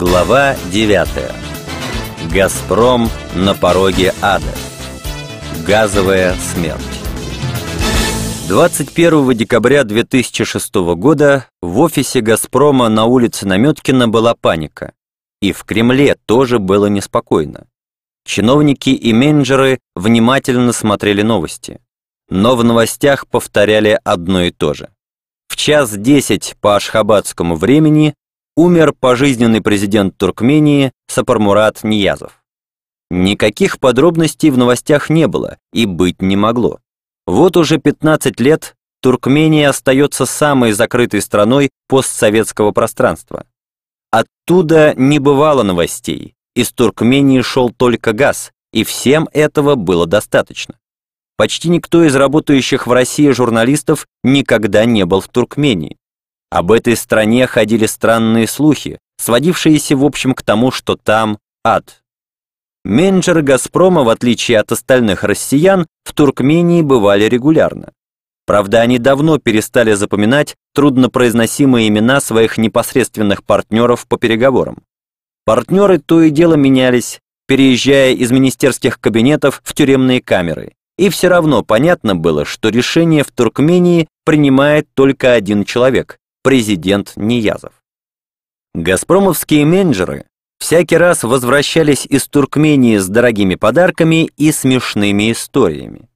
Глава 9. Газпром на пороге ада. Газовая смерть. 21 декабря 2006 года в офисе «Газпрома» на улице Наметкина была паника. И в Кремле тоже было неспокойно. Чиновники и менеджеры внимательно смотрели новости. Но в новостях повторяли одно и то же. В час 10 по ашхабадскому времени умер пожизненный президент Туркмении Сапармурат Ниязов. Никаких подробностей в новостях не было и быть не могло. Вот уже 15 лет Туркмения остается самой закрытой страной постсоветского пространства. Оттуда не бывало новостей, из Туркмении шел только газ, и всем этого было достаточно. Почти никто из работающих в России журналистов никогда не был в Туркмении. Об этой стране ходили странные слухи, сводившиеся в общем к тому, что там ад. Менеджеры «Газпрома», в отличие от остальных россиян, в Туркмении бывали регулярно. Правда, они давно перестали запоминать труднопроизносимые имена своих непосредственных партнеров по переговорам. Партнеры то и дело менялись, переезжая из министерских кабинетов в тюремные камеры. И все равно понятно было, что решение в Туркмении принимает только один человек президент Ниязов. Газпромовские менеджеры всякий раз возвращались из Туркмении с дорогими подарками и смешными историями.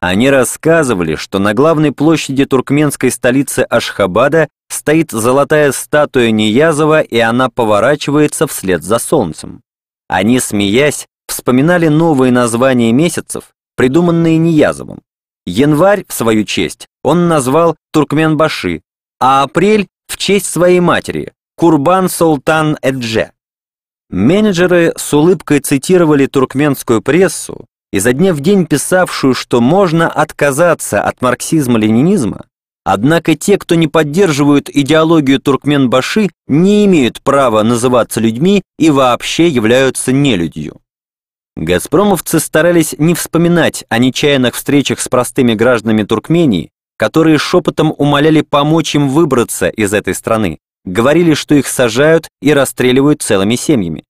Они рассказывали, что на главной площади туркменской столицы Ашхабада стоит золотая статуя Ниязова, и она поворачивается вслед за солнцем. Они, смеясь, вспоминали новые названия месяцев, придуманные Ниязовым. Январь, в свою честь, он назвал Туркменбаши, а апрель в честь своей матери, Курбан Султан Эдже. Менеджеры с улыбкой цитировали туркменскую прессу, изо дня в день писавшую, что можно отказаться от марксизма-ленинизма, однако те, кто не поддерживают идеологию туркмен-баши, не имеют права называться людьми и вообще являются нелюдью. Газпромовцы старались не вспоминать о нечаянных встречах с простыми гражданами Туркмении, которые шепотом умоляли помочь им выбраться из этой страны, говорили, что их сажают и расстреливают целыми семьями.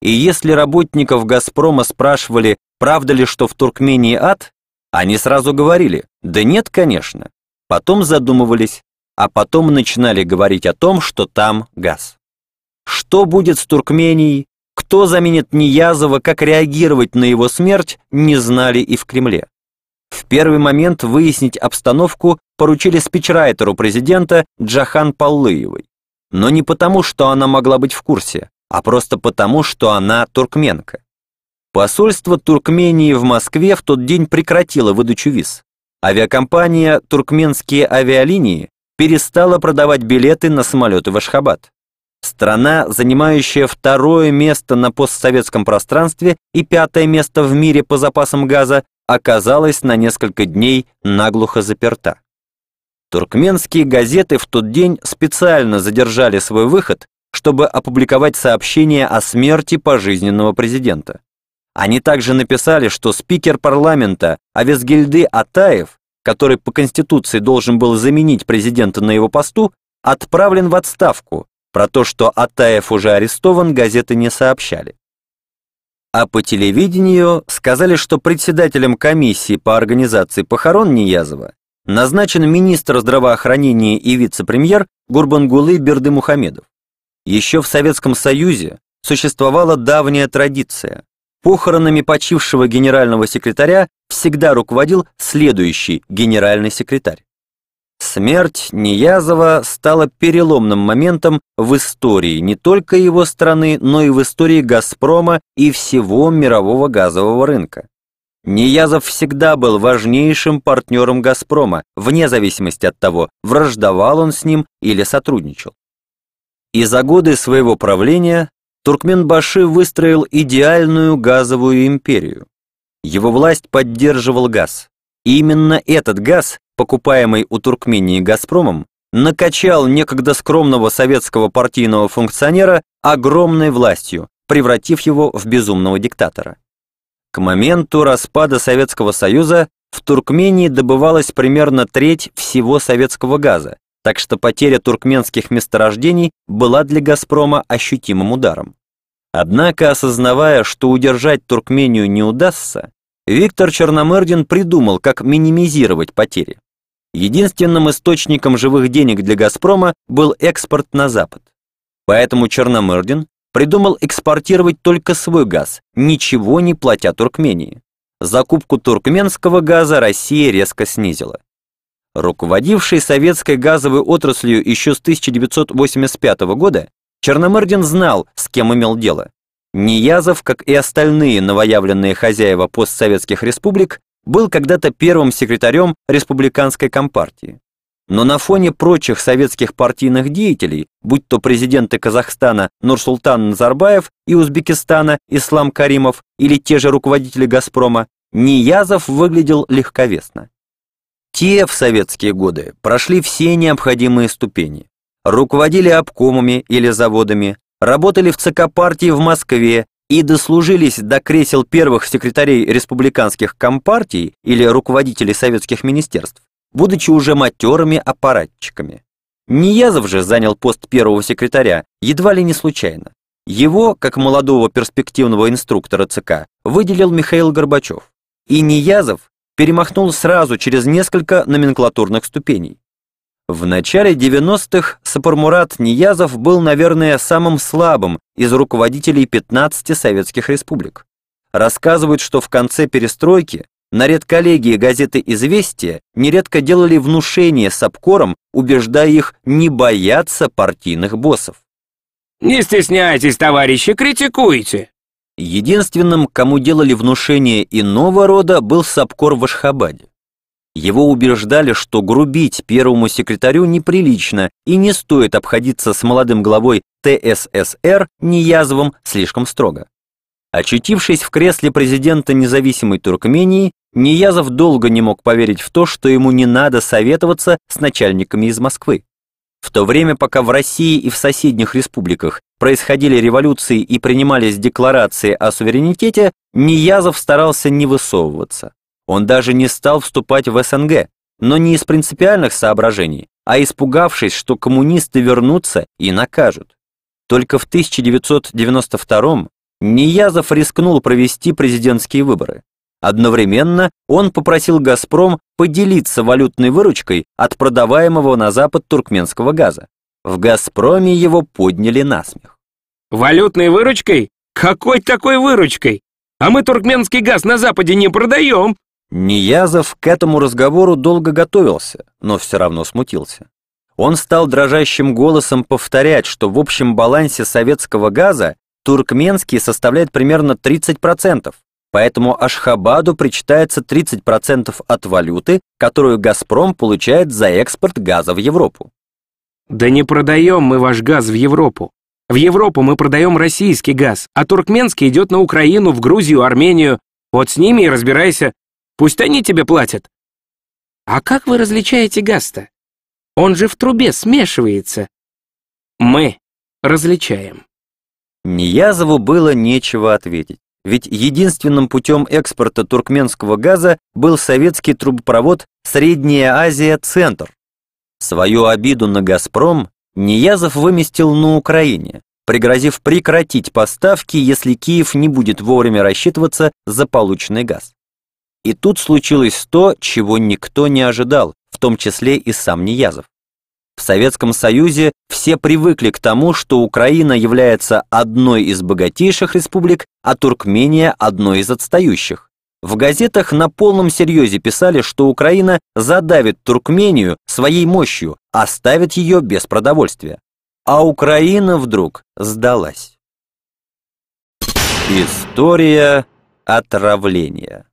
И если работников «Газпрома» спрашивали, правда ли, что в Туркмении ад, они сразу говорили, да нет, конечно. Потом задумывались, а потом начинали говорить о том, что там газ. Что будет с Туркменией, кто заменит Ниязова, как реагировать на его смерть, не знали и в Кремле. В первый момент выяснить обстановку поручили спичрайтеру президента Джахан Паллыевой. Но не потому, что она могла быть в курсе, а просто потому, что она туркменка. Посольство Туркмении в Москве в тот день прекратило выдачу виз. Авиакомпания «Туркменские авиалинии» перестала продавать билеты на самолеты в Ашхабад. Страна, занимающая второе место на постсоветском пространстве и пятое место в мире по запасам газа, оказалась на несколько дней наглухо заперта. Туркменские газеты в тот день специально задержали свой выход, чтобы опубликовать сообщение о смерти пожизненного президента. Они также написали, что спикер парламента Авесгильды Атаев, который по Конституции должен был заменить президента на его посту, отправлен в отставку. Про то, что Атаев уже арестован, газеты не сообщали. А по телевидению сказали, что председателем комиссии по организации похорон Ниязова назначен министр здравоохранения и вице-премьер Гурбангулы Бердымухамедов. Еще в Советском Союзе существовала давняя традиция. Похоронами почившего генерального секретаря всегда руководил следующий генеральный секретарь. Смерть Ниязова стала переломным моментом в истории не только его страны, но и в истории «Газпрома» и всего мирового газового рынка. Ниязов всегда был важнейшим партнером «Газпрома», вне зависимости от того, враждовал он с ним или сотрудничал. И за годы своего правления Туркменбаши выстроил идеальную газовую империю. Его власть поддерживал газ. И именно этот газ покупаемый у Туркмении «Газпромом», накачал некогда скромного советского партийного функционера огромной властью, превратив его в безумного диктатора. К моменту распада Советского Союза в Туркмении добывалась примерно треть всего советского газа, так что потеря туркменских месторождений была для «Газпрома» ощутимым ударом. Однако, осознавая, что удержать Туркмению не удастся, Виктор Черномырдин придумал, как минимизировать потери. Единственным источником живых денег для «Газпрома» был экспорт на Запад. Поэтому Черномырдин придумал экспортировать только свой газ, ничего не платя Туркмении. Закупку туркменского газа Россия резко снизила. Руководивший советской газовой отраслью еще с 1985 года, Черномырдин знал, с кем имел дело. Ниязов, как и остальные новоявленные хозяева постсоветских республик, был когда-то первым секретарем республиканской компартии. Но на фоне прочих советских партийных деятелей, будь то президенты Казахстана Нурсултан Назарбаев и Узбекистана Ислам Каримов или те же руководители «Газпрома», Ниязов выглядел легковесно. Те в советские годы прошли все необходимые ступени. Руководили обкомами или заводами, работали в ЦК партии в Москве и дослужились до кресел первых секретарей республиканских компартий или руководителей советских министерств, будучи уже матерыми аппаратчиками. Ниязов же занял пост первого секретаря едва ли не случайно. Его, как молодого перспективного инструктора ЦК, выделил Михаил Горбачев. И Ниязов перемахнул сразу через несколько номенклатурных ступеней. В начале 90-х Сапармурат Ниязов был, наверное, самым слабым из руководителей 15 советских республик. Рассказывают, что в конце перестройки на редколлегии газеты «Известия» нередко делали внушение с обкором, убеждая их не бояться партийных боссов. «Не стесняйтесь, товарищи, критикуйте!» Единственным, кому делали внушение иного рода, был Сапкор в Ашхабаде. Его убеждали, что грубить первому секретарю неприлично и не стоит обходиться с молодым главой ТССР Ниязовым слишком строго. Очутившись в кресле президента независимой Туркмении, Ниязов долго не мог поверить в то, что ему не надо советоваться с начальниками из Москвы. В то время, пока в России и в соседних республиках происходили революции и принимались декларации о суверенитете, Ниязов старался не высовываться. Он даже не стал вступать в СНГ, но не из принципиальных соображений, а испугавшись, что коммунисты вернутся и накажут. Только в 1992 Ниязов рискнул провести президентские выборы. Одновременно он попросил «Газпром» поделиться валютной выручкой от продаваемого на Запад туркменского газа. В «Газпроме» его подняли на смех. «Валютной выручкой? Какой такой выручкой? А мы туркменский газ на Западе не продаем!» Ниязов к этому разговору долго готовился, но все равно смутился. Он стал дрожащим голосом повторять, что в общем балансе советского газа туркменский составляет примерно 30%, поэтому Ашхабаду причитается 30% от валюты, которую «Газпром» получает за экспорт газа в Европу. «Да не продаем мы ваш газ в Европу. В Европу мы продаем российский газ, а туркменский идет на Украину, в Грузию, Армению. Вот с ними и разбирайся, Пусть они тебе платят. А как вы различаете газ-то? Он же в трубе смешивается. Мы различаем. Ниязову было нечего ответить. Ведь единственным путем экспорта туркменского газа был советский трубопровод Средняя Азия-Центр. Свою обиду на «Газпром» Ниязов выместил на Украине, пригрозив прекратить поставки, если Киев не будет вовремя рассчитываться за полученный газ. И тут случилось то, чего никто не ожидал, в том числе и сам Ниязов. В Советском Союзе все привыкли к тому, что Украина является одной из богатейших республик, а Туркмения – одной из отстающих. В газетах на полном серьезе писали, что Украина задавит Туркмению своей мощью, оставит ее без продовольствия. А Украина вдруг сдалась. История отравления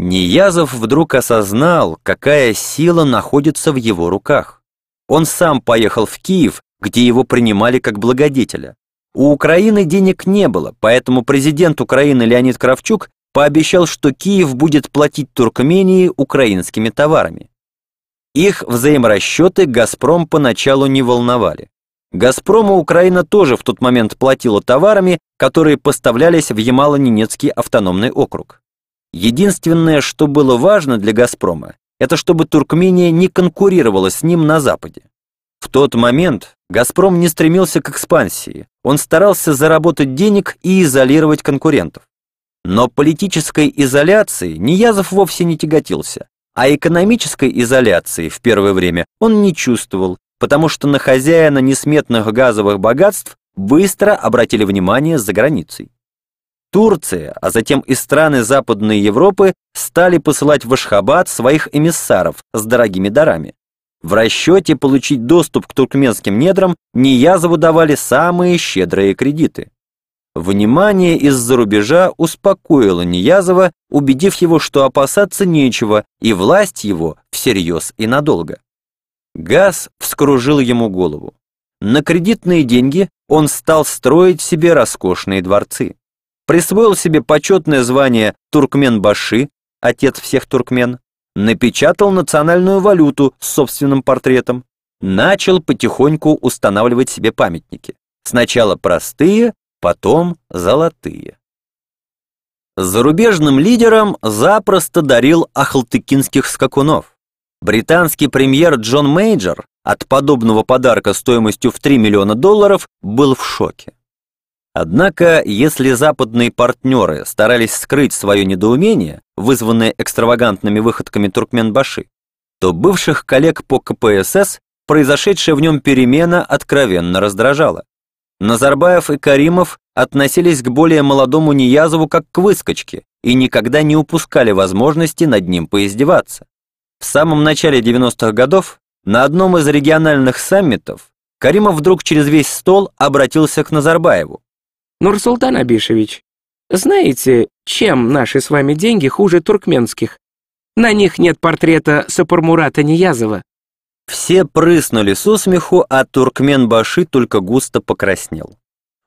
Ниязов вдруг осознал, какая сила находится в его руках. Он сам поехал в Киев, где его принимали как благодетеля. У Украины денег не было, поэтому президент Украины Леонид Кравчук пообещал, что Киев будет платить Туркмении украинскими товарами. Их взаиморасчеты «Газпром» поначалу не волновали. «Газпрому» Украина тоже в тот момент платила товарами, которые поставлялись в Ямало-Ненецкий автономный округ. Единственное, что было важно для «Газпрома», это чтобы Туркмения не конкурировала с ним на Западе. В тот момент «Газпром» не стремился к экспансии, он старался заработать денег и изолировать конкурентов. Но политической изоляции Ниязов вовсе не тяготился, а экономической изоляции в первое время он не чувствовал, потому что на хозяина несметных газовых богатств быстро обратили внимание за границей. Турция, а затем и страны Западной Европы стали посылать в Ашхабад своих эмиссаров с дорогими дарами. В расчете получить доступ к туркменским недрам Ниязову давали самые щедрые кредиты. Внимание из-за рубежа успокоило Ниязова, убедив его, что опасаться нечего, и власть его всерьез и надолго. Газ вскружил ему голову. На кредитные деньги он стал строить себе роскошные дворцы. Присвоил себе почетное звание Туркмен-Баши, отец всех туркмен, напечатал национальную валюту с собственным портретом, начал потихоньку устанавливать себе памятники. Сначала простые, потом золотые. Зарубежным лидерам запросто дарил ахалтыкинских скакунов. Британский премьер Джон Мейджор от подобного подарка стоимостью в 3 миллиона долларов был в шоке. Однако, если западные партнеры старались скрыть свое недоумение, вызванное экстравагантными выходками Туркменбаши, то бывших коллег по КПСС произошедшая в нем перемена откровенно раздражала. Назарбаев и Каримов относились к более молодому Ниязову как к выскочке и никогда не упускали возможности над ним поиздеваться. В самом начале 90-х годов на одном из региональных саммитов Каримов вдруг через весь стол обратился к Назарбаеву. Нурсултан Абишевич, знаете, чем наши с вами деньги хуже туркменских? На них нет портрета Сапурмурата Ниязова. Все прыснули со смеху, а Туркмен-Баши только густо покраснел.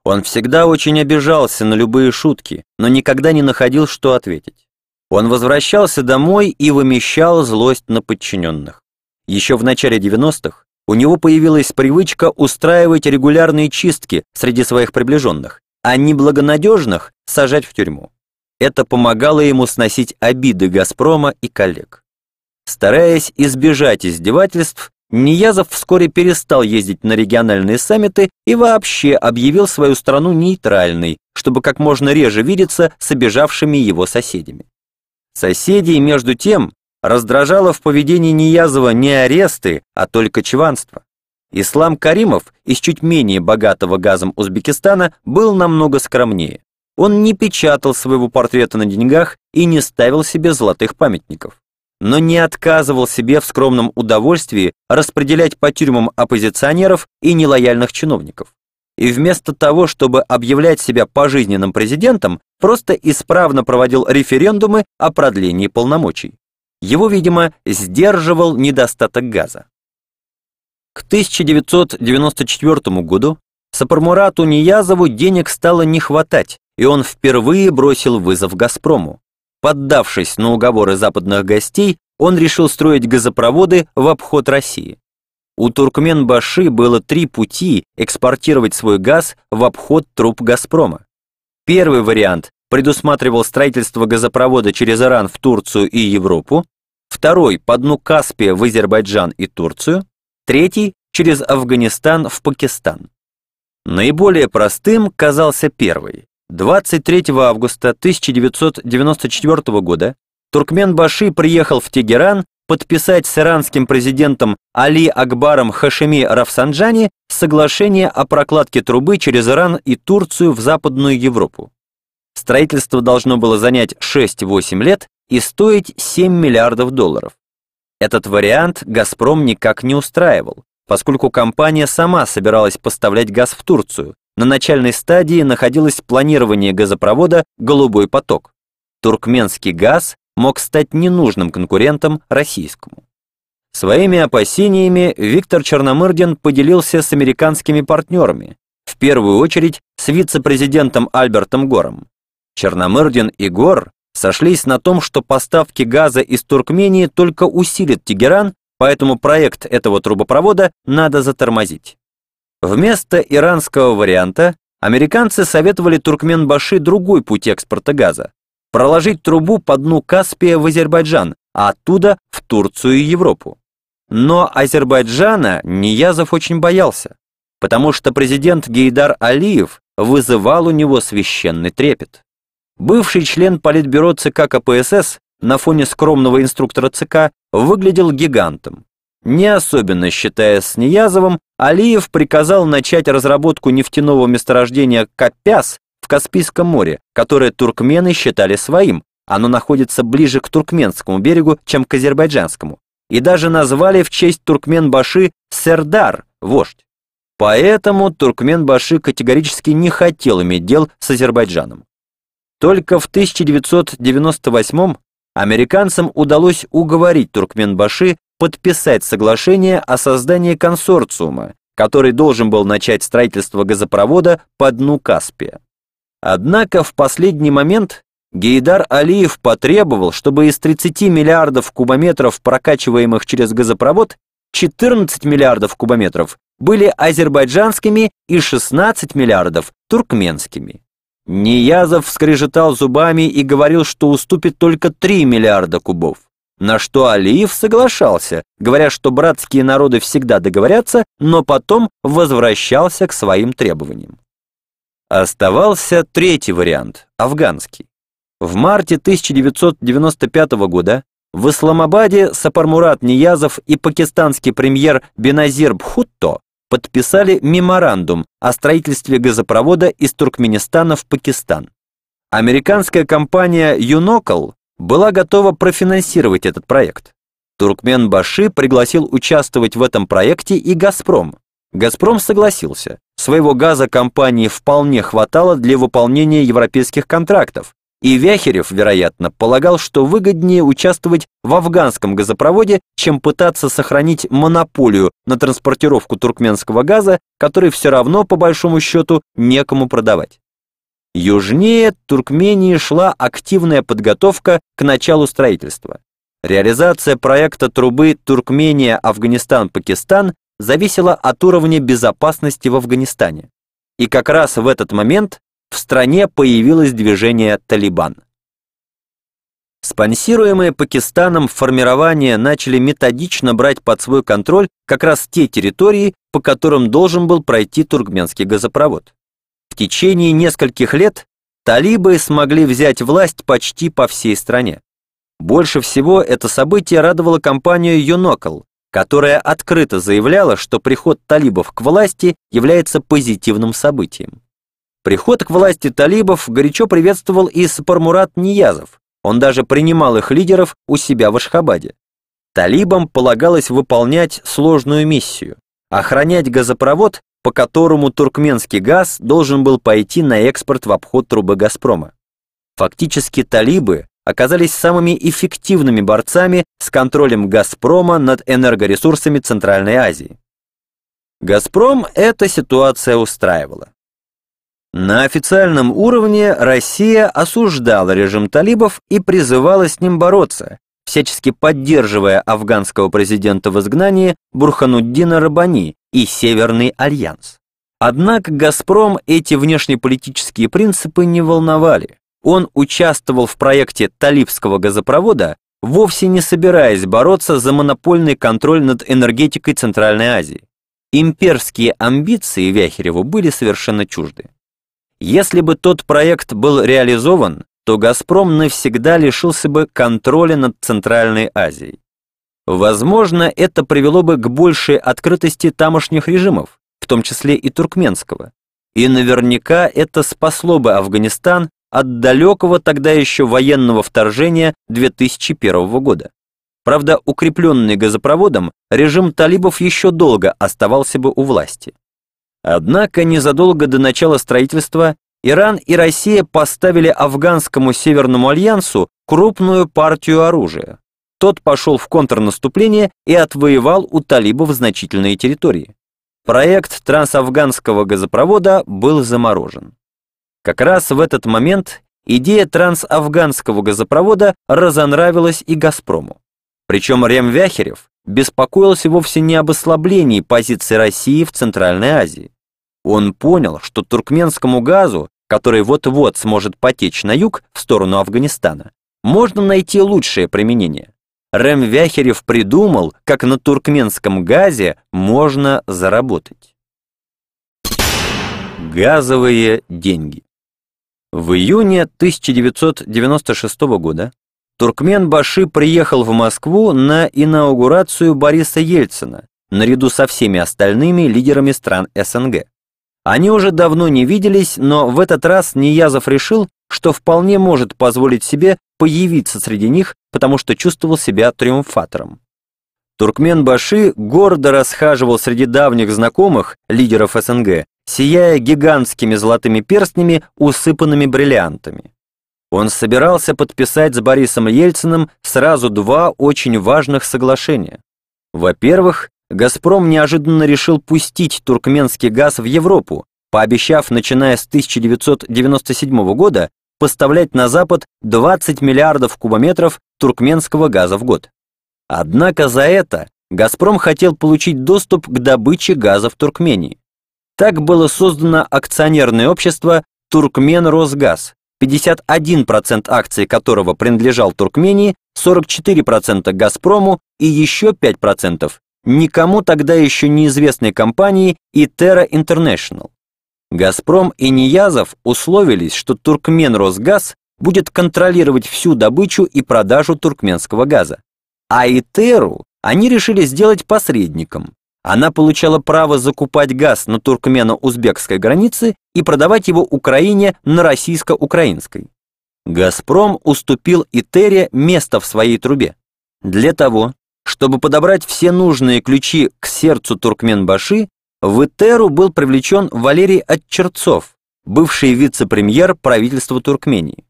Он всегда очень обижался на любые шутки, но никогда не находил, что ответить. Он возвращался домой и вымещал злость на подчиненных. Еще в начале 90-х у него появилась привычка устраивать регулярные чистки среди своих приближенных, а неблагонадежных сажать в тюрьму. Это помогало ему сносить обиды «Газпрома» и коллег. Стараясь избежать издевательств, Ниязов вскоре перестал ездить на региональные саммиты и вообще объявил свою страну нейтральной, чтобы как можно реже видеться с обижавшими его соседями. Соседей, между тем, раздражало в поведении Ниязова не аресты, а только чванство. Ислам Каримов из чуть менее богатого газом Узбекистана был намного скромнее. Он не печатал своего портрета на деньгах и не ставил себе золотых памятников. Но не отказывал себе в скромном удовольствии распределять по тюрьмам оппозиционеров и нелояльных чиновников. И вместо того, чтобы объявлять себя пожизненным президентом, просто исправно проводил референдумы о продлении полномочий. Его, видимо, сдерживал недостаток газа. К 1994 году Сапармурату Ниязову денег стало не хватать, и он впервые бросил вызов «Газпрому». Поддавшись на уговоры западных гостей, он решил строить газопроводы в обход России. У Туркмен-Баши было три пути экспортировать свой газ в обход труб «Газпрома». Первый вариант предусматривал строительство газопровода через Иран в Турцию и Европу, второй – по дну Каспия в Азербайджан и Турцию, третий – через Афганистан в Пакистан. Наиболее простым казался первый. 23 августа 1994 года Туркмен-Баши приехал в Тегеран подписать с иранским президентом Али Акбаром Хашеми Рафсанджани соглашение о прокладке трубы через Иран и Турцию в Западную Европу. Строительство должно было занять 6-8 лет и стоить 7 миллиардов долларов. Этот вариант «Газпром» никак не устраивал, поскольку компания сама собиралась поставлять газ в Турцию. На начальной стадии находилось планирование газопровода «Голубой поток». Туркменский газ мог стать ненужным конкурентом российскому. Своими опасениями Виктор Черномырдин поделился с американскими партнерами, в первую очередь с вице-президентом Альбертом Гором. Черномырдин и Гор сошлись на том, что поставки газа из Туркмении только усилят Тегеран, поэтому проект этого трубопровода надо затормозить. Вместо иранского варианта американцы советовали Туркменбаши другой путь экспорта газа – проложить трубу по дну Каспия в Азербайджан, а оттуда в Турцию и Европу. Но Азербайджана Ниязов очень боялся, потому что президент Гейдар Алиев вызывал у него священный трепет. Бывший член Политбюро ЦК КПСС на фоне скромного инструктора ЦК выглядел гигантом. Не особенно считаясь с Ниязовым, Алиев приказал начать разработку нефтяного месторождения Капяс в Каспийском море, которое туркмены считали своим, оно находится ближе к туркменскому берегу, чем к азербайджанскому, и даже назвали в честь Туркмен-Баши Сердар, вождь. Поэтому Туркмен-Баши категорически не хотел иметь дел с Азербайджаном. Только в 1998 американцам удалось уговорить Туркмен-Баши подписать соглашение о создании консорциума, который должен был начать строительство газопровода по дну Каспия. Однако в последний момент Гейдар Алиев потребовал, чтобы из 30 миллиардов кубометров, прокачиваемых через газопровод, 14 миллиардов кубометров были азербайджанскими и 16 миллиардов туркменскими. Ниязов скрежетал зубами и говорил, что уступит только 3 миллиарда кубов. На что Алиев соглашался, говоря, что братские народы всегда договорятся, но потом возвращался к своим требованиям. Оставался третий вариант, афганский. В марте 1995 года в Исламабаде Сапармурат Ниязов и пакистанский премьер Беназир Бхутто подписали меморандум о строительстве газопровода из Туркменистана в Пакистан. Американская компания Юнокл была готова профинансировать этот проект. Туркмен Баши пригласил участвовать в этом проекте и «Газпром». «Газпром» согласился. Своего газа компании вполне хватало для выполнения европейских контрактов, и Вяхерев, вероятно, полагал, что выгоднее участвовать в афганском газопроводе, чем пытаться сохранить монополию на транспортировку туркменского газа, который все равно, по большому счету, некому продавать. Южнее Туркмении шла активная подготовка к началу строительства. Реализация проекта трубы Туркмения-Афганистан-Пакистан зависела от уровня безопасности в Афганистане. И как раз в этот момент в стране появилось движение «Талибан». Спонсируемые Пакистаном формирования начали методично брать под свой контроль как раз те территории, по которым должен был пройти туркменский газопровод. В течение нескольких лет талибы смогли взять власть почти по всей стране. Больше всего это событие радовало компанию «Юнокл», которая открыто заявляла, что приход талибов к власти является позитивным событием. Приход к власти талибов горячо приветствовал и Сапармурат Ниязов. Он даже принимал их лидеров у себя в Ашхабаде. Талибам полагалось выполнять сложную миссию – охранять газопровод, по которому туркменский газ должен был пойти на экспорт в обход трубы «Газпрома». Фактически талибы оказались самыми эффективными борцами с контролем «Газпрома» над энергоресурсами Центральной Азии. «Газпром» эта ситуация устраивала. На официальном уровне Россия осуждала режим талибов и призывала с ним бороться, всячески поддерживая афганского президента в изгнании Бурхануддина Рабани и Северный альянс. Однако «Газпром» эти внешнеполитические принципы не волновали. Он участвовал в проекте талибского газопровода, вовсе не собираясь бороться за монопольный контроль над энергетикой Центральной Азии. Имперские амбиции Вяхереву были совершенно чужды. Если бы тот проект был реализован, то «Газпром» навсегда лишился бы контроля над Центральной Азией. Возможно, это привело бы к большей открытости тамошних режимов, в том числе и туркменского. И наверняка это спасло бы Афганистан от далекого тогда еще военного вторжения 2001 года. Правда, укрепленный газопроводом, режим талибов еще долго оставался бы у власти. Однако незадолго до начала строительства Иран и Россия поставили афганскому Северному альянсу крупную партию оружия. Тот пошел в контрнаступление и отвоевал у талибов значительные территории. Проект трансафганского газопровода был заморожен. Как раз в этот момент идея трансафганского газопровода разонравилась и «Газпрому». Причем Рем Вяхерев беспокоился вовсе не об ослаблении позиции России в Центральной Азии. Он понял, что туркменскому газу, который вот-вот сможет потечь на юг в сторону Афганистана, можно найти лучшее применение. Рэм Вяхерев придумал, как на туркменском газе можно заработать. Газовые деньги. В июне 1996 года Туркмен Баши приехал в Москву на инаугурацию Бориса Ельцина, наряду со всеми остальными лидерами стран СНГ. Они уже давно не виделись, но в этот раз Ниязов решил, что вполне может позволить себе появиться среди них, потому что чувствовал себя триумфатором. Туркмен Баши гордо расхаживал среди давних знакомых, лидеров СНГ, сияя гигантскими золотыми перстнями, усыпанными бриллиантами. Он собирался подписать с Борисом Ельциным сразу два очень важных соглашения. Во-первых, «Газпром» неожиданно решил пустить туркменский газ в Европу, пообещав, начиная с 1997 года, поставлять на Запад 20 миллиардов кубометров туркменского газа в год. Однако за это «Газпром» хотел получить доступ к добыче газа в Туркмении. Так было создано акционерное общество «Туркмен-Росгаз», 51% акций которого принадлежал Туркмении, 44% «Газпрому» и еще 5% никому тогда еще неизвестной компании Итера International. «Газпром» и Ниязов условились, что Туркмен-Росгаз будет контролировать всю добычу и продажу туркменского газа. А Итеру они решили сделать посредником. Она получала право закупать газ на туркмено-узбекской границе и продавать его Украине на российско-украинской. «Газпром» уступил Итере место в своей трубе. Для того, чтобы подобрать все нужные ключи к сердцу Туркменбаши, в Итеру был привлечен Валерий Отчерцов, бывший вице-премьер правительства Туркмении.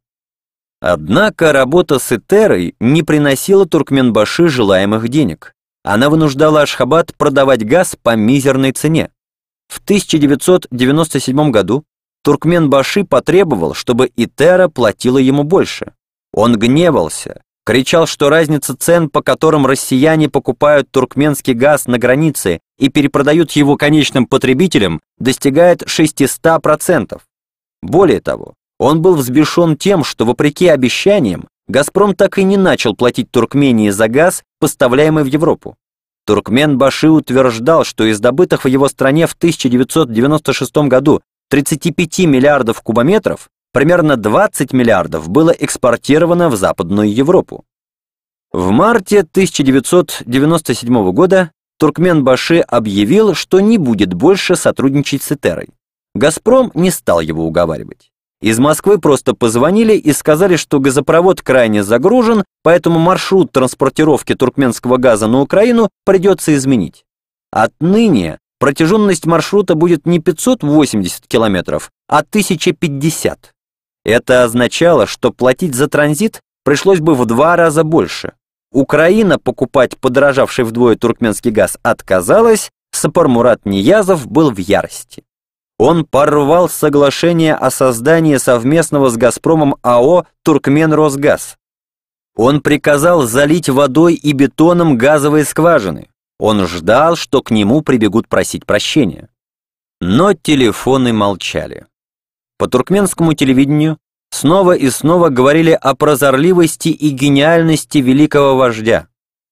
Однако работа с Итерой не приносила Туркменбаши желаемых денег. Она вынуждала Ашхабад продавать газ по мизерной цене. В 1997 году Туркменбаши потребовал, чтобы Итера платила ему больше. Он гневался, кричал, что разница цен, по которым россияне покупают туркменский газ на границе и перепродают его конечным потребителям, достигает 600%. Более того, он был взбешен тем, что, вопреки обещаниям, «Газпром» так и не начал платить Туркмении за газ, поставляемый в Европу. Туркмен Баши утверждал, что из добытых в его стране в 1996 году 35 миллиардов кубометров примерно 20 миллиардов было экспортировано в Западную Европу. В марте 1997 года Туркмен-Баши объявил, что не будет больше сотрудничать с Этерой. «Газпром» не стал его уговаривать. Из Москвы просто позвонили и сказали, что газопровод крайне загружен, поэтому маршрут транспортировки туркменского газа на Украину придется изменить. Отныне протяженность маршрута будет не 580 километров, а 1050. Это означало, что платить за транзит пришлось бы в два раза больше. Украина покупать подорожавший вдвое туркменский газ отказалась, Сапармурат Ниязов был в ярости. Он порвал соглашение о создании совместного с «Газпромом» АО «Туркмен-Росгаз». Он приказал залить водой и бетоном газовые скважины. Он ждал, что к нему прибегут просить прощения. Но телефоны молчали. По туркменскому телевидению снова и снова говорили о прозорливости и гениальности великого вождя.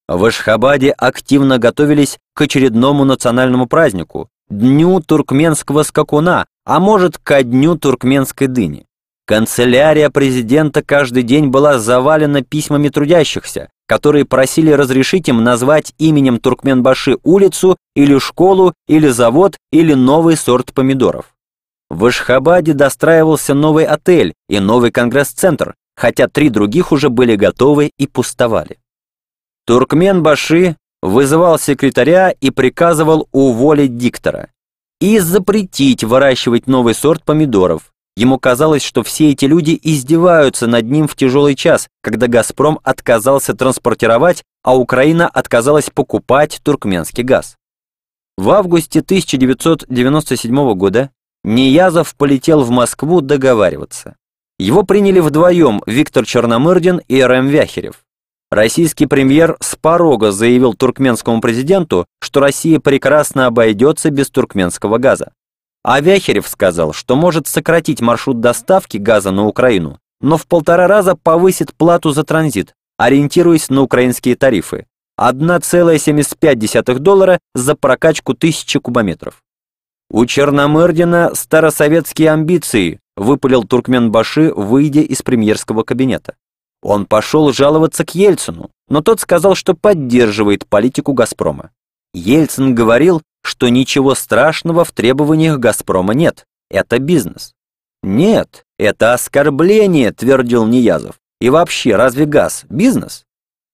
В Ашхабаде активно готовились к очередному национальному празднику – Дню туркменского скакуна, а может, ко Дню туркменской дыни. Канцелярия президента каждый день была завалена письмами трудящихся, которые просили разрешить им назвать именем Туркменбаши улицу или школу, или завод, или новый сорт помидоров. В Ашхабаде достраивался новый отель и новый конгресс-центр, хотя три других уже были готовы и пустовали. Туркмен Баши вызывал секретаря и приказывал уволить диктора и запретить выращивать новый сорт помидоров. Ему казалось, что все эти люди издеваются над ним в тяжелый час, когда «Газпром» отказался транспортировать, а Украина отказалась покупать туркменский газ. В августе 1997 года Ниязов полетел в Москву договариваться. Его приняли вдвоем Виктор Черномырдин и Рэм Вяхерев. Российский премьер с порога заявил туркменскому президенту, что Россия прекрасно обойдется без туркменского газа. А Вяхерев сказал, что может сократить маршрут доставки газа на Украину, но в полтора раза повысит плату за транзит, ориентируясь на украинские тарифы. 1,75 доллара за прокачку тысячи кубометров. У Черномырдина старосоветские амбиции, выпалил Туркменбаши, выйдя из премьерского кабинета. Он пошел жаловаться к Ельцину, но тот сказал, что поддерживает политику «Газпрома». Ельцин говорил, что ничего страшного в требованиях «Газпрома» нет. Это бизнес. Нет, это оскорбление, твердил Ниязов. И вообще, разве газ – бизнес?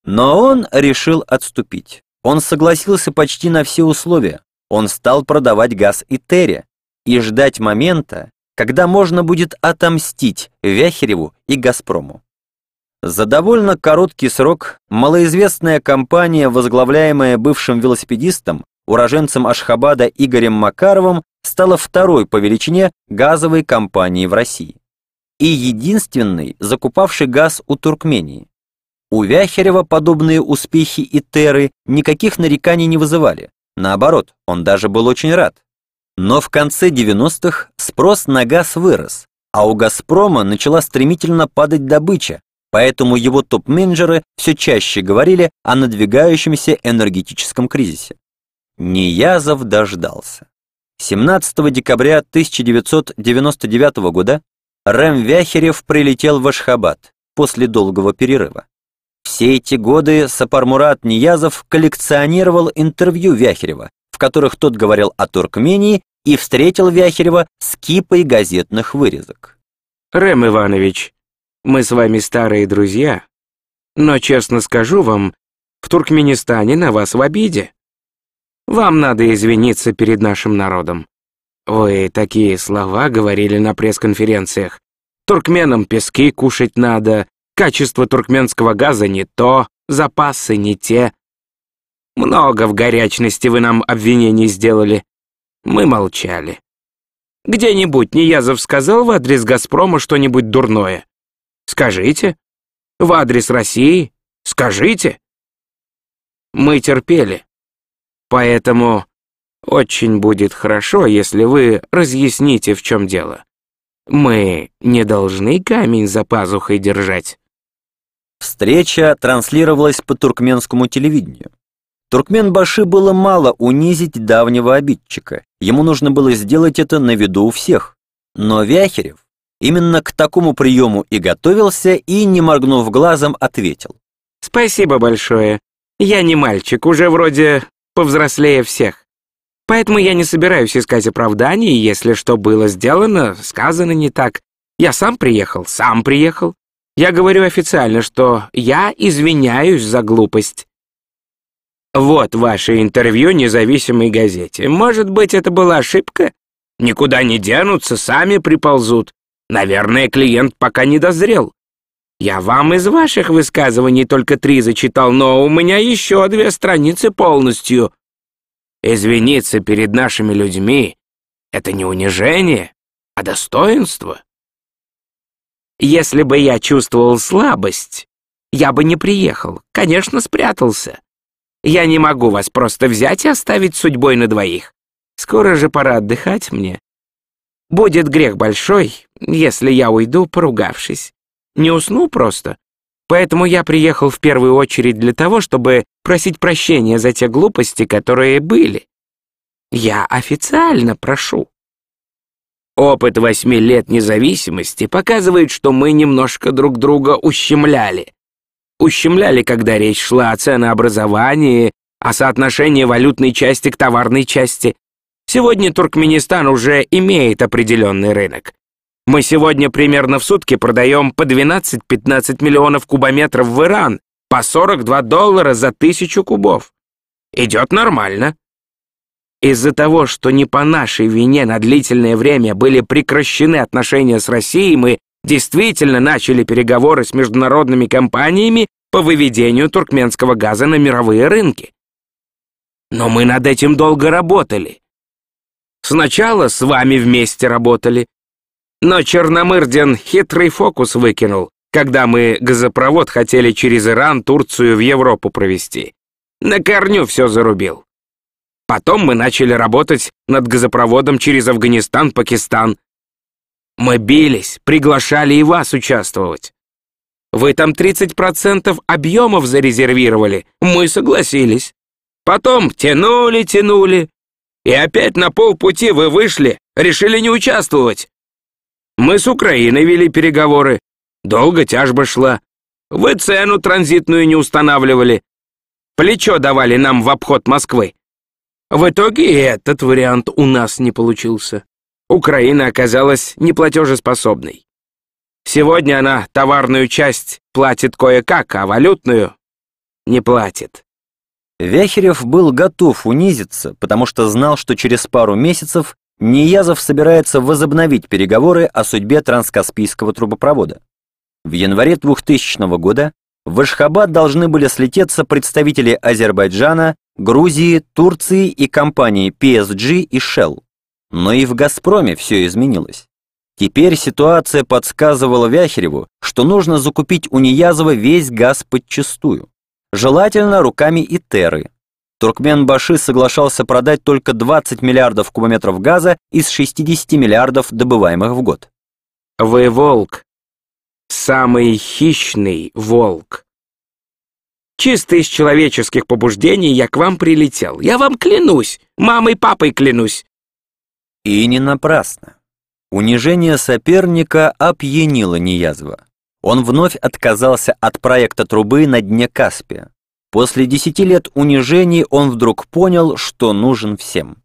Но он решил отступить. Он согласился почти на все условия. Он стал продавать газ Итере и ждать момента, когда можно будет отомстить Вяхереву и «Газпрому». За довольно короткий срок малоизвестная компания, возглавляемая бывшим велосипедистом, уроженцем Ашхабада Игорем Макаровым, стала второй по величине газовой компанией в России и единственной, закупавшей газ у Туркмении. У Вяхерева подобные успехи и теры никаких нареканий не вызывали. Наоборот, он даже был очень рад. Но в конце 90-х спрос на газ вырос, а у «Газпрома» начала стремительно падать добыча, поэтому его топ-менеджеры все чаще говорили о надвигающемся энергетическом кризисе. Ниязов дождался. 17 декабря 1999 года Рэм Вяхерев прилетел в Ашхабад после долгого перерыва. Все эти годы Сапармурат Ниязов коллекционировал интервью Вяхерева, в которых тот говорил о Туркмении и встретил Вяхерева с кипой газетных вырезок. «Рэм Иванович, мы с вами старые друзья, но, честно скажу вам, в Туркменистане на вас в обиде. Вам надо извиниться перед нашим народом. Вы такие слова говорили на пресс-конференциях. Туркменам пески кушать надо, Качество туркменского газа не то, запасы не те. Много в горячности вы нам обвинений сделали. Мы молчали. Где-нибудь Ниязов сказал в адрес «Газпрома» что-нибудь дурное? Скажите. В адрес России? Скажите. Мы терпели. Поэтому очень будет хорошо, если вы разъясните, в чем дело. Мы не должны камень за пазухой держать. Встреча транслировалась по туркменскому телевидению. Туркменбаши было мало унизить давнего обидчика. Ему нужно было сделать это на виду у всех. Но Вяхерев именно к такому приему и готовился, и, не моргнув глазом, ответил. «Спасибо большое. Я не мальчик, уже вроде повзрослее всех. Поэтому я не собираюсь искать оправданий, если что было сделано, сказано не так. Я сам приехал, сам приехал. Я говорю официально, что я извиняюсь за глупость. Вот ваше интервью независимой газете. Может быть, это была ошибка? Никуда не денутся, сами приползут. Наверное, клиент пока не дозрел. Я вам из ваших высказываний только три зачитал, но у меня еще две страницы полностью. Извиниться перед нашими людьми — это не унижение, а достоинство. Если бы я чувствовал слабость, я бы не приехал, конечно, спрятался. Я не могу вас просто взять и оставить судьбой на двоих. Скоро же пора отдыхать мне. Будет грех большой, если я уйду, поругавшись. Не усну просто. Поэтому я приехал в первую очередь для того, чтобы просить прощения за те глупости, которые были. Я официально прошу. Опыт восьми лет независимости показывает, что мы немножко друг друга ущемляли. Ущемляли, когда речь шла о ценообразовании, о соотношении валютной части к товарной части. Сегодня Туркменистан уже имеет определенный рынок. Мы сегодня примерно в сутки продаем по 12-15 миллионов кубометров в Иран, по 42 доллара за тысячу кубов. Идет нормально. Из-за того, что не по нашей вине на длительное время были прекращены отношения с Россией, мы действительно начали переговоры с международными компаниями по выведению туркменского газа на мировые рынки. Но мы над этим долго работали. Сначала с вами вместе работали, но Черномырдин хитрый фокус выкинул, когда мы газопровод хотели через Иран, Турцию в Европу провести. На корню все зарубил. Потом мы начали работать над газопроводом через Афганистан, Пакистан. Мы бились, приглашали и вас участвовать. Вы там 30% объемов зарезервировали. Мы согласились. Потом тянули, тянули. И опять на полпути вы вышли, решили не участвовать. Мы с Украиной вели переговоры. Долго тяжба шла. Вы цену транзитную не устанавливали. Плечо давали нам в обход Москвы. В итоге и этот вариант у нас не получился. Украина оказалась неплатежеспособной. Сегодня она товарную часть платит кое-как, а валютную не платит. Вяхерев был готов унизиться, потому что знал, что через пару месяцев Ниязов собирается возобновить переговоры о судьбе транскаспийского трубопровода. В январе 2000 года в Ашхабад должны были слететься представители Азербайджана, Грузии, Турции и компании PSG и Shell. Но и в «Газпроме» все изменилось. Теперь ситуация подсказывала Вяхереву, что нужно закупить у Ниязова весь газ подчистую. Желательно руками Итеры. Туркменбаши соглашался продать только 20 миллиардов кубометров газа из 60 миллиардов добываемых в год. «Вы волк. Самый хищный волк. Чисто из человеческих побуждений я к вам прилетел. Я вам клянусь, мамой папой клянусь». И не напрасно. Унижение соперника опьянило Ниязова. Он вновь отказался от проекта трубы на дне Каспия. После десяти лет унижений он вдруг понял, что нужен всем.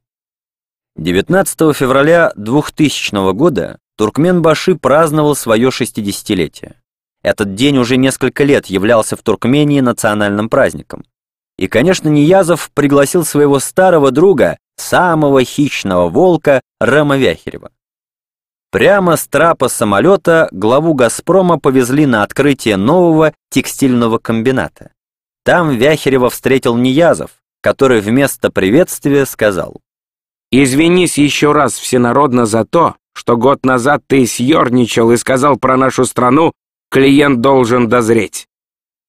19 февраля 2000 года Туркменбаши праздновал свое 60-летие. Этот день уже несколько лет являлся в Туркмении национальным праздником. И, конечно, Ниязов пригласил своего старого друга, самого хищного волка Рама Вяхерева. Прямо с трапа самолета главу «Газпрома» повезли на открытие нового текстильного комбината. Там Вяхерева встретил Ниязов, который вместо приветствия сказал «Извинись еще раз всенародно за то, что год назад ты съерничал и сказал про нашу страну, клиент должен дозреть».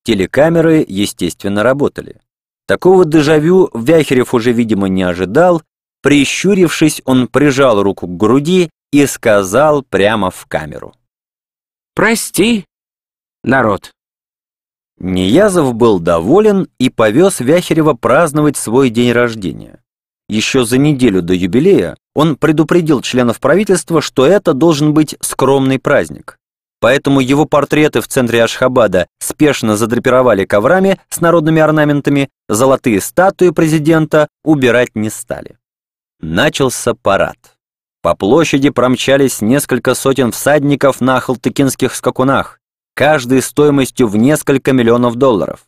Телекамеры, естественно, работали. Такого дежавю Вяхерев уже, видимо, не ожидал. Прищурившись, он прижал руку к груди и сказал прямо в камеру. «Прости, народ». Неязов был доволен и повез Вяхерева праздновать свой день рождения. Еще за неделю до юбилея он предупредил членов правительства, что это должен быть скромный праздник. Поэтому его портреты в центре Ашхабада спешно задрапировали коврами с народными орнаментами, золотые статуи президента убирать не стали. Начался парад. По площади промчались несколько сотен всадников на халтыкинских скакунах, каждый стоимостью в несколько миллионов долларов.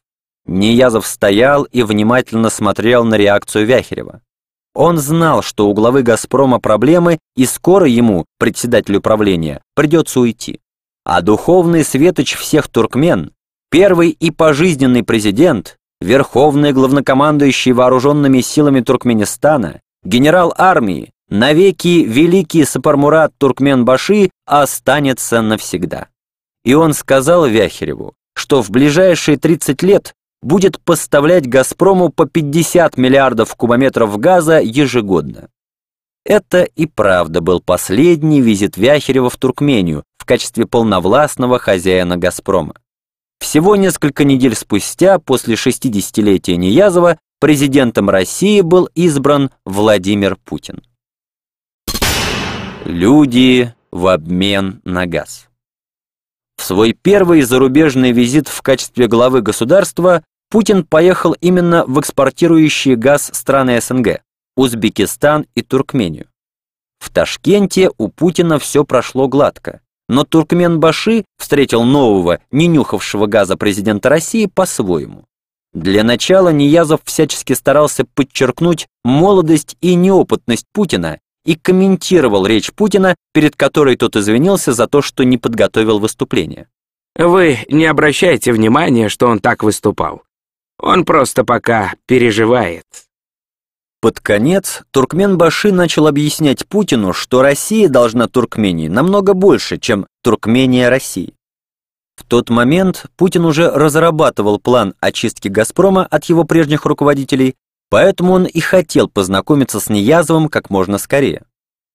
Неязов стоял и внимательно смотрел на реакцию Вяхерева. Он знал, что у главы «Газпрома» проблемы, и скоро ему, председателю правления, придется уйти. А духовный светоч всех туркмен, первый и пожизненный президент, верховный главнокомандующий вооруженными силами Туркменистана, генерал армии, навеки великий Сапармурат Туркменбаши останется навсегда. И он сказал Вяхереву, что в ближайшие 30 лет будет поставлять «Газпрому» по 50 миллиардов кубометров газа ежегодно. Это и правда был последний визит Вяхерева в Туркмению в качестве полновластного хозяина «Газпрома». Всего несколько недель спустя, после 60-летия Неязова, президентом России был избран Владимир Путин. Люди в обмен на газ. В свой первый зарубежный визит в качестве главы государства Путин поехал именно в экспортирующие газ страны СНГ – Узбекистан и Туркмению. В Ташкенте у Путина все прошло гладко, но Туркменбаши встретил нового, не нюхавшего газа президента России по-своему. Для начала Ниязов всячески старался подчеркнуть молодость и неопытность Путина и комментировал речь Путина, перед которой тот извинился за то, что не подготовил выступление. «Вы не обращайте внимания, что он так выступал. Он просто пока переживает». Под конец Туркменбаши начал объяснять Путину, что Россия должна Туркмении намного больше, чем Туркмения России. В тот момент Путин уже разрабатывал план очистки «Газпрома» от его прежних руководителей, Поэтому он и хотел познакомиться с Неязовым как можно скорее.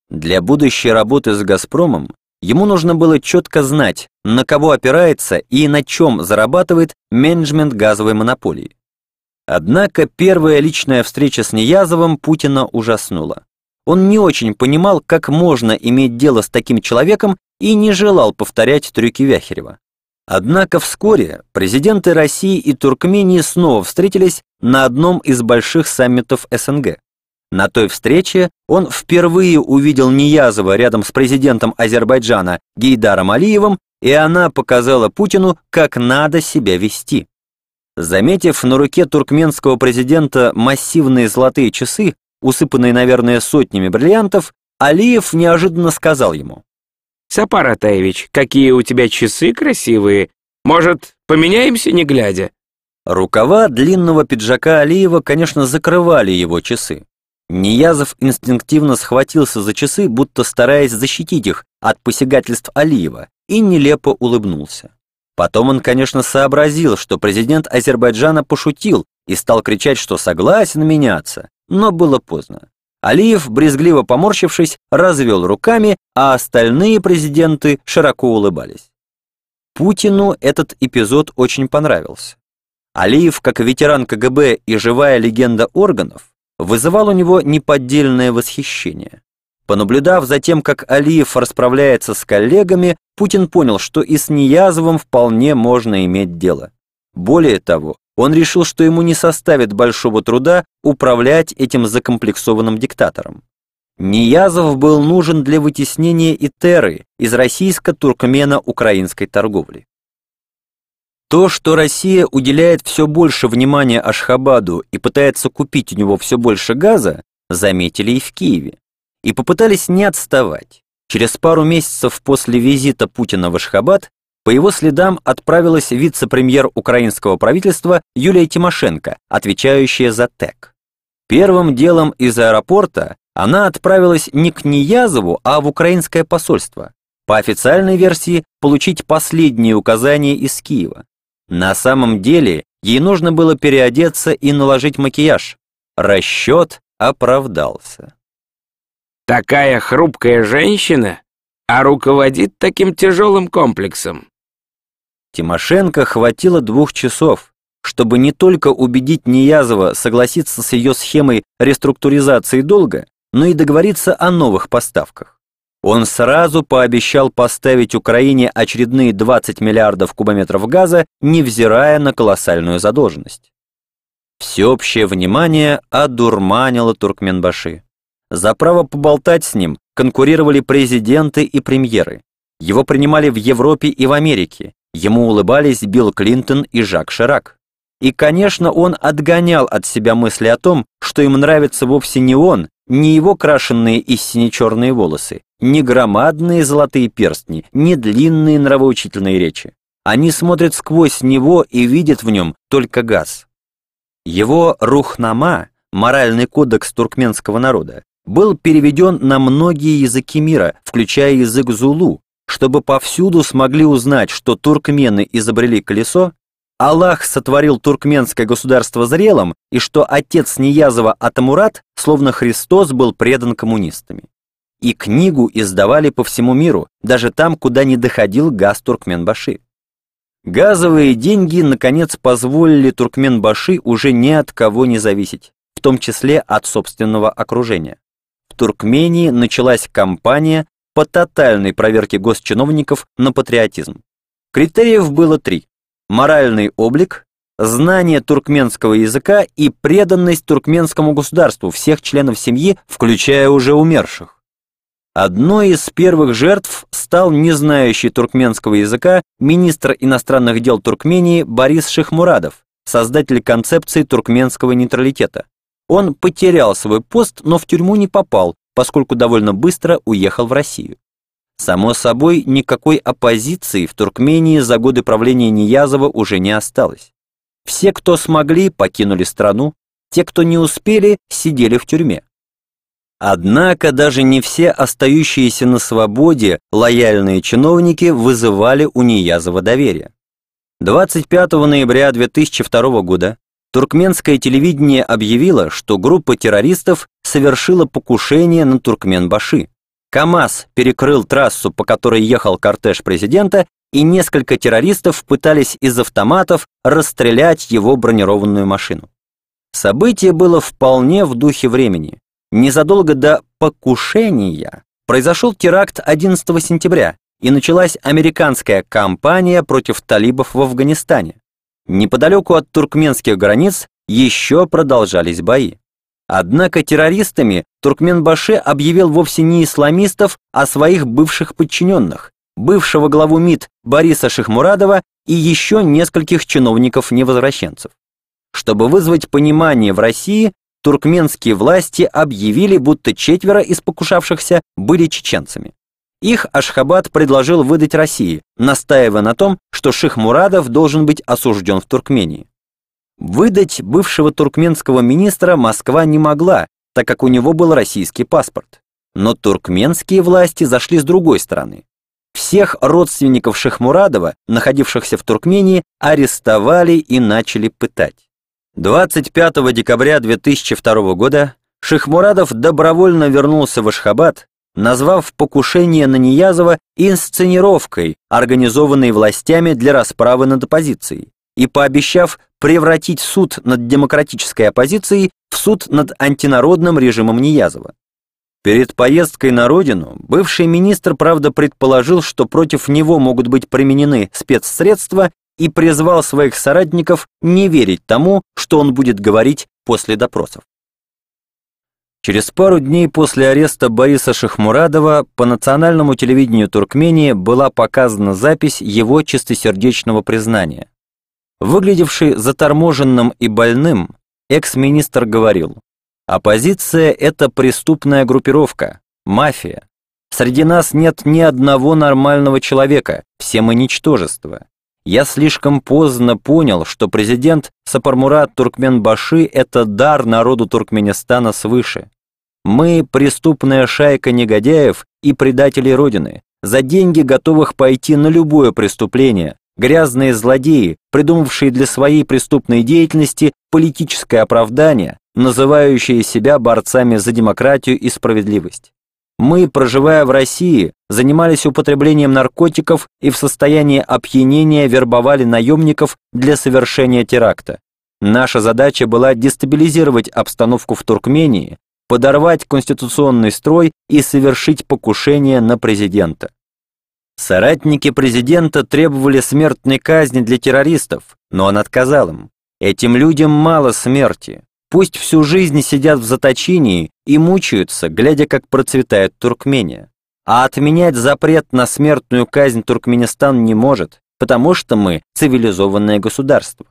Для будущей работы с «Газпромом» Ему нужно было четко знать, на кого опирается и на чем зарабатывает менеджмент газовой монополии. Однако первая личная встреча с Неязовым Путина ужаснула. Он не очень понимал, как можно иметь дело с таким человеком и не желал повторять трюки Вяхерева. Однако вскоре президенты России и Туркмении снова встретились на одном из больших саммитов СНГ. На той встрече он впервые увидел Ниязова рядом с президентом Азербайджана Гейдаром Алиевым, и она показала Путину, как надо себя вести. Заметив на руке туркменского президента массивные золотые часы, усыпанные, наверное, сотнями бриллиантов, Алиев неожиданно сказал ему. «Сапар Атаевич, какие у тебя часы красивые. Может, поменяемся, не глядя?» Рукава длинного пиджака Алиева, конечно, закрывали его часы. Ниязов инстинктивно схватился за часы, будто стараясь защитить их от посягательств Алиева, и нелепо улыбнулся. Потом он, конечно, сообразил, что президент Азербайджана пошутил и стал кричать, что согласен меняться, но было поздно. Алиев, брезгливо поморщившись, развел руками, а остальные президенты широко улыбались. Путину этот эпизод очень понравился. Алиев, как ветеран КГБ и живая легенда органов, вызывал у него неподдельное восхищение. Понаблюдав за тем, как Алиев расправляется с коллегами, Путин понял, что и с Ниязовым вполне можно иметь дело. Более того, он решил, что ему не составит большого труда управлять этим закомплексованным диктатором. Ниязов был нужен для вытеснения Итеры из российско-туркмено-украинской торговли. То, что Россия уделяет все больше внимания Ашхабаду и пытается купить у него все больше газа, заметили и в Киеве. И попытались не отставать. Через пару месяцев после визита Путина в Ашхабад по его следам отправилась вице-премьер украинского правительства Юлия Тимошенко, отвечающая за ТЭК. Первым делом из аэропорта она отправилась не к Ниязову, а в украинское посольство. По официальной версии, получить последние указания из Киева. На самом деле, ей нужно было переодеться и наложить макияж. Расчет оправдался. Такая хрупкая женщина, а руководит таким тяжелым комплексом. Тимошенко хватило двух часов, чтобы не только убедить Ниязова согласиться с ее схемой реструктуризации долга, но и договориться о новых поставках. Он сразу пообещал поставить Украине очередные 20 миллиардов кубометров газа, невзирая на колоссальную задолженность. Всеобщее внимание одурманило Туркменбаши. За право поболтать с ним конкурировали президенты и премьеры. Его принимали в Европе и в Америке. Ему улыбались Билл Клинтон и Жак Ширак. И, конечно, он отгонял от себя мысли о том, что им нравится вовсе не он, не его крашенные и сине-черные волосы, не громадные золотые перстни, не длинные нравоучительные речи. Они смотрят сквозь него и видят в нем только газ. Его «Рухнама», моральный кодекс туркменского народа, был переведен на многие языки мира, включая язык зулу, чтобы повсюду смогли узнать, что туркмены изобрели колесо, Аллах сотворил туркменское государство зрелым, и что отец Ниязова Атамурат, словно Христос, был предан коммунистами. И книгу издавали по всему миру, даже там, куда не доходил газ Туркменбаши. Газовые деньги, наконец, позволили Туркменбаши уже ни от кого не зависеть, в том числе от собственного окружения. Туркмении началась кампания по тотальной проверке госчиновников на патриотизм. Критериев было три моральный облик, знание туркменского языка и преданность туркменскому государству всех членов семьи, включая уже умерших. Одной из первых жертв стал не знающий туркменского языка министр иностранных дел Туркмении Борис Шихмурадов, создатель концепции туркменского нейтралитета. Он потерял свой пост, но в тюрьму не попал, поскольку довольно быстро уехал в Россию. Само собой, никакой оппозиции в Туркмении за годы правления Ниязова уже не осталось. Все, кто смогли, покинули страну, те, кто не успели, сидели в тюрьме. Однако даже не все остающиеся на свободе лояльные чиновники вызывали у Ниязова доверие. 25 ноября 2002 года туркменское телевидение объявило, что группа террористов совершила покушение на Туркменбаши, КАМАЗ перекрыл трассу, по которой ехал кортеж президента, и несколько террористов пытались из автоматов расстрелять его бронированную машину. Событие было вполне в духе времени. Незадолго до покушения произошел теракт 11 сентября, и началась американская кампания против талибов в Афганистане. Неподалеку от туркменских границ еще продолжались бои. Однако террористами Туркменбаши объявил вовсе не исламистов, а своих бывших подчиненных, бывшего главу МИД Бориса Шихмурадова и еще нескольких чиновников-невозвращенцев. Чтобы вызвать понимание в России, туркменские власти объявили, будто четверо из покушавшихся были чеченцами. Их Ашхабад предложил выдать России, настаивая на том, что Шихмурадов должен быть осужден в Туркмении. Выдать бывшего туркменского министра Москва не могла, так как у него был российский паспорт. Но туркменские власти зашли с другой стороны. Всех родственников Шахмурадова, находившихся в Туркмении, арестовали и начали пытать. 25 декабря 2002 года Шахмурадов добровольно вернулся в Ашхабад, назвав покушение на Ниязова инсценировкой, организованной властями для расправы над оппозицией, и пообещав превратить суд над демократической оппозицией в суд над антинародным режимом Ниязова. Перед поездкой на родину бывший министр, правда, предположил, что против него могут быть применены спецсредства и призвал своих соратников не верить тому, что он будет говорить после допросов. Через пару дней после ареста Бориса Шахмурадова по национальному телевидению Туркмении была показана запись его чистосердечного признания. Выглядевший заторможенным и больным, экс-министр говорил, «Оппозиция — это преступная группировка, мафия. Среди нас нет ни одного нормального человека, все мы ничтожество. Я слишком поздно понял, что президент Сапармурат Туркменбаши — это дар народу Туркменистана свыше. Мы — преступная шайка негодяев и предателей Родины, за деньги готовых пойти на любое преступление, Грязные злодеи, придумавшие для своей преступной деятельности политическое оправдание, называющие себя борцами за демократию и справедливость. Мы, проживая в России, занимались употреблением наркотиков и в состоянии опьянения вербовали наемников для совершения теракта. Наша задача была дестабилизировать обстановку в Туркмении, подорвать конституционный строй и совершить покушение на президента. Соратники президента требовали смертной казни для террористов, но он отказал им. Этим людям мало смерти. Пусть всю жизнь сидят в заточении и мучаются, глядя, как процветает Туркмения. А отменять запрет на смертную казнь Туркменистан не может, потому что мы цивилизованное государство.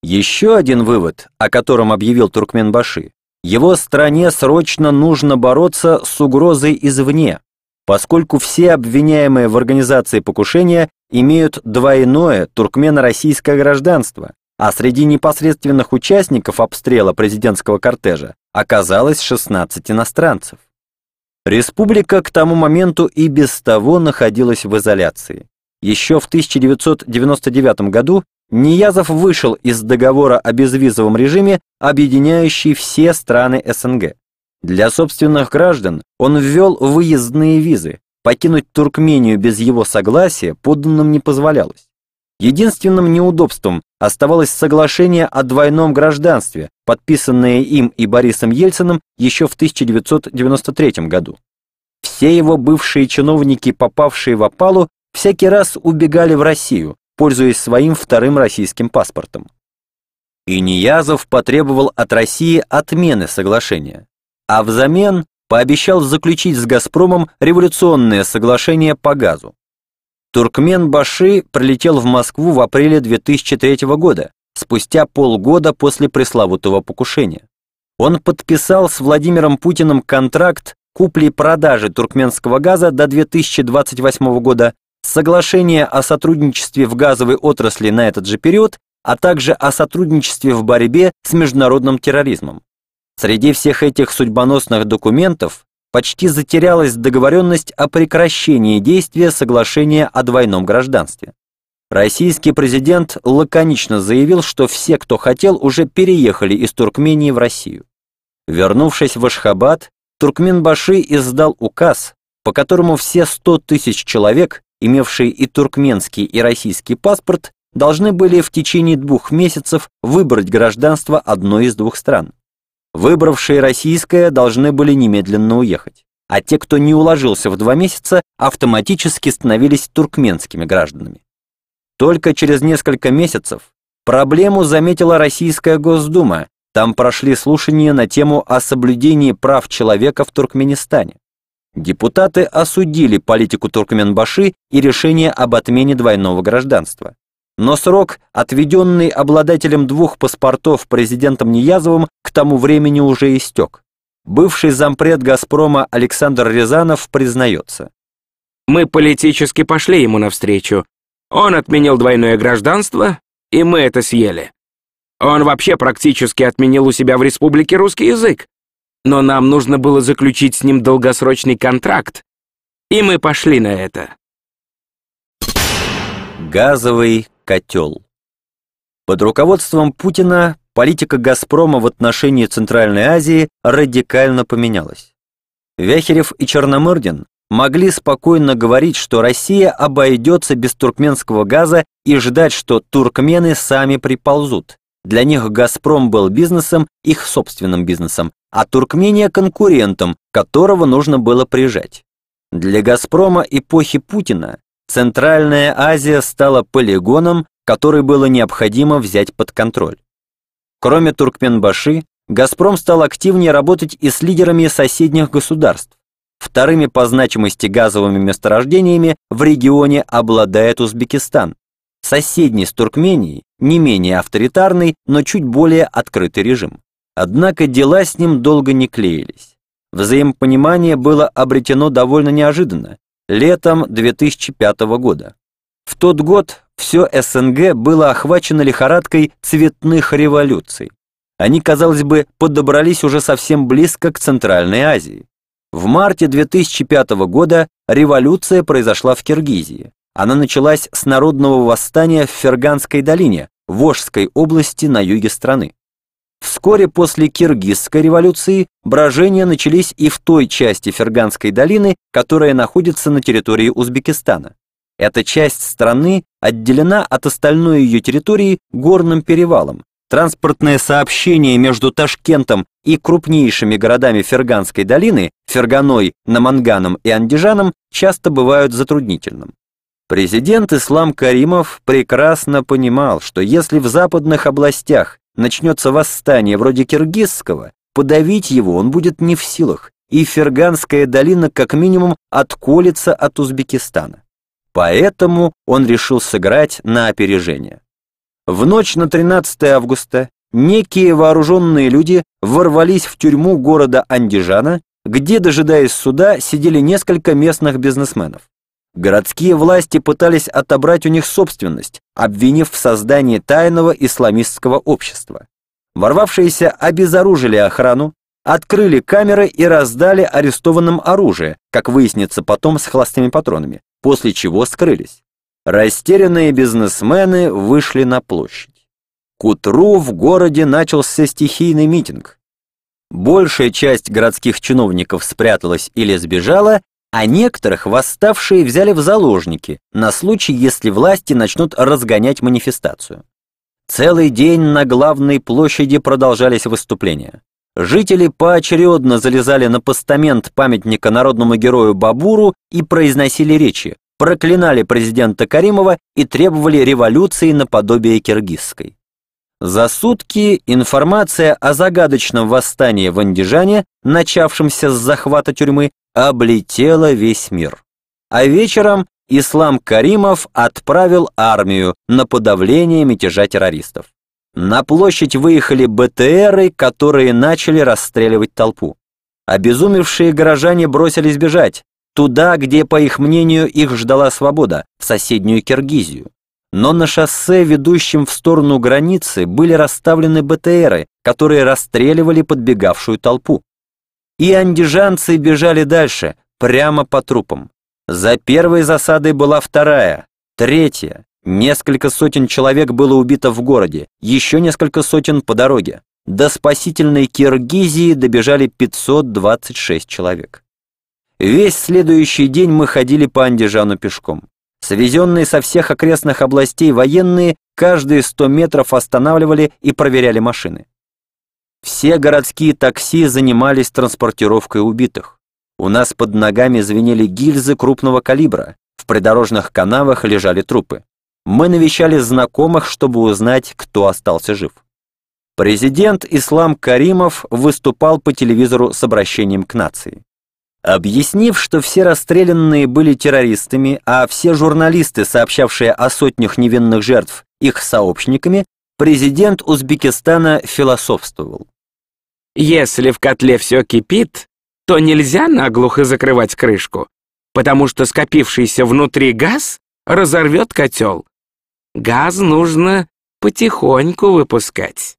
Еще один вывод, о котором объявил Туркменбаши. Его стране срочно нужно бороться с угрозой извне, поскольку все обвиняемые в организации покушения имеют двойное туркмено-российское гражданство, а среди непосредственных участников обстрела президентского кортежа оказалось 16 иностранцев. Республика к тому моменту и без того находилась в изоляции. Еще в 1999 году Ниязов вышел из договора о безвизовом режиме, объединяющий все страны СНГ. Для собственных граждан он ввел выездные визы. Покинуть Туркмению без его согласия подданным не позволялось. Единственным неудобством оставалось соглашение о двойном гражданстве, подписанное им и Борисом Ельциным еще в 1993 году. Все его бывшие чиновники, попавшие в опалу, всякий раз убегали в Россию, пользуясь своим вторым российским паспортом. И Ниязов потребовал от России отмены соглашения а взамен пообещал заключить с «Газпромом» революционное соглашение по газу. Туркмен Баши прилетел в Москву в апреле 2003 года, спустя полгода после пресловутого покушения. Он подписал с Владимиром Путиным контракт купли-продажи туркменского газа до 2028 года, соглашение о сотрудничестве в газовой отрасли на этот же период, а также о сотрудничестве в борьбе с международным терроризмом. Среди всех этих судьбоносных документов почти затерялась договоренность о прекращении действия соглашения о двойном гражданстве. Российский президент лаконично заявил, что все, кто хотел, уже переехали из Туркмении в Россию. Вернувшись в Ашхабад, Туркменбаши издал указ, по которому все 100 тысяч человек, имевшие и туркменский, и российский паспорт, должны были в течение двух месяцев выбрать гражданство одной из двух стран. Выбравшие российское должны были немедленно уехать, а те, кто не уложился в два месяца, автоматически становились туркменскими гражданами. Только через несколько месяцев проблему заметила Российская Госдума, там прошли слушания на тему о соблюдении прав человека в Туркменистане. Депутаты осудили политику Туркменбаши и решение об отмене двойного гражданства. Но срок, отведенный обладателем двух паспортов президентом Ниязовым, к тому времени уже истек. Бывший зампред «Газпрома» Александр Рязанов признается. «Мы политически пошли ему навстречу. Он отменил двойное гражданство, и мы это съели. Он вообще практически отменил у себя в республике русский язык. Но нам нужно было заключить с ним долгосрочный контракт, и мы пошли на это». Газовый котел. Под руководством Путина политика «Газпрома» в отношении Центральной Азии радикально поменялась. Вяхерев и Черномырдин могли спокойно говорить, что Россия обойдется без туркменского газа и ждать, что туркмены сами приползут. Для них «Газпром» был бизнесом, их собственным бизнесом, а Туркмения – конкурентом, которого нужно было прижать. Для «Газпрома» эпохи Путина Центральная Азия стала полигоном, который было необходимо взять под контроль. Кроме Туркменбаши, «Газпром» стал активнее работать и с лидерами соседних государств. Вторыми по значимости газовыми месторождениями в регионе обладает Узбекистан. Соседний с Туркменией, не менее авторитарный, но чуть более открытый режим. Однако дела с ним долго не клеились. Взаимопонимание было обретено довольно неожиданно, летом 2005 года. В тот год все СНГ было охвачено лихорадкой цветных революций. Они, казалось бы, подобрались уже совсем близко к Центральной Азии. В марте 2005 года революция произошла в Киргизии. Она началась с народного восстания в Ферганской долине, Волжской области на юге страны. Вскоре после Киргизской революции брожения начались и в той части Ферганской долины, которая находится на территории Узбекистана. Эта часть страны отделена от остальной ее территории горным перевалом. Транспортное сообщение между Ташкентом и крупнейшими городами Ферганской долины, Ферганой, Наманганом и Андижаном, часто бывают затруднительным. Президент Ислам Каримов прекрасно понимал, что если в западных областях начнется восстание вроде киргизского, подавить его он будет не в силах, и Ферганская долина как минимум отколется от Узбекистана. Поэтому он решил сыграть на опережение. В ночь на 13 августа некие вооруженные люди ворвались в тюрьму города Андижана, где, дожидаясь суда, сидели несколько местных бизнесменов. Городские власти пытались отобрать у них собственность, обвинив в создании тайного исламистского общества. Ворвавшиеся обезоружили охрану, открыли камеры и раздали арестованным оружие, как выяснится потом с холостыми патронами, после чего скрылись. Растерянные бизнесмены вышли на площадь. К утру в городе начался стихийный митинг. Большая часть городских чиновников спряталась или сбежала, а некоторых восставшие взяли в заложники на случай, если власти начнут разгонять манифестацию. Целый день на главной площади продолжались выступления. Жители поочередно залезали на постамент памятника народному герою Бабуру и произносили речи, проклинали президента Каримова и требовали революции наподобие киргизской. За сутки информация о загадочном восстании в Андижане, начавшемся с захвата тюрьмы, облетела весь мир. А вечером Ислам Каримов отправил армию на подавление мятежа террористов. На площадь выехали БТРы, которые начали расстреливать толпу. Обезумевшие горожане бросились бежать, туда, где, по их мнению, их ждала свобода, в соседнюю Киргизию. Но на шоссе, ведущем в сторону границы, были расставлены БТРы, которые расстреливали подбегавшую толпу. И андижанцы бежали дальше, прямо по трупам. За первой засадой была вторая, третья. Несколько сотен человек было убито в городе, еще несколько сотен по дороге. до спасительной Киргизии добежали 526 человек. Весь следующий день мы ходили по Андижану пешком. Свезенные со всех окрестных областей военные каждые 100 метров останавливали и проверяли машины. Все городские такси занимались транспортировкой убитых. У нас под ногами звенели гильзы крупного калибра, в придорожных канавах лежали трупы. Мы навещали знакомых, чтобы узнать, кто остался жив. Президент Ислам Каримов выступал по телевизору с обращением к нации. Объяснив, что все расстрелянные были террористами, а все журналисты, сообщавшие о сотнях невинных жертв, их сообщниками, президент Узбекистана философствовал. «Если в котле все кипит, то нельзя наглухо закрывать крышку, потому что скопившийся внутри газ разорвет котел. Газ нужно потихоньку выпускать».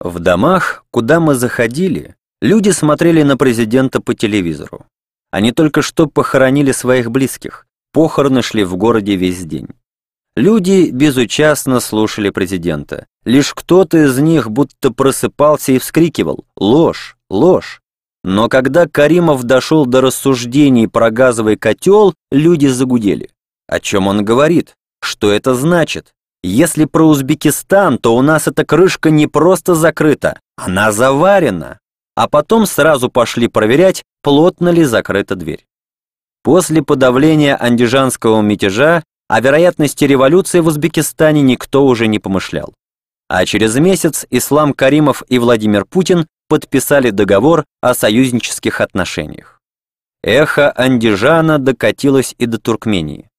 В домах, куда мы заходили, Люди смотрели на президента по телевизору. Они только что похоронили своих близких. Похороны шли в городе весь день. Люди безучастно слушали президента. Лишь кто-то из них будто просыпался и вскрикивал «Ложь! Ложь!». Но когда Каримов дошел до рассуждений про газовый котел, люди загудели. О чем он говорит? Что это значит? Если про Узбекистан, то у нас эта крышка не просто закрыта, она заварена а потом сразу пошли проверять, плотно ли закрыта дверь. После подавления андижанского мятежа о вероятности революции в Узбекистане никто уже не помышлял. А через месяц Ислам Каримов и Владимир Путин подписали договор о союзнических отношениях. Эхо Андижана докатилось и до Туркмении.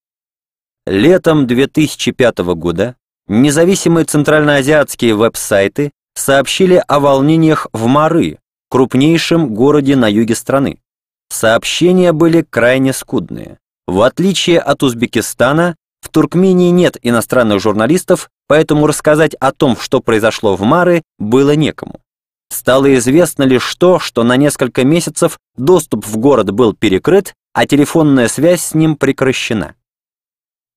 Летом 2005 года независимые центральноазиатские веб-сайты сообщили о волнениях в Мары, крупнейшем городе на юге страны. Сообщения были крайне скудные. В отличие от Узбекистана, в Туркмении нет иностранных журналистов, поэтому рассказать о том, что произошло в Мары, было некому. Стало известно лишь то, что на несколько месяцев доступ в город был перекрыт, а телефонная связь с ним прекращена.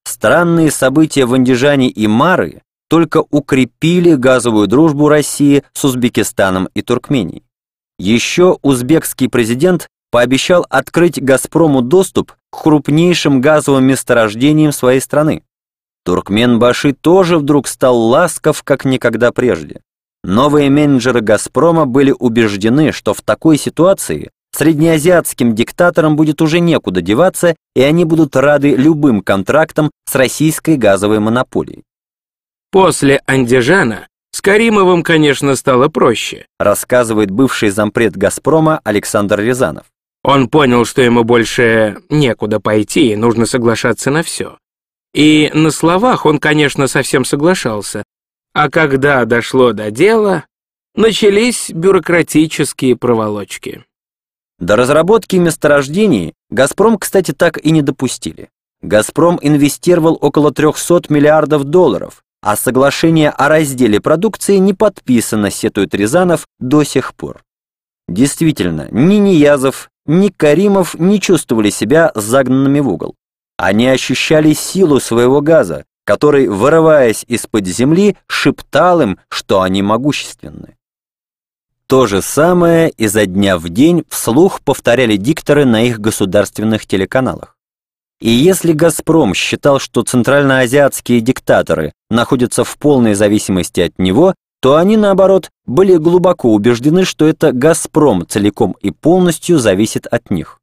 Странные события в Андижане и Мары только укрепили газовую дружбу России с Узбекистаном и Туркменией. Еще узбекский президент пообещал открыть «Газпрому» доступ к крупнейшим газовым месторождениям своей страны. Туркменбаши тоже вдруг стал ласков, как никогда прежде. Новые менеджеры «Газпрома» были убеждены, что в такой ситуации среднеазиатским диктаторам будет уже некуда деваться, и они будут рады любым контрактам с российской газовой монополией. После Андижана с Каримовым, конечно, стало проще, рассказывает бывший зампред «Газпрома» Александр Рязанов. Он понял, что ему больше некуда пойти, и нужно соглашаться на все. И на словах он, конечно, совсем соглашался. А когда дошло до дела, начались бюрократические проволочки. До разработки месторождений «Газпром», кстати, так и не допустили. «Газпром» инвестировал около 300 миллиардов долларов, а соглашение о разделе продукции не подписано, сетует Рязанов, до сих пор. Действительно, ни Ниязов, ни Каримов не чувствовали себя загнанными в угол. Они ощущали силу своего газа, который, вырываясь из-под земли, шептал им, что они могущественны. То же самое изо дня в день вслух повторяли дикторы на их государственных телеканалах. И если «Газпром» считал, что центральноазиатские диктаторы находятся в полной зависимости от него, то они, наоборот, были глубоко убеждены, что это «Газпром» целиком и полностью зависит от них.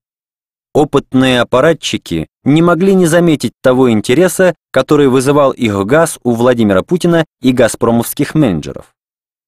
Опытные аппаратчики не могли не заметить того интереса, который вызывал их газ у Владимира Путина и газпромовских менеджеров.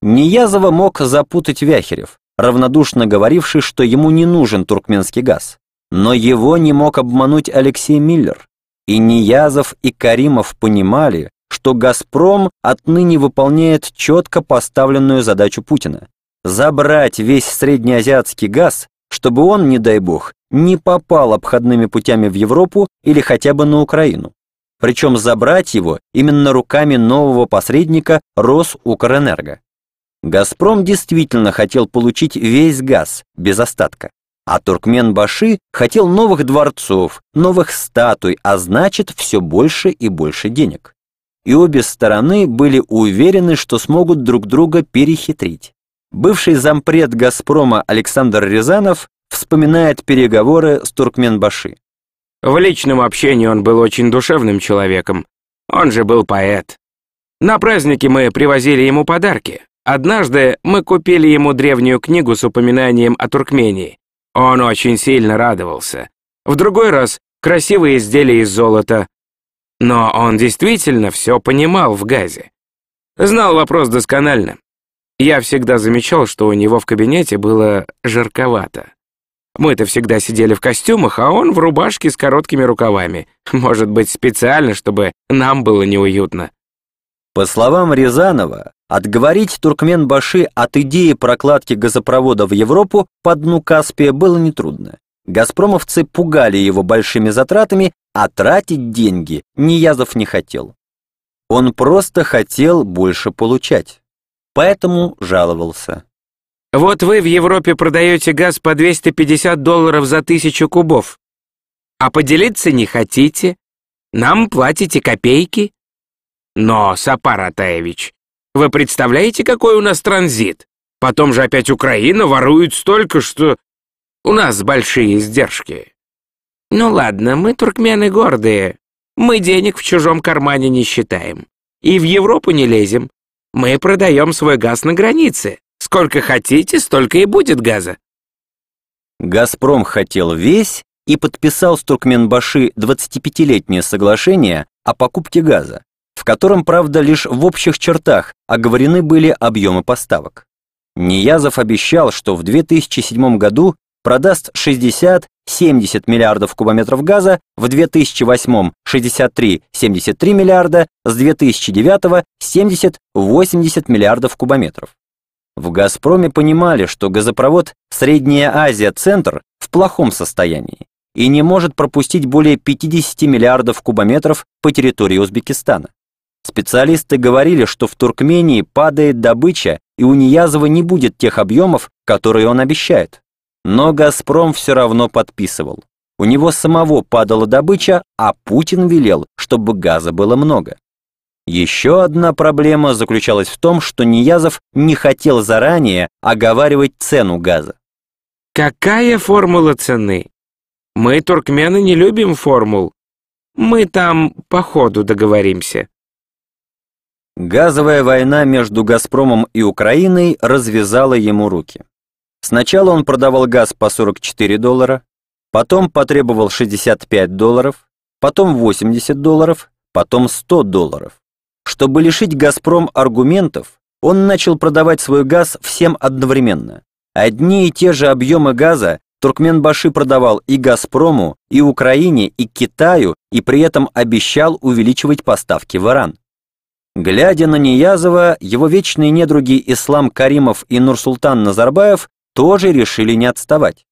Неязова мог запутать Вяхерев, равнодушно говоривший, что ему не нужен туркменский газ. Но его не мог обмануть Алексей Миллер. И Ниязов, и Каримов понимали, что «Газпром» отныне выполняет четко поставленную задачу Путина – забрать весь среднеазиатский газ, чтобы он, не дай бог, не попал обходными путями в Европу или хотя бы на Украину. Причем забрать его именно руками нового посредника Росукрэнерго. «Газпром» действительно хотел получить весь газ, без остатка. А Туркмен-Баши хотел новых дворцов, новых статуй, а значит, все больше и больше денег. и обе стороны были уверены, что смогут друг друга перехитрить. Бывший зампред «Газпрома» Александр Рязанов вспоминает переговоры с Туркменбаши. В личном общении он был очень душевным человеком. Он же был поэт. На праздники мы привозили ему подарки. Однажды мы купили ему древнюю книгу с упоминанием о Туркмении. Он очень сильно радовался. В другой раз красивые изделия из золота. Но он действительно все понимал в газе. Знал вопрос досконально. Я всегда замечал, что у него в кабинете было жарковато. Мы-то всегда сидели в костюмах, а он в рубашке с короткими рукавами. Может быть, специально, чтобы нам было неуютно. По словам Рязанова, отговорить Туркменбаши от идеи прокладки газопровода в Европу по дну Каспия было нетрудно. Газпромовцы пугали его большими затратами, а тратить деньги Ниязов не хотел. Он просто хотел больше получать. Поэтому жаловался. Вот вы в Европе продаете газ по 250 долларов за тысячу кубов. А поделиться не хотите? Нам платите копейки? Но, Сапар Атаевич, вы представляете, какой у нас транзит? Потом же опять Украина ворует столько, что... У нас большие издержки. Ну ладно, мы туркмены гордые. Мы денег в чужом кармане не считаем. И в Европу не лезем. Мы продаем свой газ на границе. Сколько хотите, столько и будет газа. «Газпром» хотел весь и подписал с Туркменбаши 25-летнее соглашение о покупке газа, в котором, правда, лишь в общих чертах оговорены были объемы поставок. Неязов обещал, что в 2007 году продаст 60-70 миллиардов кубометров газа, в 2008 63-73 миллиарда, с 2009 70-80 миллиардов кубометров. В «Газпроме» понимали, что газопровод «Средняя Азия-Центр» в плохом состоянии и не может пропустить более 50 миллиардов кубометров по территории Узбекистана. Специалисты говорили, что в Туркмении падает добыча, и у Ниязова не будет тех объемов, которые он обещает. Но «Газпром» все равно подписывал. У него самого падала добыча, а Путин велел, чтобы газа было много. Еще одна проблема заключалась в том, что Ниязов не хотел заранее оговаривать цену газа. Какая формула цены? Мы, туркмены, не любим формул. Мы там по ходу договоримся. Газовая война между «Газпромом» и Украиной развязала ему руки. Сначала он продавал газ по 44 доллара, потом потребовал 65 долларов, потом 80 долларов, потом 100 долларов. Чтобы лишить «Газпром» аргументов, он начал продавать свой газ всем одновременно. Одни и те же объемы газа Туркменбаши продавал и «Газпрому», и Украине, и Китаю, и при этом обещал увеличивать поставки в Иран. Глядя на Ниязова, его вечные недруги Ислам Каримов и Нурсултан Назарбаев тоже решили не отставать.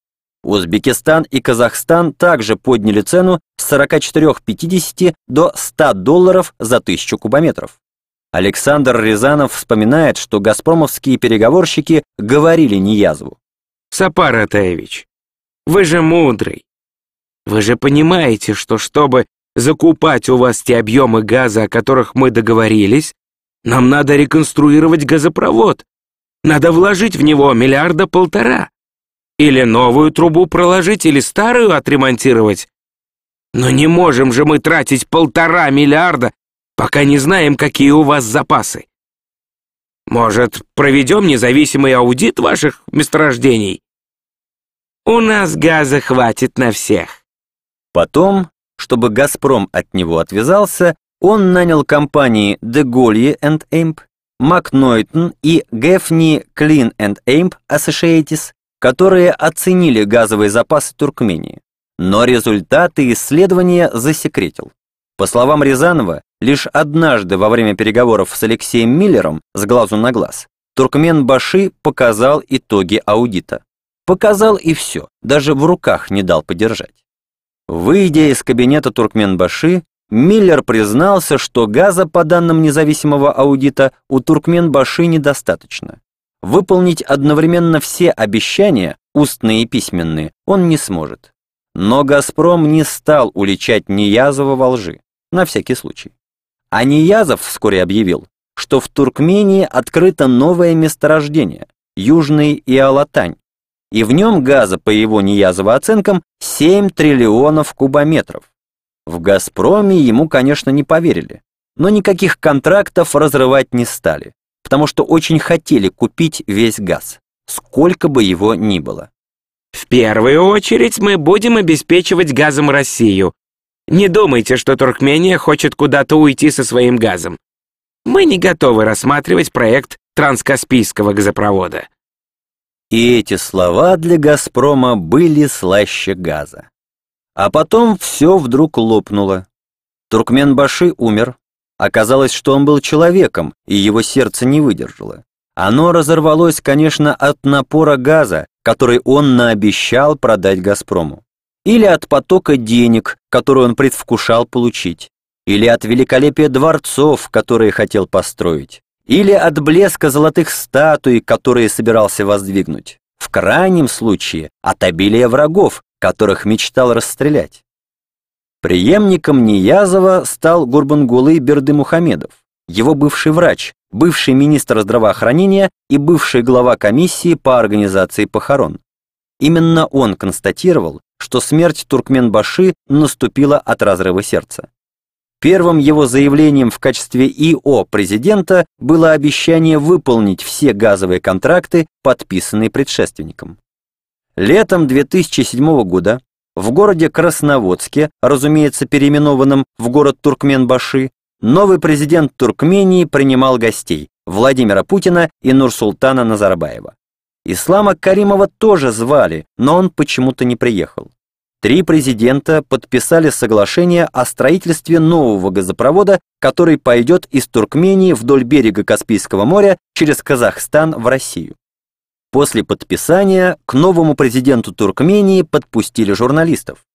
Узбекистан и Казахстан также подняли цену с 44,50 до 100 долларов за тысячу кубометров. Александр Рязанов вспоминает, что газпромовские переговорщики говорили Ниязову. «Сапар Атаевич, вы же мудрый. Вы же понимаете, что чтобы закупать у вас те объемы газа, о которых мы договорились, нам надо реконструировать газопровод. Надо вложить в него миллиарда полтора. Или новую трубу проложить, или старую отремонтировать. Но не можем же мы тратить полтора миллиарда, пока не знаем, какие у вас запасы. Может, проведем независимый аудит ваших месторождений? У нас газа хватит на всех. Потом, чтобы «Газпром» от него отвязался, он нанял компании Degolye Amp, McNaughton и Gaffney Clean Amp Associates которые оценили газовые запасы Туркмении. Но результаты исследования засекретил. По словам Рязанова, лишь однажды во время переговоров с Алексеем Миллером с глазу на глаз Туркмен Баши показал итоги аудита. Показал и все, даже в руках не дал подержать. Выйдя из кабинета Туркмен Баши, Миллер признался, что газа, по данным независимого аудита, у Туркмен Баши недостаточно. Выполнить одновременно все обещания, устные и письменные, он не сможет. Но «Газпром» не стал уличать Ниязова во лжи, на всякий случай. А Ниязов вскоре объявил, что в Туркмении открыто новое месторождение – Южный Иолатань, и в нем газа, по его Ниязова оценкам, 7 триллионов кубометров. В «Газпроме» ему, конечно, не поверили, но никаких контрактов разрывать не стали, потому что очень хотели купить весь газ, сколько бы его ни было. В первую очередь мы будем обеспечивать газом Россию. Не думайте, что Туркмения хочет куда-то уйти со своим газом. Мы не готовы рассматривать проект транскаспийского газопровода. И эти слова для «Газпрома» были слаще газа. А потом все вдруг лопнуло. Туркменбаши умер. Оказалось, что он был человеком, и его сердце не выдержало. Оно разорвалось, конечно, от напора газа, который он наобещал продать «Газпрому». Или от потока денег, который он предвкушал получить. Или от великолепия дворцов, которые хотел построить. Или от блеска золотых статуй, которые собирался воздвигнуть. В крайнем случае, от обилия врагов, которых мечтал расстрелять. Преемником Ниязова стал Гурбангулы Бердымухамедов, его бывший врач, бывший министр здравоохранения и бывший глава комиссии по организации похорон. Именно он констатировал, что смерть Туркменбаши наступила от разрыва сердца. Первым его заявлением в качестве ИО президента было обещание выполнить все газовые контракты, подписанные предшественником. Летом 2007 года в городе Красноводске, разумеется переименованном в город Туркменбаши, новый президент Туркмении принимал гостей Владимира Путина и Нурсултана Назарбаева. Ислама Каримова тоже звали, но он почему-то не приехал. Три президента подписали соглашение о строительстве нового газопровода, который пойдет из Туркмении вдоль берега Каспийского моря через Казахстан в Россию. После подписания к новому президенту Туркмении подпустили журналистов.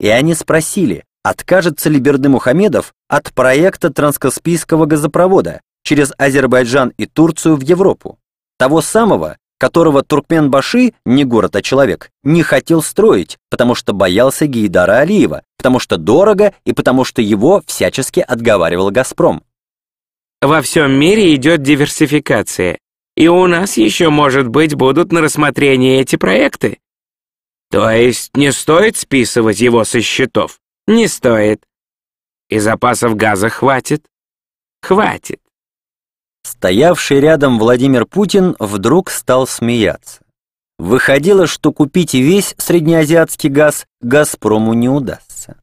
И они спросили, откажется ли Бердымухамедов от проекта транскаспийского газопровода через Азербайджан и Турцию в Европу. Того самого, которого Туркменбаши, не город, а человек, не хотел строить, потому что боялся Гейдара Алиева, потому что дорого и потому что его всячески отговаривал «Газпром». Во всем мире идет диверсификация, и у нас еще, может быть, будут на рассмотрении эти проекты. То есть не стоит списывать его со счетов? Не стоит. И запасов газа хватит? Хватит. Стоявший рядом Владимир Путин вдруг стал смеяться. Выходило, что купить весь среднеазиатский газ «Газпрому» не удастся.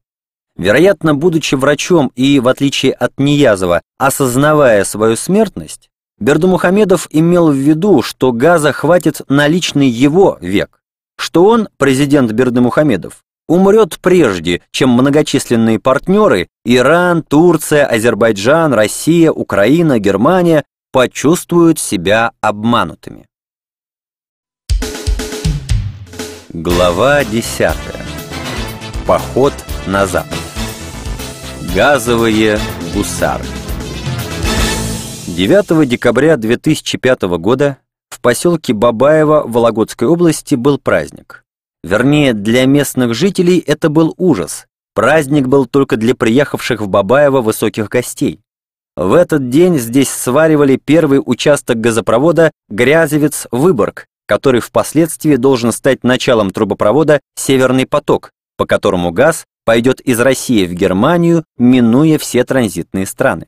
Вероятно, будучи врачом и, в отличие от Ниязова, осознавая свою смертность, Бердумухамедов имел в виду, что газа хватит на личный его век, что он, президент Бердымухамедов, умрет прежде, чем многочисленные партнеры Иран, Турция, Азербайджан, Россия, Украина, Германия почувствуют себя обманутыми. Глава 10. Поход на запад. Газовые гусары. 9 декабря 2005 года в поселке Бабаево Вологодской области был праздник. Вернее, для местных жителей это был ужас. Праздник был только для приехавших в Бабаево высоких гостей. В этот день здесь сваривали первый участок газопровода Грязевец-Выборг, который впоследствии должен стать началом трубопровода «Северный поток», по которому газ пойдет из России в Германию, минуя все транзитные страны.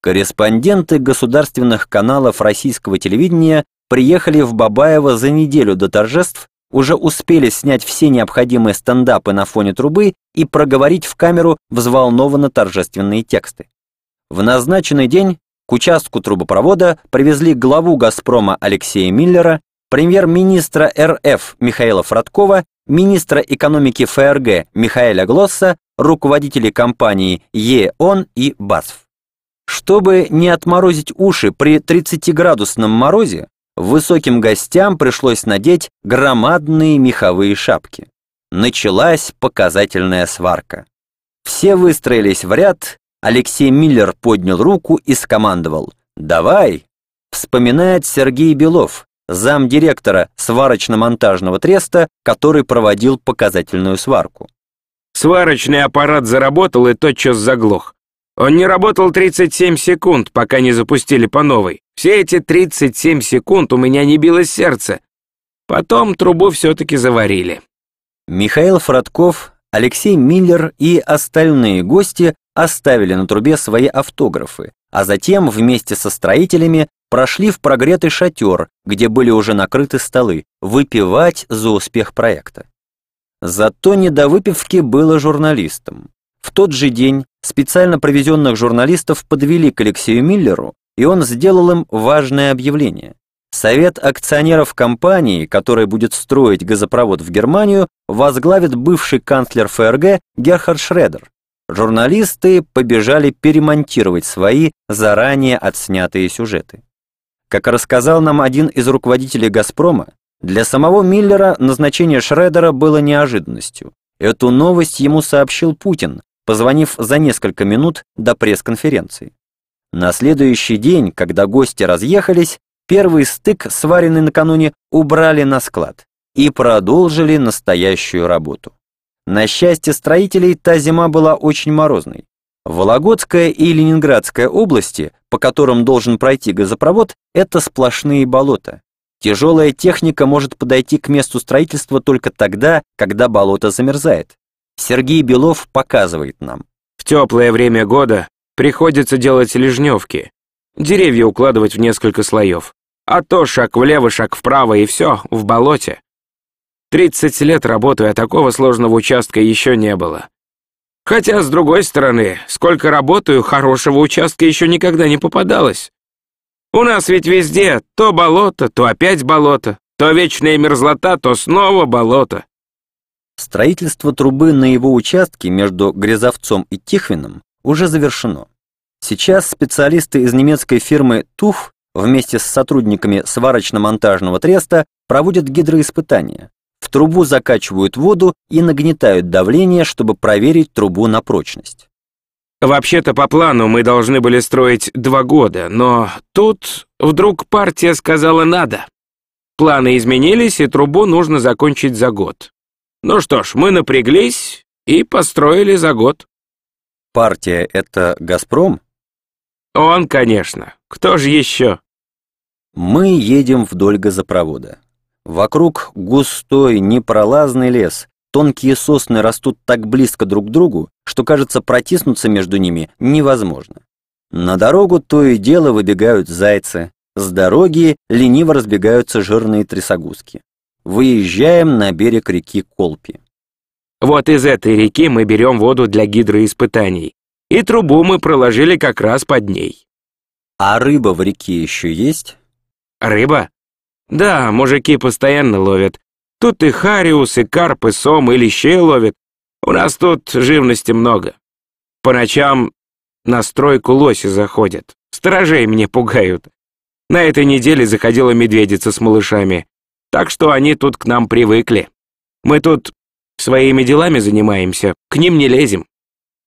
Корреспонденты государственных каналов российского телевидения приехали в Бабаево за неделю до торжеств, уже успели снять все необходимые стендапы на фоне трубы и проговорить в камеру взволнованно торжественные тексты. В назначенный день к участку трубопровода привезли главу «Газпрома» Алексея Миллера, премьер-министра РФ Михаила Фродкова, министра экономики ФРГ Михаэля Глосса, руководителей компаний ЕОН и БАСФ. Чтобы не отморозить уши при 30-градусном морозе, высоким гостям пришлось надеть громадные меховые шапки. Началась показательная сварка. Все выстроились в ряд Алексей Миллер поднял руку и скомандовал «Давай!» Вспоминает Сергей Белов, замдиректора сварочно-монтажного треста, который проводил показательную сварку. Сварочный аппарат заработал и тотчас заглох. Он не работал 37 секунд, пока не запустили по новой. Все эти 37 секунд у меня не билось сердце. Потом трубу все-таки заварили. Михаил Фродков, Алексей Миллер и остальные гости оставили на трубе свои автографы, а затем вместе со строителями прошли в прогретый шатер, где были уже накрыты столы, выпивать за успех проекта. Зато не до выпивки было журналистам. В тот же день специально провезенных журналистов подвели к Алексею Миллеру, и он сделал им важное объявление. Совет акционеров компании, которая будет строить газопровод в Германию, возглавит бывший канцлер ФРГ Герхард Шредер. Журналисты побежали перемонтировать свои заранее отснятые сюжеты. Как рассказал нам один из руководителей «Газпрома», для самого Миллера назначение Шредера было неожиданностью. Эту новость ему сообщил Путин, позвонив за несколько минут до пресс-конференции. На следующий день, когда гости разъехались, первый стык, сваренный накануне, убрали на склад и продолжили настоящую работу. На счастье строителей та зима была очень морозной. Вологодская и Ленинградская области, по которым должен пройти газопровод, это сплошные болота. Тяжелая техника может подойти к месту строительства только тогда, когда болото замерзает. Сергей Белов показывает нам. В теплое время года приходится делать лежневки, деревья укладывать в несколько слоев. А то шаг влево, шаг вправо и все, в болоте. 30 лет работаю, а такого сложного участка еще не было. Хотя, с другой стороны, сколько работаю, хорошего участка еще никогда не попадалось. У нас ведь везде то болото, то опять болото, то вечная мерзлота, то снова болото. Строительство трубы на его участке между Грязовцом и Тихвином уже завершено. Сейчас специалисты из немецкой фирмы ТУФ вместе с сотрудниками сварочно-монтажного треста проводят гидроиспытания. В трубу закачивают воду и нагнетают давление, чтобы проверить трубу на прочность. Вообще-то по плану мы должны были строить два года, но тут вдруг партия сказала «надо». Планы изменились, и трубу нужно закончить за год. Ну что ж, мы напряглись и построили за год. Партия — это «Газпром»? Он, конечно. Кто же еще? Мы едем вдоль газопровода. Вокруг густой, непролазный лес. Тонкие сосны растут так близко друг к другу, что, кажется, протиснуться между ними невозможно. На дорогу то и дело выбегают зайцы. С дороги лениво разбегаются жирные трясогузки. Выезжаем на берег реки Колпи. Вот из этой реки мы берем воду для гидроиспытаний. И трубу мы проложили как раз под ней. А рыба в реке еще есть? Рыба? Да, мужики постоянно ловят. Тут и хариус, и карп, и сом, и лещей ловят. У нас тут живности много. По ночам на стройку лоси заходят. Сторожей мне пугают. На этой неделе заходила медведица с малышами. Так что они тут к нам привыкли. Мы тут своими делами занимаемся, к ним не лезем.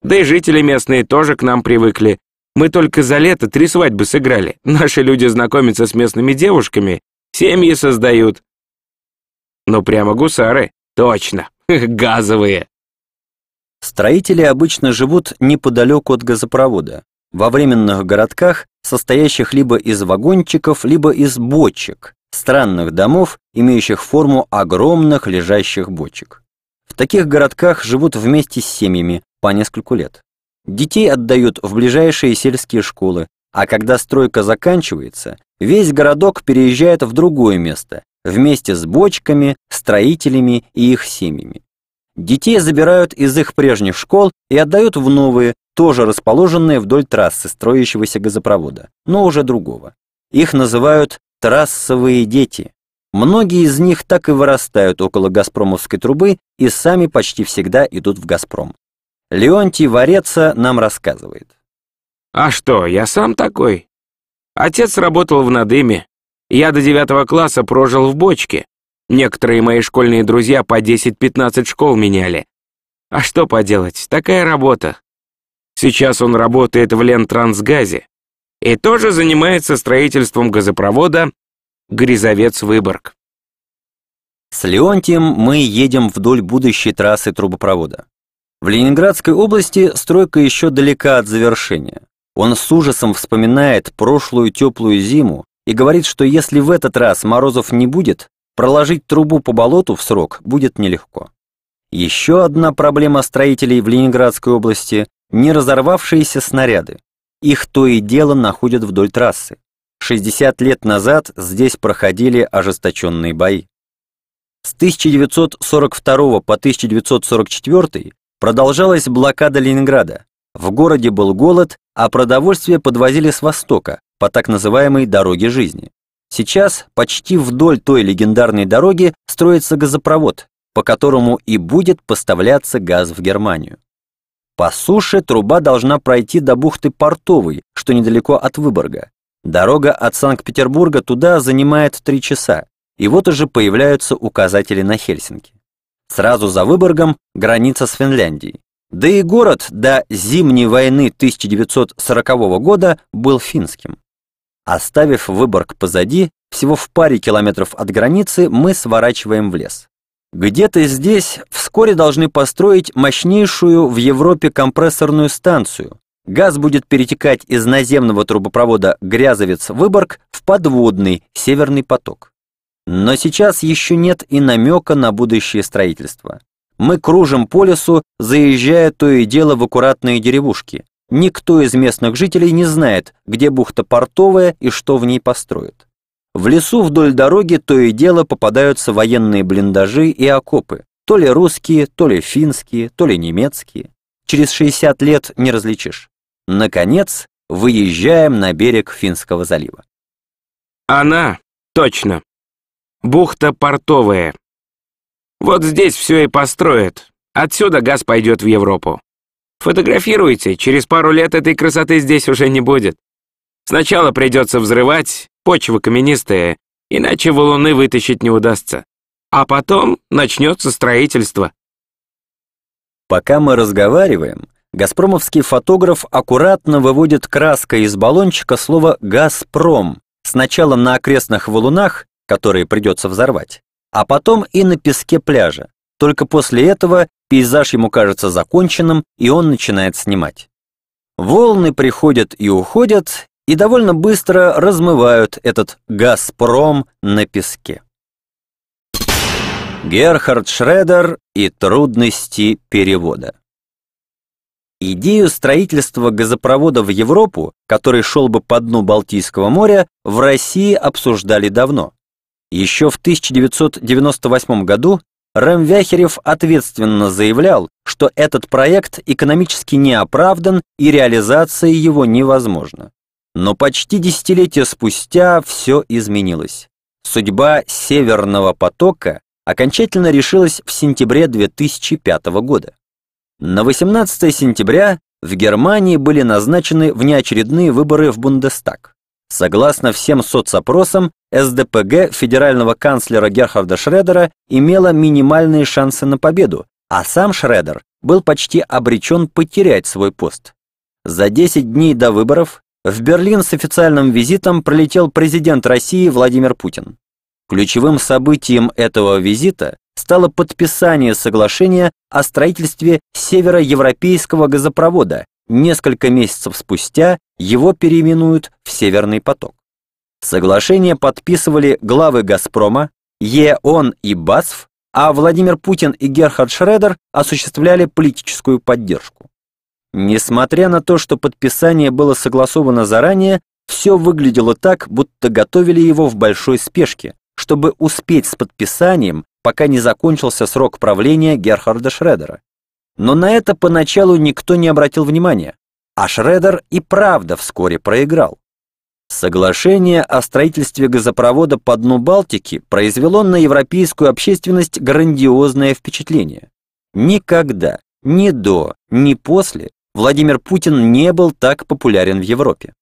Да и жители местные тоже к нам привыкли. Мы только за лето три свадьбы сыграли. Наши люди знакомятся с местными девушками, семьи создают. Ну прямо гусары, точно, газовые. Строители обычно живут неподалеку от газопровода, во временных городках, состоящих либо из вагончиков, либо из бочек, странных домов, имеющих форму огромных лежащих бочек. В таких городках живут вместе с семьями по нескольку лет. Детей отдают в ближайшие сельские школы, а когда стройка заканчивается, весь городок переезжает в другое место, вместе с бочками, строителями и их семьями. Детей забирают из их прежних школ и отдают в новые, тоже расположенные вдоль трассы строящегося газопровода, но уже другого. Их называют Трассовые дети. Многие из них так и вырастают около газпромовской трубы и сами почти всегда идут в «Газпром». Леонтий Вареца нам рассказывает. «А что, я сам такой? Отец работал в Надыме. Я до девятого класса прожил в бочке. Некоторые мои школьные друзья по 10-15 школ меняли. А что поделать, такая работа. Сейчас он работает в Лентрансгазе и тоже занимается строительством газопровода Грязовец-Выборг. С Леонтием мы едем вдоль будущей трассы трубопровода. В Ленинградской области стройка еще далека от завершения. Он с ужасом вспоминает прошлую теплую зиму и говорит, что если в этот раз морозов не будет, проложить трубу по болоту в срок будет нелегко. Еще одна проблема строителей в Ленинградской области – не разорвавшиеся снаряды. Их то и дело находят вдоль трассы. 60 лет назад здесь проходили ожесточенные бои. С 1942 по 1944 Продолжалась блокада Ленинграда. В городе был голод, а продовольствие подвозили с востока, по так называемой «дороге жизни». Сейчас почти вдоль той легендарной дороги строится газопровод, по которому и будет поставляться газ в Германию. По суше труба должна пройти до бухты Портовой, что недалеко от Выборга. Дорога от Санкт-Петербурга туда занимает три часа, и вот уже появляются указатели на Хельсинки. Сразу за Выборгом граница с Финляндией. Да и город до Зимней войны 1940 года был финским. Оставив Выборг позади, всего в паре километров от границы мы сворачиваем в лес. Где-то здесь вскоре должны построить мощнейшую в Европе компрессорную станцию. Газ будет перетекать из наземного трубопровода Грязовец-Выборг в подводный Северный поток. Но сейчас еще нет и намека на будущее строительство. Мы кружим по лесу, заезжая то и дело в аккуратные деревушки. Никто из местных жителей не знает, где бухта портовая и что в ней построят. В лесу вдоль дороги то и дело попадаются военные блиндажи и окопы, то ли русские, то ли финские, то ли немецкие. Через 60 лет не различишь. Наконец, выезжаем на берег Финского залива. Она, точно, Бухта портовая. Вот здесь все и построят. Отсюда газ пойдет в Европу. Фотографируйте, через пару лет этой красоты здесь уже не будет. Сначала придется взрывать, почва каменистая, иначе валуны вытащить не удастся. А потом начнется строительство. Пока мы разговариваем, газпромовский фотограф аккуратно выводит краской из баллончика слово «Газпром», сначала на окрестных валунах, которые придется взорвать, а потом и на песке пляжа. Только после этого пейзаж ему кажется законченным, и он начинает снимать. Волны приходят и уходят, и довольно быстро размывают этот «Газпром» на песке. Герхард Шредер и трудности перевода. Идею строительства газопровода в Европу, который шел бы по дну Балтийского моря, в России обсуждали давно. Еще в 1998 году Рэм Вяхерев ответственно заявлял, что этот проект экономически не оправдан и реализация его невозможна. Но почти десятилетия спустя все изменилось. Судьба Северного потока окончательно решилась в сентябре 2005 года. На 18 сентября в Германии были назначены внеочередные выборы в Бундестаг. Согласно всем соцопросам, СДПГ федерального канцлера Герхарда Шредера имела минимальные шансы на победу, а сам Шредер был почти обречен потерять свой пост. За 10 дней до выборов в Берлин с официальным визитом прилетел президент России Владимир Путин. Ключевым событием этого визита стало подписание соглашения о строительстве североевропейского газопровода, Несколько месяцев спустя его переименуют в «Северный поток». Соглашение подписывали главы «Газпрома», ЕОН и БАСФ, а Владимир Путин и Герхард Шредер осуществляли политическую поддержку. Несмотря на то, что подписание было согласовано заранее, все выглядело так, будто готовили его в большой спешке, чтобы успеть с подписанием, пока не закончился срок правления Герхарда Шредера. Но на это поначалу никто не обратил внимания, а Шредер и правда вскоре проиграл. Соглашение о строительстве газопровода по дну Балтики произвело на европейскую общественность грандиозное впечатление. Никогда, ни до, ни после Владимир Путин не был так популярен в Европе.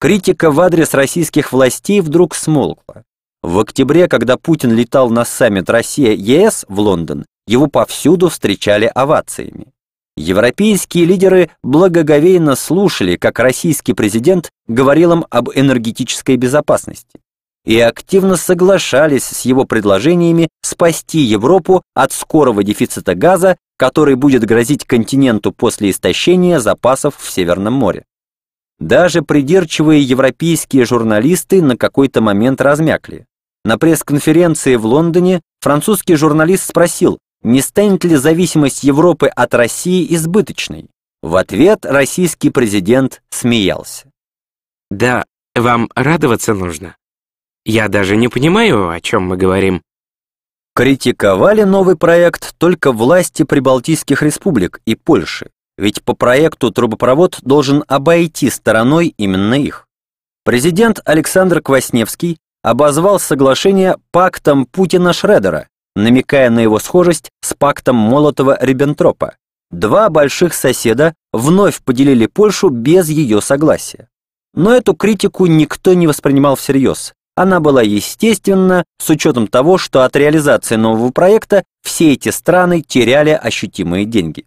Критика в адрес российских властей вдруг смолкла. В октябре, когда Путин летал на саммит Россия-ЕС в Лондон, его повсюду встречали овациями. Европейские лидеры благоговейно слушали, как российский президент говорил им об энергетической безопасности. И активно соглашались с его предложениями спасти Европу от скорого дефицита газа, который будет грозить континенту после истощения запасов в Северном море. Даже придирчивые европейские журналисты на какой-то момент размякли. На пресс-конференции в Лондоне французский журналист спросил, не станет ли зависимость Европы от России избыточной. В ответ российский президент смеялся. «Да, вам радоваться нужно. Я даже не понимаю, о чем мы говорим». Критиковали новый проект только власти прибалтийских республик и Польши, ведь по проекту трубопровод должен обойти стороной именно их. Президент Александр Квасневский обозвал соглашение пактом Путина-Шредера, намекая на его схожесть с пактом Молотова-Риббентропа. Два больших соседа вновь поделили Польшу без ее согласия. Но эту критику никто не воспринимал всерьез. Она была естественна с учетом того, что от реализации нового проекта все эти страны теряли ощутимые деньги.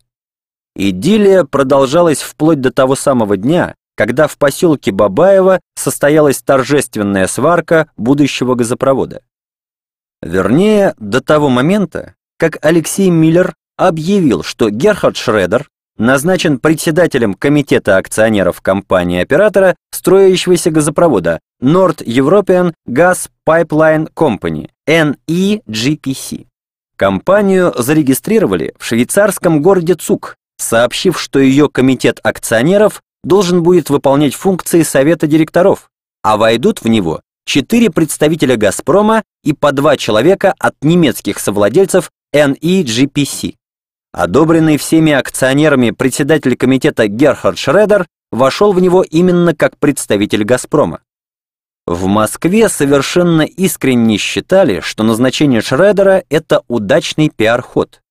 Идиллия продолжалась вплоть до того самого дня, когда в поселке Бабаево состоялась торжественная сварка будущего газопровода. Вернее, до того момента, как Алексей Миллер объявил, что Герхард Шредер назначен председателем комитета акционеров компании-оператора строящегося газопровода North European Gas Pipeline Company, NEGPC. Компанию зарегистрировали в швейцарском городе Цук, сообщив, что ее комитет акционеров должен будет выполнять функции совета директоров, а войдут в него четыре представителя «Газпрома» и по два человека от немецких совладельцев NEGPC. Одобренный всеми акционерами председатель комитета Герхард Шредер вошел в него именно как представитель «Газпрома». В Москве совершенно искренне считали, что назначение Шредера – это удачный пиар-ход,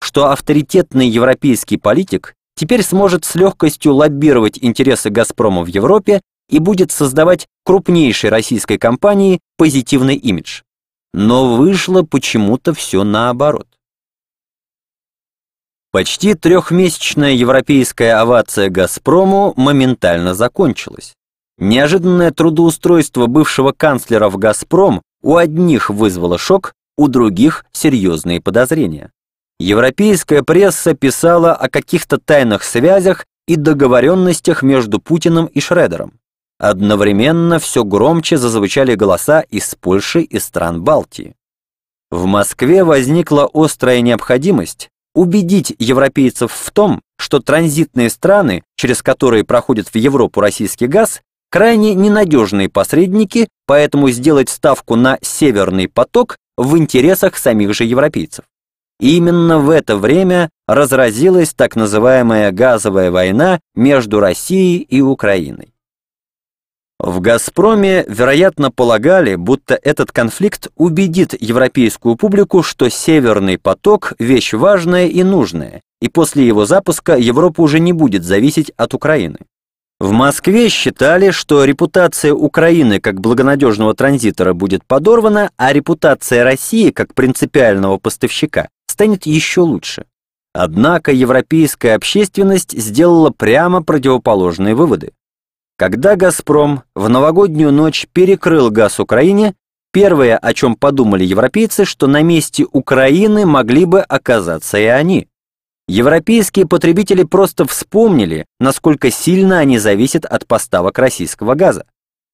что авторитетный европейский политик теперь сможет с легкостью лоббировать интересы «Газпрома» в Европе и будет создавать крупнейшей российской компании позитивный имидж. Но вышло почему-то все наоборот. Почти трехмесячная европейская овация «Газпрому» моментально закончилась. Неожиданное трудоустройство бывшего канцлера в «Газпром» у одних вызвало шок, у других – серьезные подозрения. Европейская пресса писала о каких-то тайных связях и договоренностях между Путиным и Шредером. Одновременно все громче зазвучали голоса из Польши и стран Балтии. В Москве возникла острая необходимость убедить европейцев в том, что транзитные страны, через которые проходит в Европу российский газ, крайне ненадежные посредники, поэтому сделать ставку на «Северный поток» в интересах самих же европейцев. Именно в это время разразилась так называемая газовая война между Россией и Украиной. В «Газпроме», вероятно, полагали, будто этот конфликт убедит европейскую публику, что «Северный поток» — вещь важная и нужная, и после его запуска Европа уже не будет зависеть от Украины. В Москве считали, что репутация Украины как благонадежного транзитора будет подорвана, а репутация России как принципиального поставщика станет еще лучше. Однако европейская общественность сделала прямо противоположные выводы. Когда «Газпром» в новогоднюю ночь перекрыл газ Украине, первое, о чем подумали европейцы, что на месте Украины могли бы оказаться и они. Европейские потребители просто вспомнили, насколько сильно они зависят от поставок российского газа.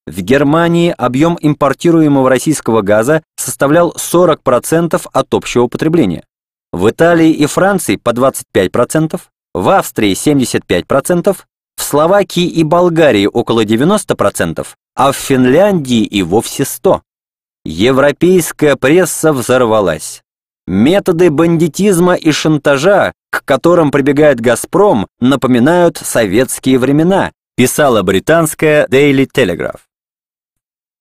В Германии объем импортируемого российского газа составлял 40% от общего потребления. В Италии и Франции по 25%, в Австрии 75%, в Словакии и Болгарии около 90%, а в Финляндии и вовсе 100%. Европейская пресса взорвалась. Методы бандитизма и шантажа, к которым прибегает «Газпром», напоминают советские времена, писала британская Daily Telegraph.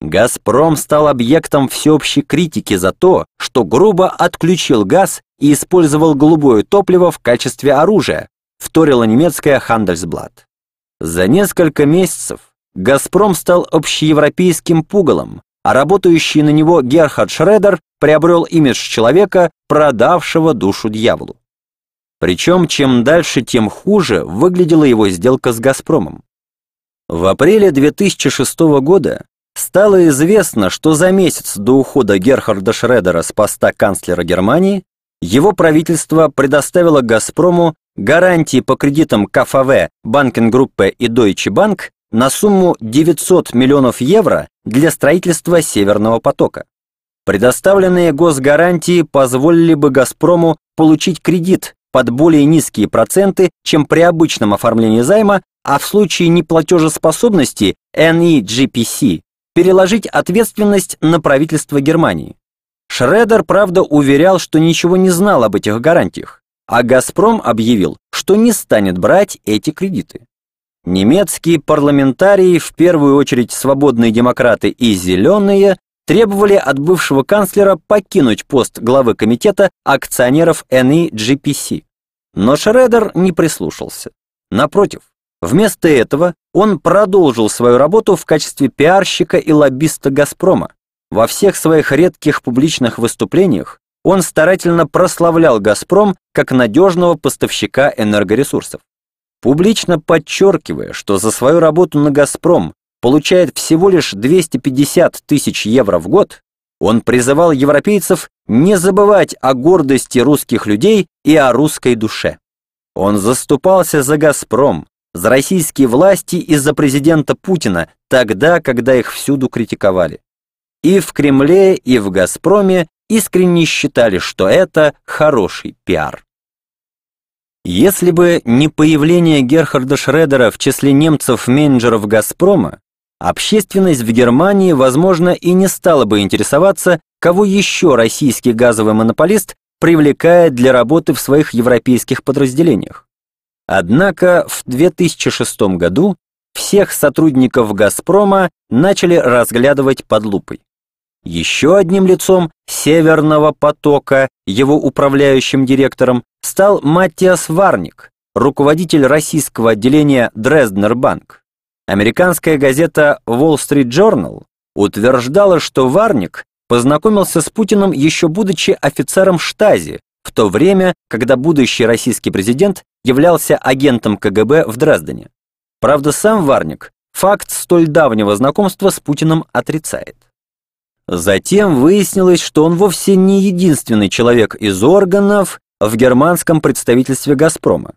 «Газпром» стал объектом всеобщей критики за то, что грубо отключил газ и использовал голубое топливо в качестве оружия, вторила немецкая Handelsblatt. За несколько месяцев «Газпром» стал общеевропейским пугалом, а работающий на него Герхард Шредер приобрел имидж человека, продавшего душу дьяволу. Причем чем дальше, тем хуже выглядела его сделка с «Газпромом». В апреле 2006 года стало известно, что за месяц до ухода Герхарда Шредера с поста канцлера Германии его правительство предоставило «Газпрому» гарантии по кредитам КФВ, Банкенгруппе и Deutsche Bank на сумму 900 миллионов евро для строительства Северного потока. Предоставленные госгарантии позволили бы «Газпрому» получить кредит под более низкие проценты, чем при обычном оформлении займа, а в случае неплатежеспособности NEGPC переложить ответственность на правительство Германии. Шредер, правда, уверял, что ничего не знал об этих гарантиях, а «Газпром» объявил, что не станет брать эти кредиты. Немецкие парламентарии, в первую очередь свободные демократы и зеленые, требовали от бывшего канцлера покинуть пост главы комитета акционеров NEGPC. Но Шредер не прислушался. Напротив, вместо этого он продолжил свою работу в качестве пиарщика и лоббиста «Газпрома». Во всех своих редких публичных выступлениях он старательно прославлял «Газпром» как надежного поставщика энергоресурсов. Публично подчеркивая, что за свою работу на «Газпром» получает всего лишь 250 тысяч евро в год, он призывал европейцев не забывать о гордости русских людей и о русской душе. Он заступался за «Газпром», за российские власти и за президента Путина тогда, когда их всюду критиковали. И в Кремле, и в «Газпроме» искренне считали, что это хороший пиар. Если бы не появление Герхарда Шредера в числе немцев-менеджеров «Газпрома», общественность в Германии, возможно, и не стала бы интересоваться, кого еще российский газовый монополист привлекает для работы в своих европейских подразделениях. Однако в 2006 году всех сотрудников «Газпрома» начали разглядывать под лупой. Еще одним лицом «Северного потока», его управляющим директором, стал Маттиас Варник, руководитель российского отделения Дрезднер Банк. Американская газета Wall Street Journal утверждала, что Варник познакомился с Путиным еще будучи офицером штази, в то время, когда будущий российский президент являлся агентом КГБ в Дрездене. Правда, сам Варник факт столь давнего знакомства с Путиным отрицает. Затем выяснилось, что он вовсе не единственный человек из органов в германском представительстве «Газпрома».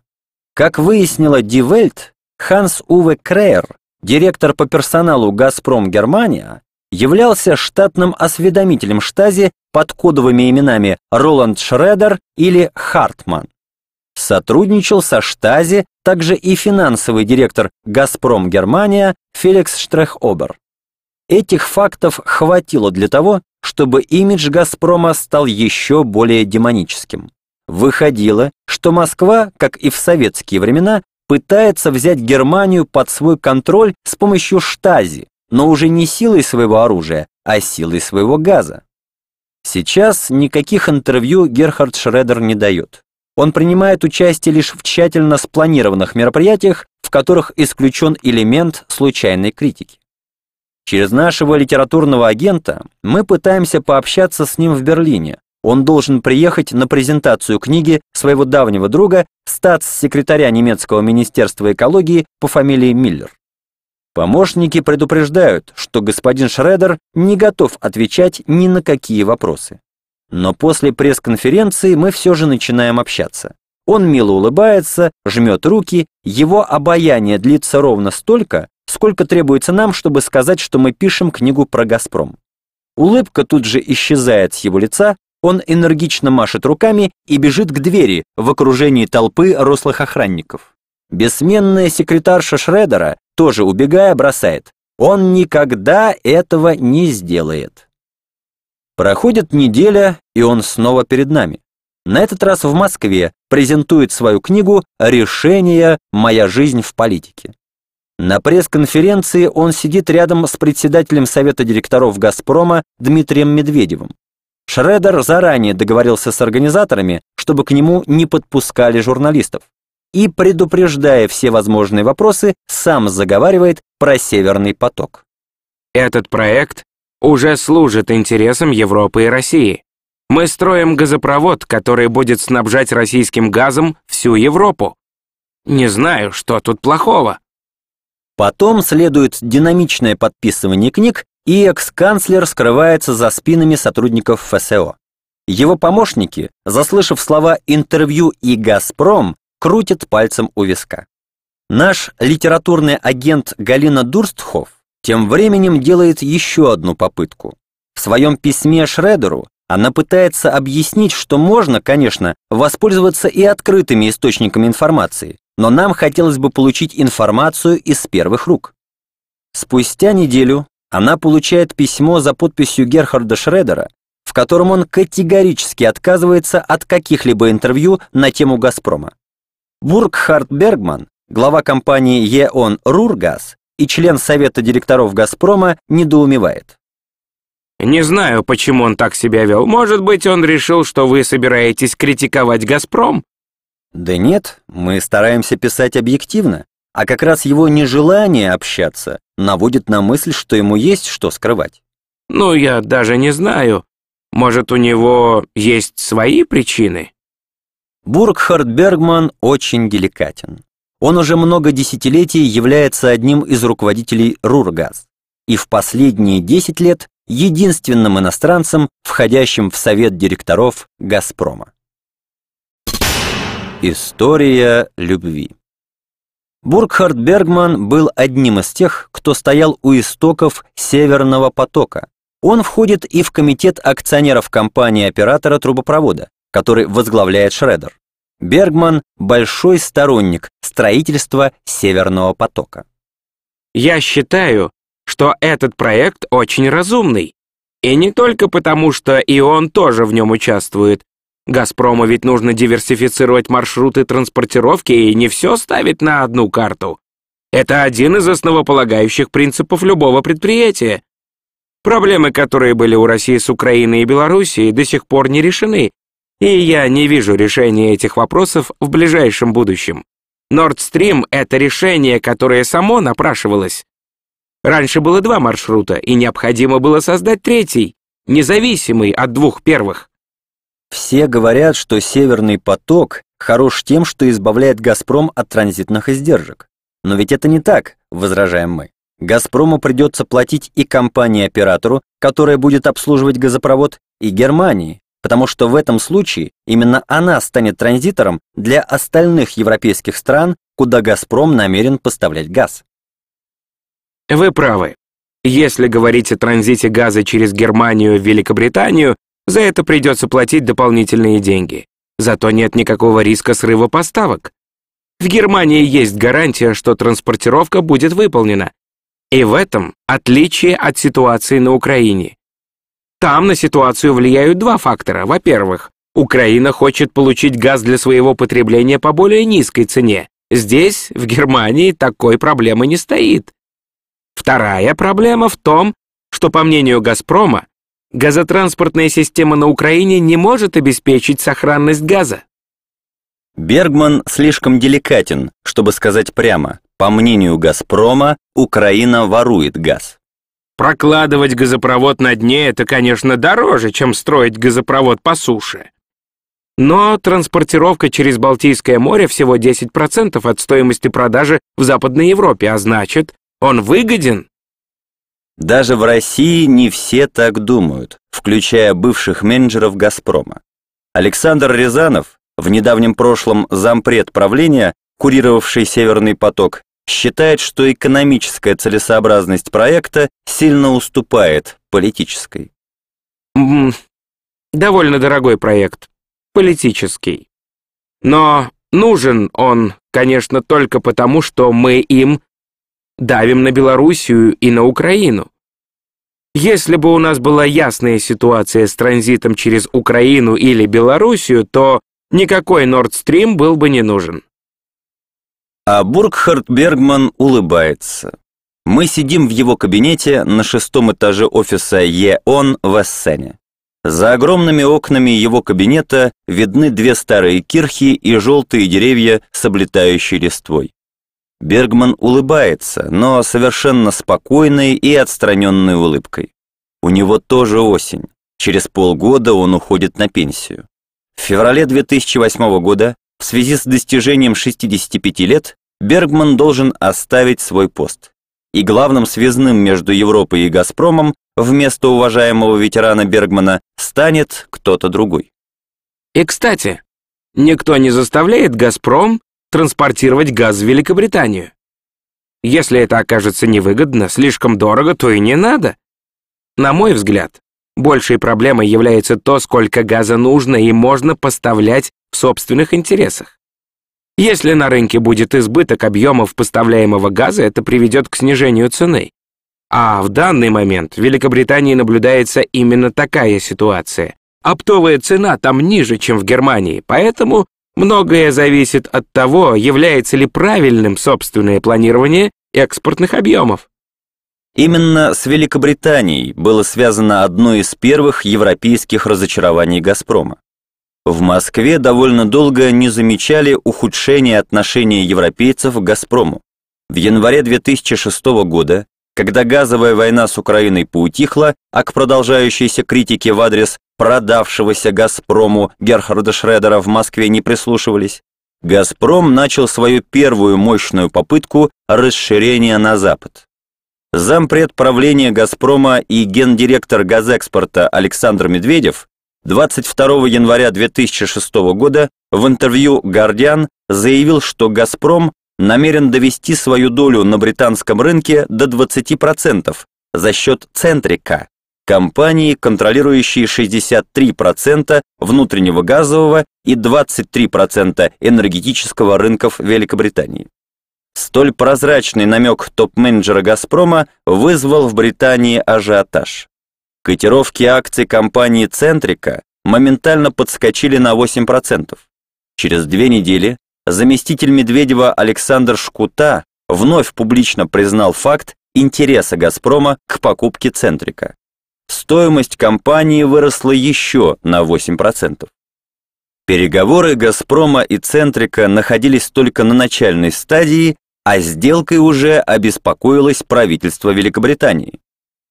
Как выяснила Welt, Ханс Уве Крейер, директор по персоналу «Газпром Германия», являлся штатным осведомителем штази под кодовыми именами Роланд Шредер или Хартман. Сотрудничал со штази также и финансовый директор «Газпром Германия» Феликс Штрехобер. Этих фактов хватило для того, чтобы имидж «Газпрома» стал еще более демоническим. Выходило, что Москва, как и в советские времена, пытается взять Германию под свой контроль с помощью штази, но уже не силой своего оружия, а силой своего газа. Сейчас никаких интервью Герхард Шредер не дает. Он принимает участие лишь в тщательно спланированных мероприятиях, в которых исключен элемент случайной критики. Через нашего литературного агента мы пытаемся пообщаться с ним в Берлине. Он должен приехать на презентацию книги своего давнего друга, статс-секретаря немецкого министерства экологии по фамилии Миллер. Помощники предупреждают, что господин Шредер не готов отвечать ни на какие вопросы. Но после пресс-конференции мы все же начинаем общаться. Он мило улыбается, жмет руки, его обаяние длится ровно столько, сколько требуется нам, чтобы сказать, что мы пишем книгу про «Газпром». Улыбка тут же исчезает с его лица, он энергично машет руками и бежит к двери в окружении толпы рослых охранников. Бессменная секретарша Шредера, тоже убегая, бросает. Он никогда этого не сделает. Проходит неделя, и он снова перед нами. На этот раз в Москве презентует свою книгу «Решение. Моя жизнь в политике». На пресс-конференции он сидит рядом с председателем совета директоров «Газпрома» Дмитрием Медведевым. Шредер заранее договорился с организаторами, чтобы к нему не подпускали журналистов. И, предупреждая все возможные вопросы, сам заговаривает про «Северный поток». Этот проект уже служит интересам Европы и России. Мы строим газопровод, который будет снабжать российским газом всю Европу. Не знаю, что тут плохого. Потом следует динамичное подписывание книг и экс-канцлер скрывается за спинами сотрудников ФСО. Его помощники, заслышав слова «интервью» и «Газпром», крутят пальцем у виска. Наш литературный агент Галина Дурстхоф тем временем делает еще одну попытку. В своем письме Шредеру она пытается объяснить, что можно, конечно, воспользоваться и открытыми источниками информации, но нам хотелось бы получить информацию из первых рук. Спустя неделю она получает письмо за подписью Герхарда Шредера, в котором он категорически отказывается от каких-либо интервью на тему «Газпрома». Бургхард Бергман, глава компании ЕОН «Рургаз» и член совета директоров «Газпрома» недоумевает. Не знаю, почему он так себя вел. Может быть, он решил, что вы собираетесь критиковать «Газпром»? Да нет, мы стараемся писать объективно, а как раз его нежелание общаться наводит на мысль, что ему есть что скрывать. Ну, я даже не знаю. Может, у него есть свои причины? Бургхард Бергман очень деликатен. Он уже много десятилетий является одним из руководителей Рургаз и в последние 10 лет единственным иностранцем, входящим в совет директоров «Газпрома». История любви Бургхард Бергман был одним из тех, кто стоял у истоков Северного потока. Он входит и в комитет акционеров компании-оператора трубопровода, который возглавляет Шредер. Бергман – большой сторонник строительства Северного потока. Я считаю, что этот проект очень разумный. И не только потому, что и он тоже в нем участвует. «Газпрому» ведь нужно диверсифицировать маршруты транспортировки и не все ставить на одну карту. Это один из основополагающих принципов любого предприятия. Проблемы, которые были у России с Украиной и Белоруссией, до сих пор не решены, и я не вижу решения этих вопросов в ближайшем будущем. Nord Stream — это решение, которое само напрашивалось. Раньше было два маршрута, и необходимо было создать третий, независимый от двух первых. Все говорят, что «Северный поток» хорош тем, что избавляет «Газпром» от транзитных издержек. Но ведь это не так, возражаем мы. «Газпрому» придется платить и компании-оператору, которая будет обслуживать газопровод, и Германии, потому что в этом случае именно она станет транзитором для остальных европейских стран, куда «Газпром» намерен поставлять газ. Вы правы. Если говорить о транзите газа через Германию Великобританию, за это придется платить дополнительные деньги. Зато нет никакого риска срыва поставок. В Германии есть гарантия, что транспортировка будет выполнена. И в этом отличие от ситуации на Украине. Там на ситуацию влияют два фактора. Во-первых, Украина хочет получить газ для своего потребления по более низкой цене. Здесь, в Германии, такой проблемы не стоит. Вторая проблема в том, что, по мнению «Газпрома», газотранспортная система на Украине не может обеспечить сохранность газа. Бергман слишком деликатен, чтобы сказать прямо. По мнению «Газпрома», Украина ворует газ. Прокладывать газопровод на дне – это, конечно, дороже, чем строить газопровод по суше. Но транспортировка через Балтийское море всего 10% от стоимости продажи в Западной Европе, а значит, он выгоден? Даже в России не все так думают, включая бывших менеджеров «Газпрома». Александр Рязанов, в недавнем прошлом зампред правления, курировавший «Северный поток», считает, что экономическая целесообразность проекта сильно уступает политической. Довольно дорогой проект. Политический. Но нужен он, конечно, только потому, что мы им давим на Белоруссию и на Украину. Если бы у нас была ясная ситуация с транзитом через Украину или Белоруссию, то никакой Stream был бы не нужен. А Бургхард Бергман улыбается. Мы сидим в его кабинете на шестом этаже офиса ЕОН в Эссене. За огромными окнами его кабинета видны две старые кирхи и желтые деревья с облетающей листвой. Бергман улыбается, но совершенно спокойной и отстраненной улыбкой. У него тоже осень. Через полгода он уходит на пенсию. В феврале 2008 года, в связи с достижением 65 лет, Бергман должен оставить свой пост. и главным связным между Европой и «Газпромом» вместо уважаемого ветерана Бергмана станет кто-то другой. И, кстати, никто не заставляет «Газпром» транспортировать газ в Великобританию. Если это окажется невыгодно, слишком дорого, то и не надо. На мой взгляд, большей проблемой является то, сколько газа нужно и можно поставлять в собственных интересах. Если на рынке будет избыток объемов поставляемого газа, это приведет к снижению цены. А в данный момент в Великобритании наблюдается именно такая ситуация. Оптовая цена там ниже, чем в Германии, поэтому многое зависит от того, является ли правильным собственное планирование экспортных объемов. Именно с Великобританией было связано одно из первых европейских разочарований «Газпрома». В Москве довольно долго не замечали ухудшения отношения европейцев к «Газпрому». В январе 2006 года, когда газовая война с Украиной поутихла, а к продолжающейся критике в адрес продавшегося «Газпрому» Герхарда Шредера в Москве не прислушивались, «Газпром» начал свою первую мощную попытку расширения на Запад. Зампред правления «Газпрома» и гендиректор газэкспорта Александр Медведев 22 января 2006 года в интервью «Гардиан» заявил, что «Газпром» намерен довести свою долю на британском рынке до 20% за счет «Центрика», компании, контролирующей 63% внутреннего газового и 23% энергетического рынков Великобритании. Столь прозрачный намек топ-менеджера «Газпрома» вызвал в Британии ажиотаж. Котировки акций компании «Центрика» моментально подскочили на 8%. Через две недели заместитель Медведева Александр Шкута вновь публично признал факт интереса «Газпрома» к покупке «Центрика». Стоимость компании выросла еще на 8%. Переговоры «Газпрома» и «Центрика» находились только на начальной стадии, а сделкой уже обеспокоилось правительство Великобритании.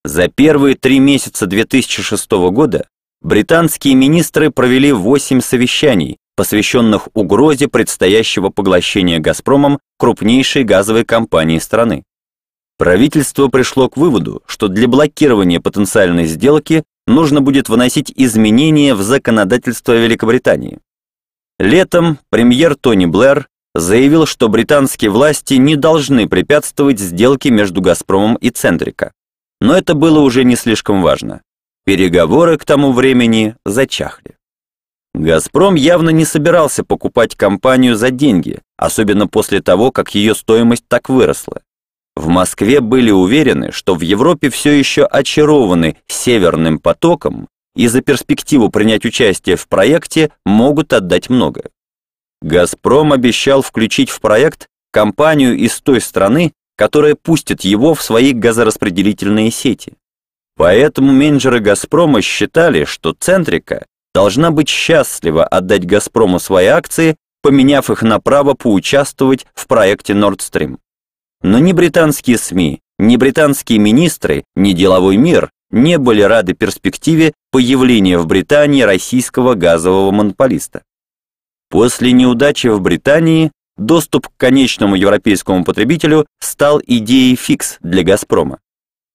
За первые три месяца 2006 года британские министры провели восемь совещаний, посвященных угрозе предстоящего поглощения «Газпромом» крупнейшей газовой компании страны. Правительство пришло к выводу, что для блокирования потенциальной сделки нужно будет вносить изменения в законодательство Великобритании. Летом премьер Тони Блэр заявил, что британские власти не должны препятствовать сделке между «Газпромом» и «Центрика». Но это было уже не слишком важно. Переговоры к тому времени зачахли. «Газпром» явно не собирался покупать компанию за деньги, особенно после того, как ее стоимость так выросла. В Москве были уверены, что в Европе все еще очарованы «Северным потоком» и за перспективу принять участие в проекте могут отдать многое. «Газпром» обещал включить в проект компанию из той страны, которая пустит его в свои газораспределительные сети. Поэтому менеджеры «Газпрома» считали, что «Центрика» должна быть счастлива отдать «Газпрому» свои акции, поменяв их на право поучаствовать в проекте Nord Stream. Но ни британские СМИ, ни британские министры, ни деловой мир не были рады перспективе появления в Британии российского газового монополиста. После неудачи в Британии доступ к конечному европейскому потребителю стал идеей фикс для «Газпрома».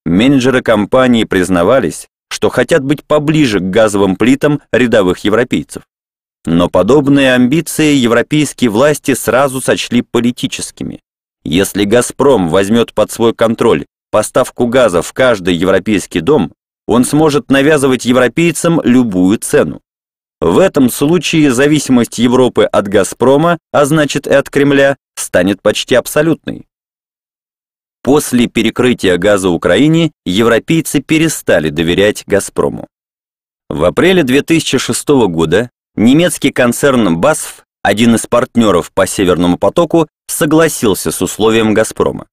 Менеджеры компании признавались, что хотят быть поближе к газовым плитам рядовых европейцев. Но подобные амбиции европейские власти сразу сочли политическими. Если «Газпром» возьмет под свой контроль поставку газа в каждый европейский дом, он сможет навязывать европейцам любую цену. В этом случае зависимость Европы от «Газпрома», а значит и от Кремля, станет почти абсолютной. После перекрытия газа Украине европейцы перестали доверять «Газпрому». В апреле 2006 года немецкий концерн BASF, один из партнеров по Северному потоку, согласился с условием «Газпрома».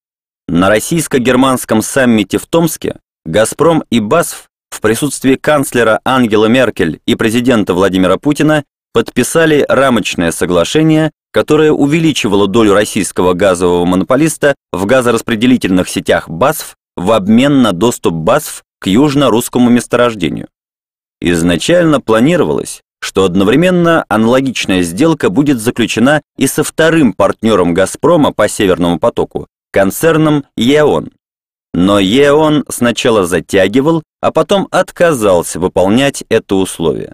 На российско-германском саммите в Томске «Газпром» и BASF в присутствии канцлера Ангела Меркель и президента Владимира Путина подписали рамочное соглашение, которое увеличивало долю российского газового монополиста в газораспределительных сетях БАСФ в обмен на доступ БАСФ к южно-русскому месторождению. Изначально планировалось, что одновременно аналогичная сделка будет заключена и со вторым партнером «Газпрома» по Северному потоку, концерном «ЕОН». Но ЕОН сначала затягивал, а потом отказался выполнять это условие.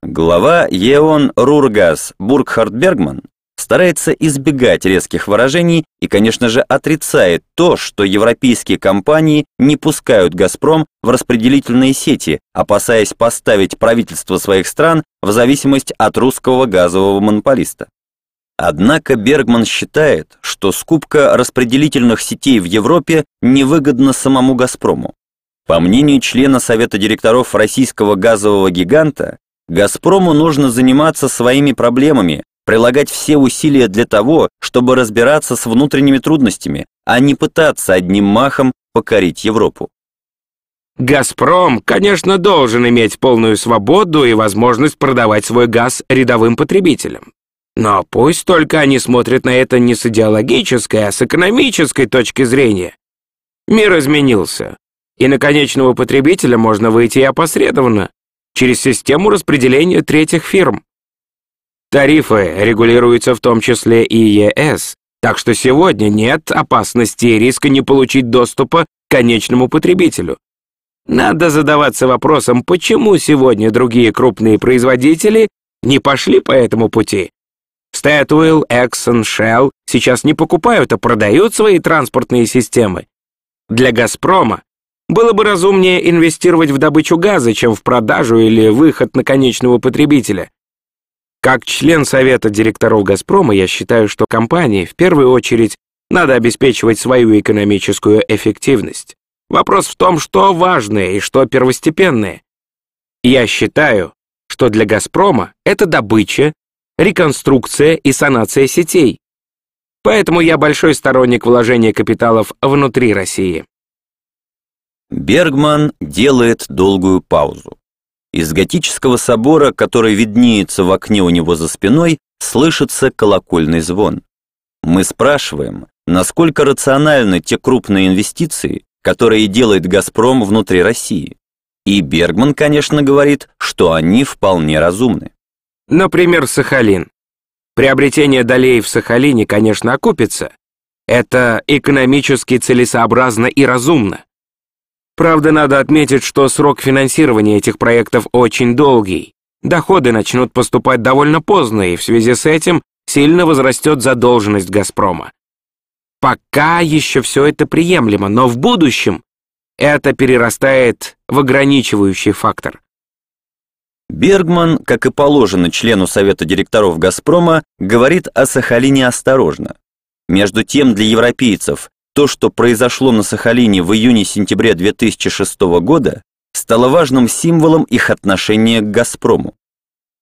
Глава ЕОН Рургас Бургхард Бергман старается избегать резких выражений и, конечно же, отрицает то, что европейские компании не пускают «Газпром» в распределительные сети, опасаясь поставить правительство своих стран в зависимость от русского газового монополиста. Однако Бергман считает, что скупка распределительных сетей в Европе невыгодна самому «Газпрому». По мнению члена Совета директоров российского газового гиганта, «Газпрому» нужно заниматься своими проблемами, прилагать все усилия для того, чтобы разбираться с внутренними трудностями, а не пытаться одним махом покорить Европу. «Газпром», конечно, должен иметь полную свободу и возможность продавать свой газ рядовым потребителям. Но пусть только они смотрят на это не с идеологической, а с экономической точки зрения. Мир изменился, и на конечного потребителя можно выйти и опосредованно, через систему распределения третьих фирм. Тарифы регулируются в том числе и ЕС, так что сегодня нет опасности и риска не получить доступа к конечному потребителю. Надо задаваться вопросом, почему сегодня другие крупные производители не пошли по этому пути. Statoil, Exxon, Shell сейчас не покупают, а продают свои транспортные системы. Для «Газпрома» было бы разумнее инвестировать в добычу газа, чем в продажу или выход на конечного потребителя. Как член совета директоров «Газпрома» я считаю, что компании в первую очередь надо обеспечивать свою экономическую эффективность. Вопрос в том, что важное и что первостепенное. Я считаю, что для «Газпрома» это добыча, реконструкция и санация сетей. Поэтому я большой сторонник вложения капиталов внутри России. Бергман делает долгую паузу. Из готического собора, который виднеется в окне у него за спиной, слышится колокольный звон. Мы спрашиваем, насколько рациональны те крупные инвестиции, которые делает «Газпром» внутри России. И Бергман, конечно, говорит, что они вполне разумны. Например, Сахалин. Приобретение долей в Сахалине, конечно, окупится. Это экономически целесообразно и разумно. Правда, надо отметить, что срок финансирования этих проектов очень долгий. Доходы начнут поступать довольно поздно, и в связи с этим сильно возрастет задолженность «Газпрома». Пока еще все это приемлемо, но в будущем это перерастает в ограничивающий фактор. Бергман, как и положено члену Совета директоров «Газпрома», говорит о Сахалине осторожно. Между тем, для европейцев то, что произошло на Сахалине в июне-сентябре 2006 года, стало важным символом их отношения к «Газпрому».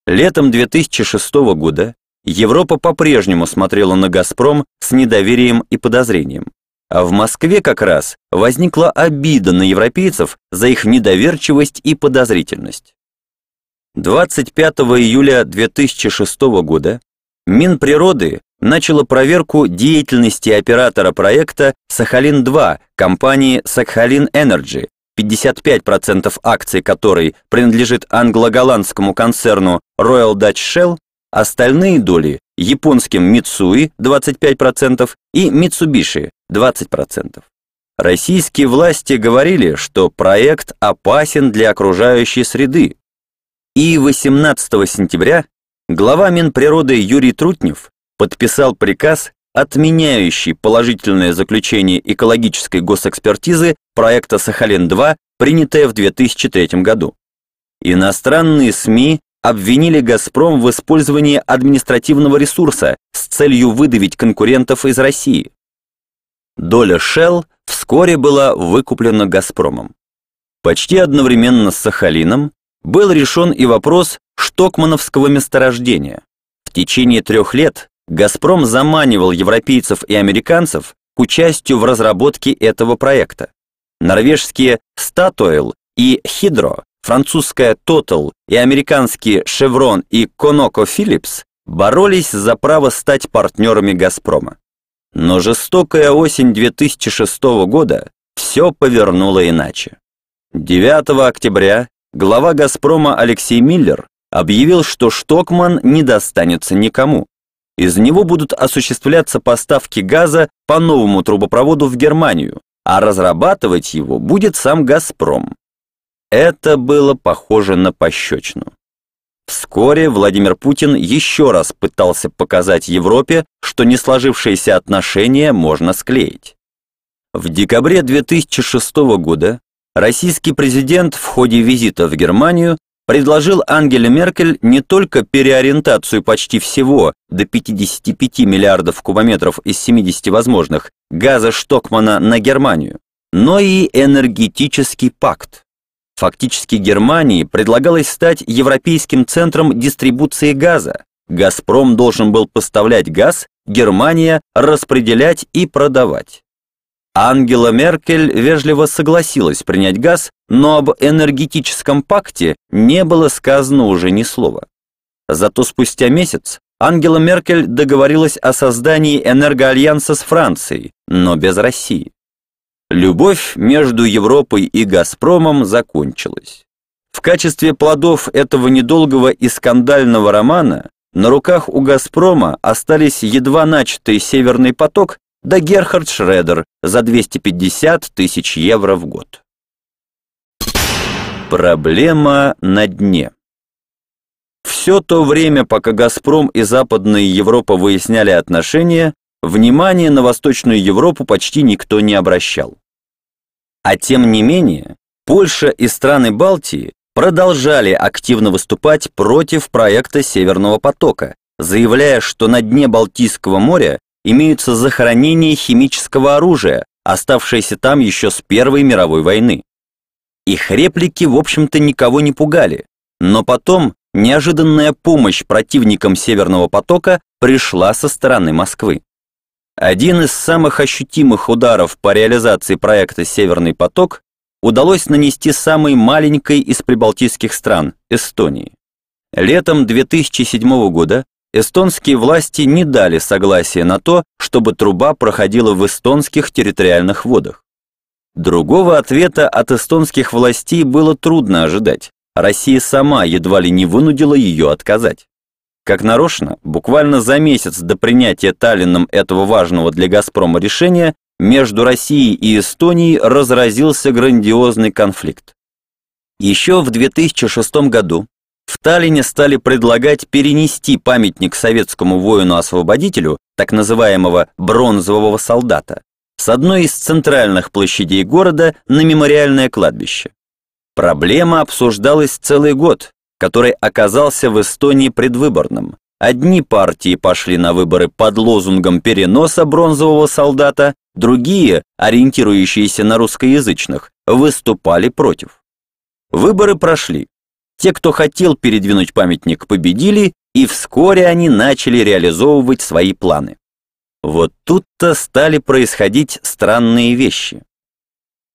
Летом 2006 года Европа по-прежнему смотрела на «Газпром» с недоверием и подозрением. А в Москве как раз возникла обида на европейцев за их недоверчивость и подозрительность. 25 июля 2006 года Минприроды начало проверку деятельности оператора проекта «Сахалин-2» компании «Сахалин Энерджи», 55% акций которой принадлежит англо-голландскому концерну Royal Dutch Shell, остальные доли – японским Mitsui 25% и Mitsubishi 20%. Российские власти говорили, что проект опасен для окружающей среды, и 18 сентября глава Минприроды Юрий Трутнев подписал приказ, отменяющий положительное заключение экологической госэкспертизы проекта «Сахалин-2», принятое в 2003 году. Иностранные СМИ обвинили «Газпром» в использовании административного ресурса с целью выдавить конкурентов из России. Доля Shell вскоре была выкуплена «Газпромом». Почти одновременно с Сахалином был решен и вопрос штокмановского месторождения. В течение трех лет «Газпром» заманивал европейцев и американцев к участию в разработке этого проекта. Норвежские Statoil и Hydro, французская Total и американские Chevron и ConocoPhillips боролись за право стать партнерами «Газпрома». Но жестокая осень 2006 года все повернуло иначе. 9 октября глава «Газпрома» Алексей Миллер объявил, что Штокман не достанется никому. Из него будут осуществляться поставки газа по новому трубопроводу в Германию, а разрабатывать его будет сам «Газпром». Это было похоже на пощечину. Вскоре Владимир Путин еще раз пытался показать Европе, что не сложившиеся отношения можно склеить. В декабре 2006 года российский президент в ходе визита в Германию предложил Ангеле Меркель не только переориентацию почти всего до 55 миллиардов кубометров из 70 возможных газа Штокмана на Германию, но и энергетический пакт. Фактически Германии предлагалось стать европейским центром дистрибуции газа. «Газпром» должен был поставлять газ, Германия распределять и продавать. Ангела Меркель вежливо согласилась принять газ, но об энергетическом пакте не было сказано уже ни слова. Зато спустя месяц Ангела Меркель договорилась о создании энергоальянса с Францией, но без России. Любовь между Европой и «Газпромом» закончилась. В качестве плодов этого недолгого и скандального романа на руках у «Газпрома» остались едва начатый «Северный поток» да Герхард Шредер за 250 тысяч евро в год. Проблема на дне. Все то время, пока «Газпром» и Западная Европа выясняли отношения, внимания на Восточную Европу почти никто не обращал. А тем не менее, Польша и страны Балтии продолжали активно выступать против проекта Северного потока, заявляя, что на дне Балтийского моря имеются захоронения химического оружия, оставшиеся там еще с Первой мировой войны. Их реплики, в общем-то, никого не пугали, но потом неожиданная помощь противникам Северного потока пришла со стороны Москвы. Один из самых ощутимых ударов по реализации проекта «Северный поток» удалось нанести самой маленькой из прибалтийских стран – Эстонии. Летом 2007 года эстонские власти не дали согласия на то, чтобы труба проходила в эстонских территориальных водах. Другого ответа от эстонских властей было трудно ожидать. Россия сама едва ли не вынудила ее отказать. Как нарочно, буквально за месяц до принятия Таллином этого важного для «Газпрома» решения, между Россией и Эстонией разразился грандиозный конфликт. Еще в 2006 году в Таллине стали предлагать перенести памятник советскому воину-освободителю, так называемого «бронзового солдата», с одной из центральных площадей города на мемориальное кладбище. Проблема обсуждалась целый год, который оказался в Эстонии предвыборным. Одни партии пошли на выборы под лозунгом переноса бронзового солдата, другие, ориентирующиеся на русскоязычных, выступали против. Выборы прошли. Те, кто хотел передвинуть памятник, победили, и вскоре они начали реализовывать свои планы. Вот тут-то стали происходить странные вещи.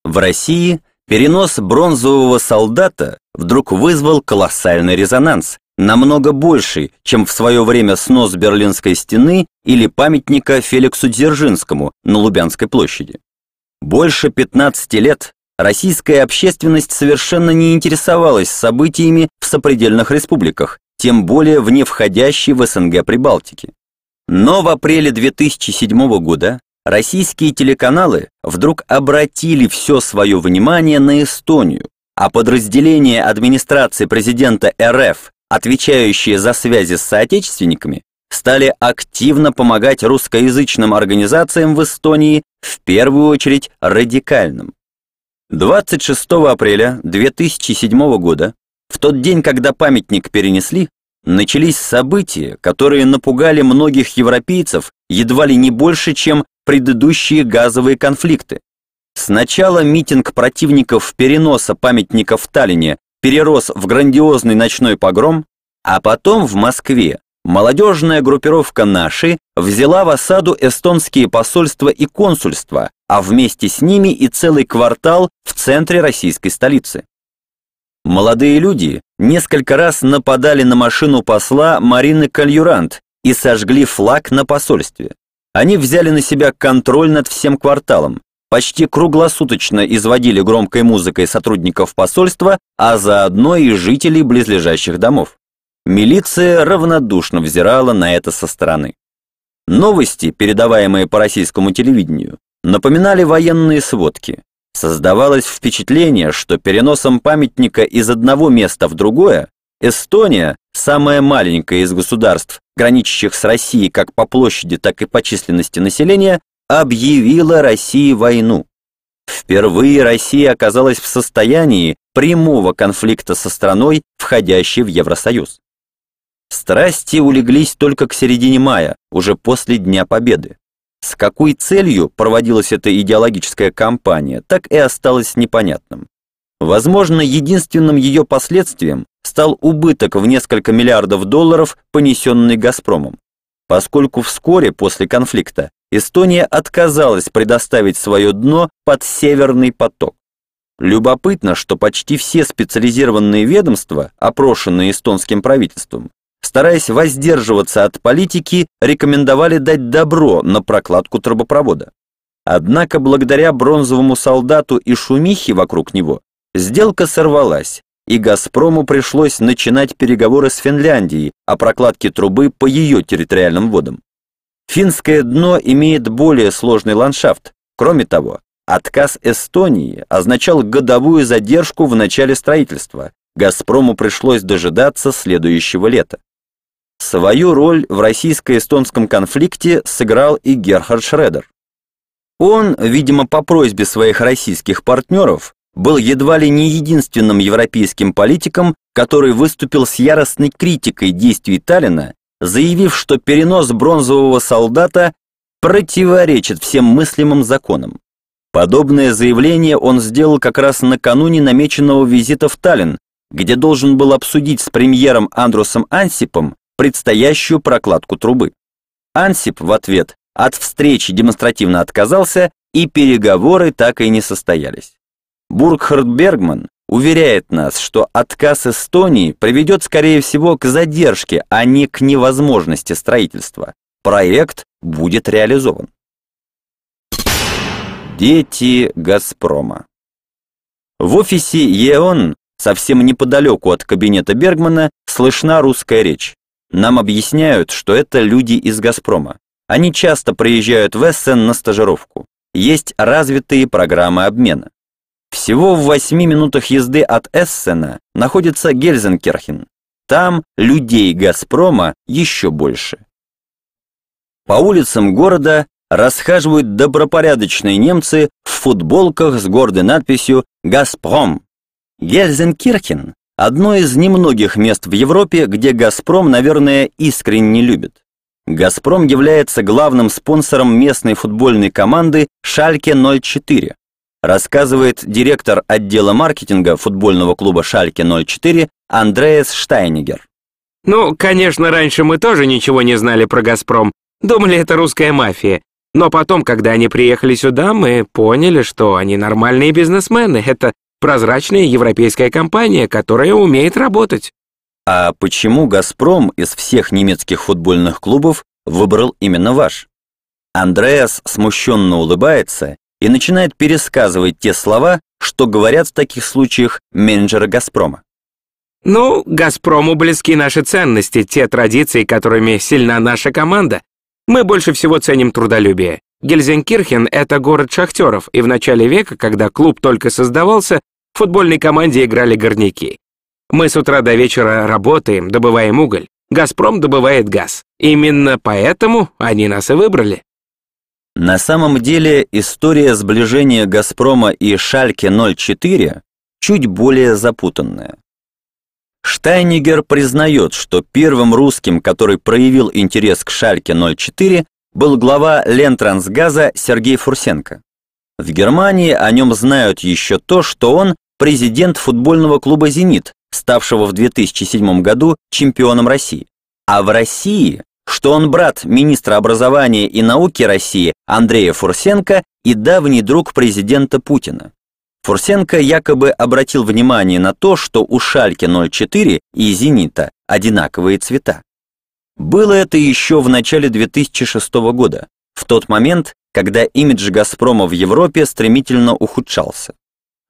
В России Перенос бронзового солдата вдруг вызвал колоссальный резонанс, намного больший, чем в свое время снос Берлинской стены или памятника Феликсу Дзержинскому на Лубянской площади. Больше 15 лет российская общественность совершенно не интересовалась событиями в сопредельных республиках, тем более в не входящей в СНГ Прибалтике. Но в апреле 2007 года российские телеканалы вдруг обратили все свое внимание на Эстонию, а подразделения администрации президента РФ, отвечающие за связи с соотечественниками, стали активно помогать русскоязычным организациям в Эстонии, в первую очередь радикальным. 26 апреля 2007 года, в тот день, когда памятник перенесли, начались события, которые напугали многих европейцев едва ли не больше, чем предыдущие газовые конфликты. Сначала митинг противников переноса памятника в Таллине перерос в грандиозный ночной погром, а потом в Москве молодежная группировка «Наши» взяла в осаду эстонские посольства и консульства, а вместе с ними и целый квартал в центре российской столицы. Молодые люди несколько раз нападали на машину посла Марины Кальюрант и сожгли флаг на посольстве. Они взяли на себя контроль над всем кварталом, почти круглосуточно изводили громкой музыкой сотрудников посольства, а заодно и жителей близлежащих домов. Милиция равнодушно взирала на это со стороны. Новости, передаваемые по российскому телевидению, напоминали военные сводки. Создавалось впечатление, что переносом памятника из одного места в другое Эстония, самая маленькая из государств, граничащих с Россией как по площади, так и по численности населения, объявила России войну. Впервые Россия оказалась в состоянии прямого конфликта со страной, входящей в Евросоюз. Страсти улеглись только к середине мая, уже после Дня Победы. С какой целью проводилась эта идеологическая кампания, так и осталось непонятным. Возможно, единственным ее последствием стал убыток в несколько миллиардов долларов, понесенный «Газпромом». Поскольку вскоре после конфликта Эстония отказалась предоставить свое дно под «Северный поток». Любопытно, что почти все специализированные ведомства, опрошенные эстонским правительством, стараясь воздерживаться от политики, рекомендовали дать добро на прокладку трубопровода. Однако благодаря бронзовому солдату и шумихе вокруг него, сделка сорвалась, и «Газпрому» пришлось начинать переговоры с Финляндией о прокладке трубы по ее территориальным водам. Финское дно имеет более сложный ландшафт. Кроме того, отказ Эстонии означал годовую задержку в начале строительства. «Газпрому» пришлось дожидаться следующего лета. Свою роль в российско-эстонском конфликте сыграл и Герхард Шредер. Он, видимо, по просьбе своих российских партнеров, был едва ли не единственным европейским политиком, который выступил с яростной критикой действий Таллина, заявив, что перенос бронзового солдата противоречит всем мыслимым законам. Подобное заявление он сделал как раз накануне намеченного визита в Таллин, где должен был обсудить с премьером Андрусом Ансипом предстоящую прокладку трубы. Ансип в ответ от встречи демонстративно отказался, и переговоры так и не состоялись. Бургхард Бергман уверяет нас, что отказ Эстонии приведет, скорее всего, к задержке, а не к невозможности строительства. Проект будет реализован. Дети Газпрома В офисе ЕОН, совсем неподалеку от кабинета Бергмана, слышна русская речь. Нам объясняют, что это люди из «Газпрома». Они часто приезжают в Эссен на стажировку. Есть развитые программы обмена. Всего в восьми минутах езды от Эссена находится Гельзенкерхен. Там людей «Газпрома» еще больше. По улицам города расхаживают добропорядочные немцы в футболках с гордой надписью «Газпром». Гельзенкирхен Одно из немногих мест в Европе, где «Газпром», наверное, искренне любит. «Газпром» является главным спонсором местной футбольной команды «Шальке 04», рассказывает директор отдела маркетинга футбольного клуба «Шальке 04» Андреас Штайнигер. Ну, конечно, раньше мы тоже ничего не знали про «Газпром», думали, это русская мафия. Но потом, когда они приехали сюда, мы поняли, что они нормальные бизнесмены. Это Прозрачная европейская компания, которая умеет работать. А почему «Газпром» из всех немецких футбольных клубов выбрал именно ваш? Андреас смущенно улыбается и начинает пересказывать те слова, что говорят в таких случаях менеджеры «Газпрома». Ну, «Газпрому» близки наши ценности, те традиции, которыми сильна наша команда. Мы больше всего ценим трудолюбие. Гельзенкирхен — это город шахтеров, и в начале века, когда клуб только создавался, в футбольной команде играли горняки. Мы с утра до вечера работаем, добываем уголь. «Газпром» добывает газ. Именно поэтому они нас и выбрали. На самом деле история сближения «Газпрома» и «Шальке-04» чуть более запутанная. Штайнигер признает, что первым русским, который проявил интерес к «Шальке-04», был глава Лентрансгаза Сергей Фурсенко. В Германии о нем знают еще то, что он президент футбольного клуба «Зенит», ставшего в 2007 году чемпионом России. А в России, что он брат министра образования и науки России Андрея Фурсенко и давний друг президента Путина. Фурсенко якобы обратил внимание на то, что у Шальки 04 и «Зенита» одинаковые цвета. Было это еще в начале 2006 года, в тот момент, когда имидж «Газпрома» в Европе стремительно ухудшался.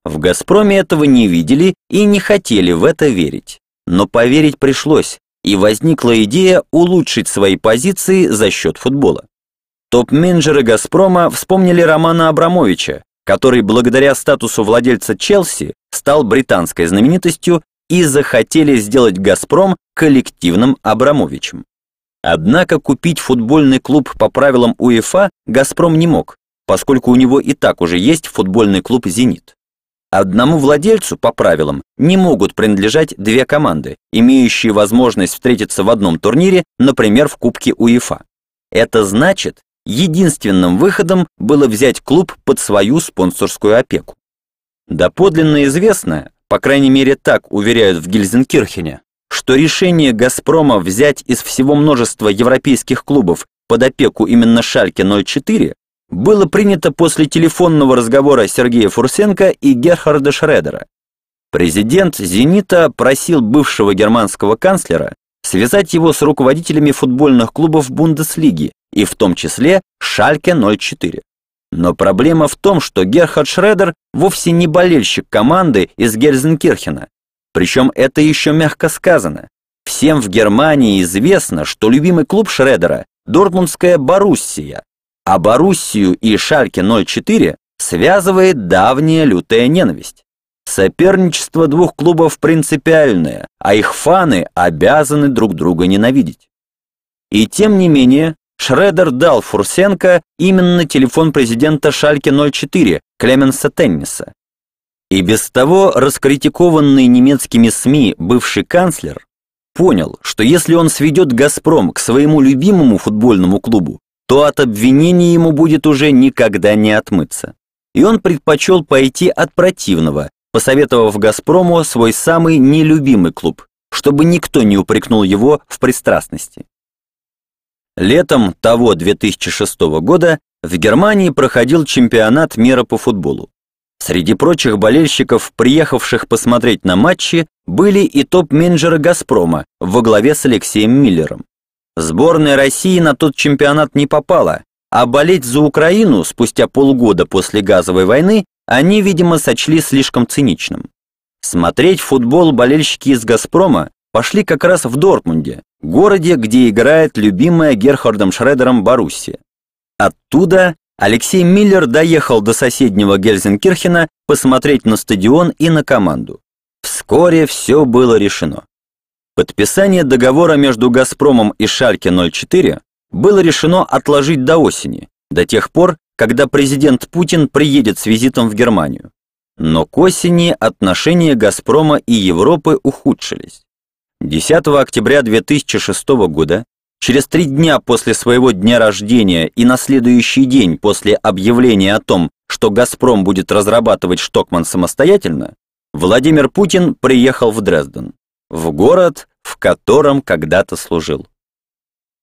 В «Газпроме» этого не видели и не хотели в это верить. Но поверить пришлось, и возникла идея улучшить свои позиции за счет футбола. топ-менеджеры «Газпрома» вспомнили Романа Абрамовича, который благодаря статусу владельца Челси стал британской знаменитостью и захотели сделать «Газпром» коллективным Абрамовичем. Однако купить футбольный клуб по правилам УЕФА «Газпром» не мог, поскольку у него и так уже есть футбольный клуб «Зенит». Одному владельцу, по правилам, не могут принадлежать две команды, имеющие возможность встретиться в одном турнире, например, в Кубке УЕФА. Это значит, единственным выходом было взять клуб под свою спонсорскую опеку. Доподлинно известно, по крайней мере так уверяют в Гельзенкирхене, что решение «Газпрома» взять из всего множества европейских клубов под опеку именно Шальке 04 было принято после телефонного разговора Сергея Фурсенко и Герхарда Шредера. Президент «Зенита» просил бывшего германского канцлера связать его с руководителями футбольных клубов Бундеслиги и в том числе Шальке 04. Но проблема в том, что Герхард Шредер вовсе не болельщик команды из Гельзенкирхена. Причем это еще мягко сказано. Всем в Германии известно, что любимый клуб Шредера – Дортмундская Боруссия, а Боруссию и Шальке 04 связывает давняя лютая ненависть. Соперничество двух клубов принципиальное, а их фаны обязаны друг друга ненавидеть. И тем не менее, Шредер дал Фурсенко именно телефон президента Шальке 04 Клеменса Тенниса. И без того раскритикованный немецкими СМИ бывший канцлер понял, что если он сведет «Газпром» к своему любимому футбольному клубу, то от обвинений ему будет уже никогда не отмыться. И он предпочел пойти от противного, посоветовав «Газпрому» свой самый нелюбимый клуб, чтобы никто не упрекнул его в пристрастности. Летом того 2006 года в Германии проходил чемпионат мира по футболу. Среди прочих болельщиков, приехавших посмотреть на матчи, были и топ-менеджеры «Газпрома» во главе с Алексеем Миллером. Сборная России на тот чемпионат не попала, а болеть за Украину спустя полгода после газовой войны они, видимо, сочли слишком циничным. Смотреть футбол болельщики из «Газпрома» пошли как раз в Дортмунде, городе, где играет любимая Герхардом Шредером Боруссия. Оттуда Алексей Миллер доехал до соседнего Гельзенкирхена посмотреть на стадион и на команду. Вскоре все было решено. Подписание договора между «Газпромом» и «Шальке-04» было решено отложить до осени, до тех пор, когда президент Путин приедет с визитом в Германию. Но к осени отношения «Газпрома» и Европы ухудшились. 10 октября 2006 года, через три дня после своего дня рождения и на следующий день после объявления о том, что «Газпром» будет разрабатывать Штокман самостоятельно, Владимир Путин приехал в Дрезден, в город, в котором когда-то служил.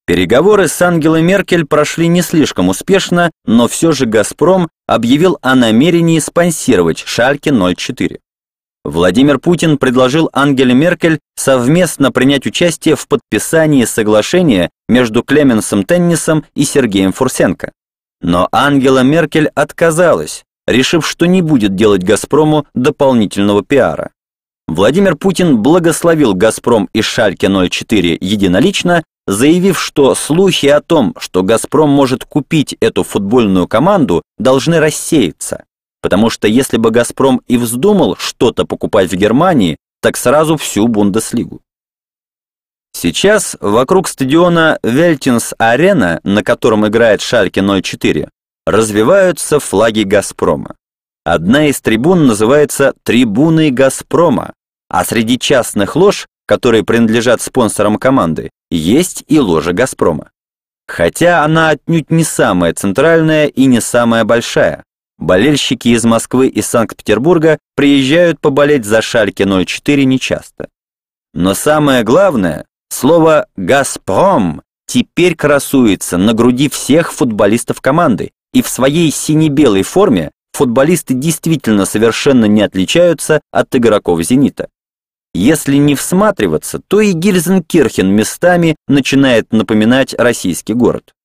Переговоры с Ангелой Меркель прошли не слишком успешно, но все же «Газпром» объявил о намерении спонсировать «Шальке 04». Владимир Путин предложил Ангеле Меркель совместно принять участие в подписании соглашения между Клеменсом Теннисом и Сергеем Фурсенко. Но Ангела Меркель отказалась, решив, что не будет делать «Газпрому» дополнительного пиара. Владимир Путин благословил «Газпром» и «Шальке-04» единолично, заявив, что слухи о том, что «Газпром» может купить эту футбольную команду, должны рассеяться потому что если бы «Газпром» и вздумал что-то покупать в Германии, так сразу всю Бундеслигу. Сейчас вокруг стадиона Вельтинс-Арена, на котором играет Шальке 04, развиваются флаги «Газпрома». Одна из трибун называется «Трибуной Газпрома», а среди частных лож, которые принадлежат спонсорам команды, есть и ложа «Газпрома». Хотя она отнюдь не самая центральная и не самая большая. Болельщики из Москвы и Санкт-Петербурга приезжают поболеть за Шальке 04 нечасто. Но самое главное, слово «Газпром» теперь красуется на груди всех футболистов команды, и в своей сине-белой форме футболисты действительно совершенно не отличаются от игроков «Зенита». Если не всматриваться, то и Гильзенкирхен местами начинает напоминать российский город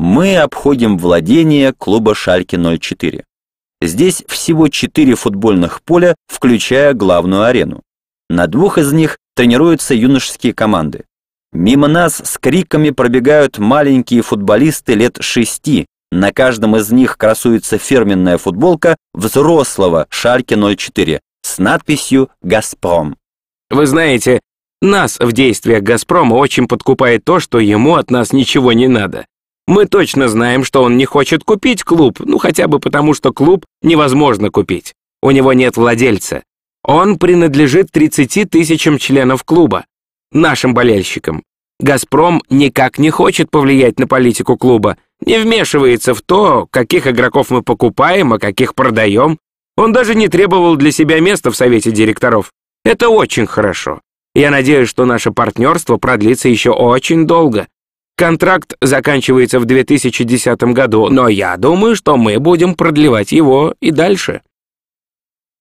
мы обходим владение клуба «Шальке 04». Здесь всего четыре футбольных поля, включая главную арену. На двух из них тренируются юношеские команды. Мимо нас с криками пробегают маленькие футболисты лет шести. На каждом из них красуется фирменная футболка взрослого Шальке 04 с надписью «Газпром». Вы знаете, нас в действиях «Газпрома» очень подкупает то, что ему от нас ничего не надо. Мы точно знаем, что он не хочет купить клуб, ну хотя бы потому, что клуб невозможно купить. У него нет владельца. Он принадлежит 30 тысячам членов клуба, нашим болельщикам. «Газпром» никак не хочет повлиять на политику клуба, не вмешивается в то, каких игроков мы покупаем, а каких продаем. Он даже не требовал для себя места в совете директоров. Это очень хорошо. Я надеюсь, что наше партнерство продлится еще очень долго. Контракт заканчивается в 2010 году, но я думаю, что мы будем продлевать его и дальше.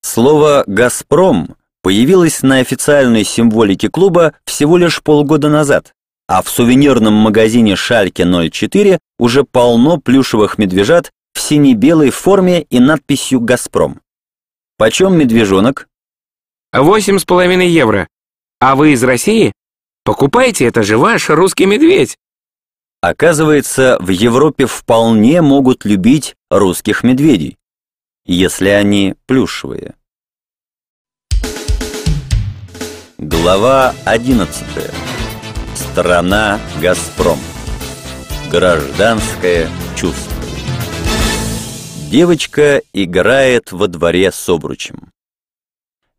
Слово «Газпром» появилось на официальной символике клуба всего лишь полгода назад, а в сувенирном магазине «Шальке 04» уже полно плюшевых медвежат в сине-белой форме и надписью «Газпром». Почем медвежонок? Восемь с половиной евро. А вы из России? Покупайте, это же ваш русский медведь. Оказывается, в Европе вполне могут любить русских медведей, если они плюшевые. Глава 11. Страна «Газпром». Гражданское чувство. Девочка играет во дворе с обручем.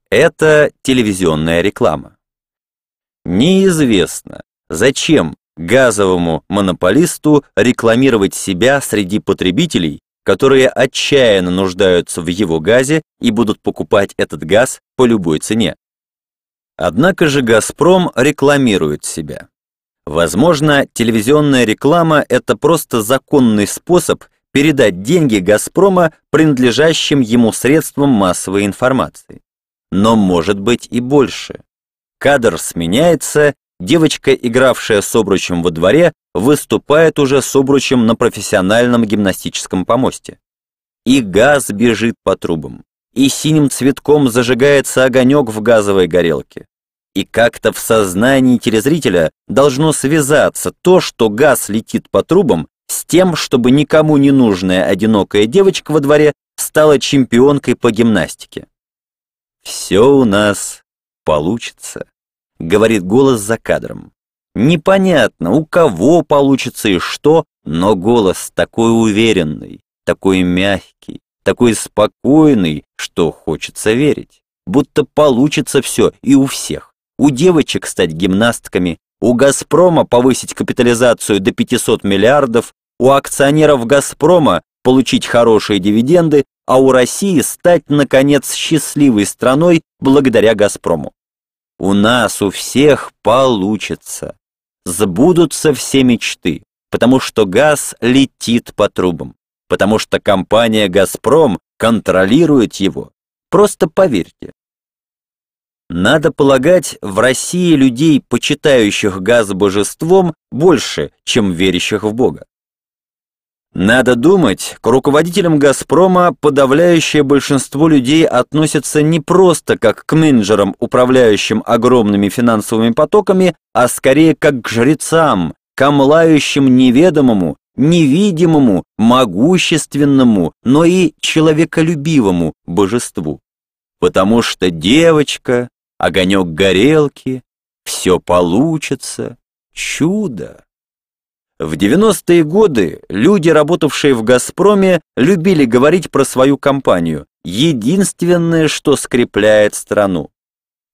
Это телевизионная реклама. Неизвестно, зачем газовому монополисту рекламировать себя среди потребителей, которые отчаянно нуждаются в его газе и будут покупать этот газ по любой цене. Однако же «Газпром» рекламирует себя. Возможно, телевизионная реклама – это просто законный способ передать деньги «Газпрома» принадлежащим ему средствам массовой информации. Но может быть и больше. Кадр сменяется, девочка, игравшая с обручем во дворе, выступает уже с обручем на профессиональном гимнастическом помосте. И газ бежит по трубам, и синим цветком зажигается огонек в газовой горелке. И как-то в сознании телезрителя должно связаться то, что газ летит по трубам, с тем, чтобы никому не нужная одинокая девочка во дворе стала чемпионкой по гимнастике. Все у нас получится говорит голос за кадром. Непонятно, у кого получится и что, но голос такой уверенный, такой мягкий, такой спокойный, что хочется верить. Будто получится все и у всех. У девочек стать гимнастками, у «Газпрома» повысить капитализацию до 500 миллиардов, у акционеров «Газпрома» получить хорошие дивиденды, а у России стать, наконец, счастливой страной благодаря «Газпрому». У нас у всех получится. Сбудутся все мечты, потому что газ летит по трубам, потому что компания «Газпром» контролирует его. Просто поверьте. Надо полагать, в России людей, почитающих газ божеством, больше, чем верящих в Бога. Надо думать, к руководителям «Газпрома» подавляющее большинство людей относятся не просто как к менеджерам, управляющим огромными финансовыми потоками, а скорее как к жрецам, к омлающим неведомому, невидимому, могущественному, но и человеколюбивому божеству. Потому что девочка, огонек горелки, все получится, чудо. В 90-е годы люди, работавшие в «Газпроме», любили говорить про свою компанию «единственное, что скрепляет страну»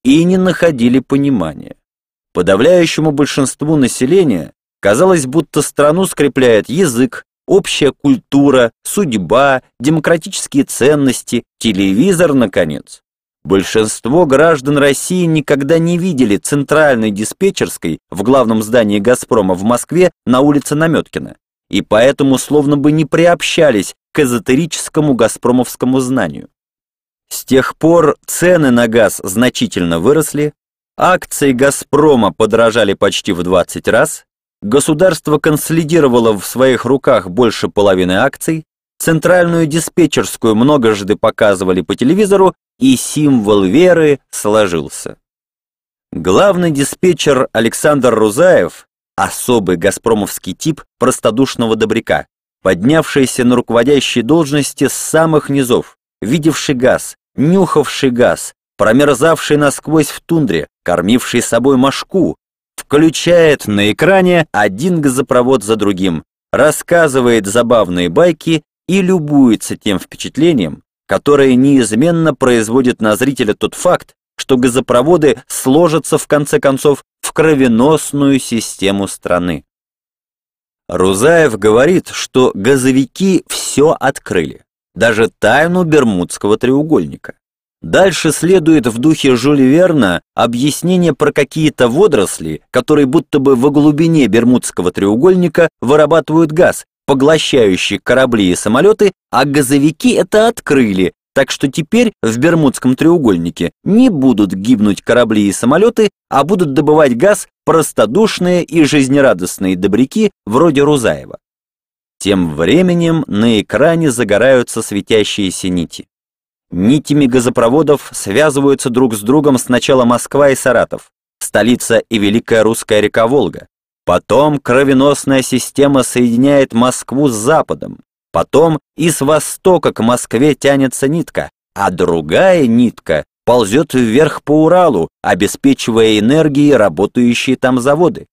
и не находили понимания. Подавляющему большинству населения казалось, будто страну скрепляет язык, общая культура, судьба, демократические ценности, телевизор, наконец. Большинство граждан России никогда не видели центральной диспетчерской в главном здании «Газпрома» в Москве на улице Наметкина, и поэтому словно бы не приобщались к эзотерическому газпромовскому знанию. С тех пор цены на газ значительно выросли, акции «Газпрома» подорожали почти в 20 раз, государство консолидировало в своих руках больше половины акций, центральную диспетчерскую многожды показывали по телевизору, и символ веры сложился. Главный диспетчер Александр Рузаев, особый газпромовский тип простодушного добряка, поднявшийся на руководящей должности с самых низов, видевший газ, нюхавший газ, промерзавший насквозь в тундре, кормивший собой мошку, включает на экране один газопровод за другим, рассказывает забавные байки и любуется тем впечатлением, которое неизменно производит на зрителя тот факт, что газопроводы сложатся в конце концов в кровеносную систему страны. Рузаев говорит, что газовики все открыли, даже тайну Бермудского треугольника. Дальше следует в духе Жюль Верна объяснение про какие-то водоросли, которые будто бы во глубине Бермудского треугольника вырабатывают газ, поглощающий корабли и самолеты, а газовики это открыли, так что теперь в Бермудском треугольнике не будут гибнуть корабли и самолеты, а будут добывать газ простодушные и жизнерадостные добряки вроде Рузаева. Тем временем на экране загораются светящиеся нити. Нитями газопроводов связываются друг с другом сначала Москва и Саратов, столица и Великая Русская река Волга. Потом кровеносная система соединяет Москву с Западом. Потом и с востока к Москве тянется нитка, а другая нитка ползет вверх по Уралу, обеспечивая энергией работающие там заводы.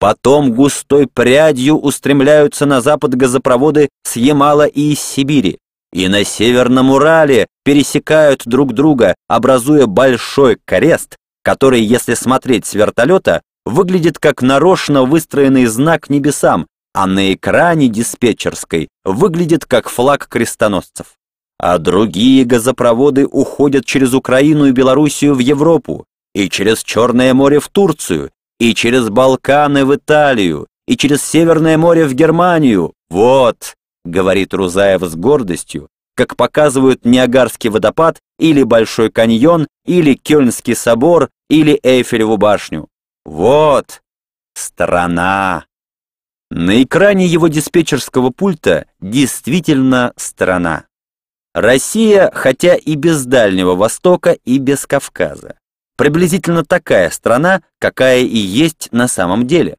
Потом густой прядью устремляются на запад газопроводы с Ямала и из Сибири и на Северном Урале пересекают друг друга, образуя большой крест, который, если смотреть с вертолета, выглядит как нарочно выстроенный знак небесам, а на экране диспетчерской выглядит как флаг крестоносцев. А другие газопроводы уходят через Украину и Белоруссию в Европу, и через Черное море в Турцию, и через Балканы в Италию, и через Северное море в Германию. Вот, говорит Рузаев с гордостью, как показывают Ниагарский водопад или Большой каньон, или Кёльнский собор, или Эйфелеву башню. Вот страна. На экране его диспетчерского пульта действительно страна. Россия, хотя и без Дальнего Востока, и без Кавказа. Приблизительно такая страна, какая и есть на самом деле.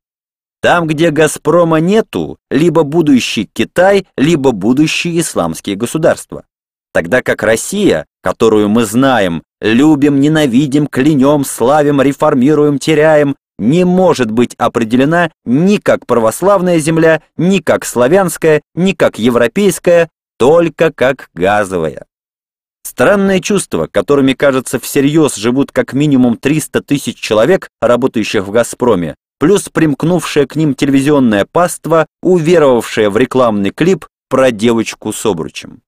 Там, где «Газпрома» нету, либо будущий Китай, либо будущие исламские государства. Тогда как Россия, которую мы знаем, любим, ненавидим, клянем, славим, реформируем, теряем, не может быть определена ни как православная земля, ни как славянская, ни как европейская, только как газовая. Странное чувство, которыми, кажется, всерьез живут как минимум 300 тысяч человек, работающих в «Газпроме», плюс примкнувшая к ним телевизионная паства, уверовавшая в рекламный клип про девочку с обручем.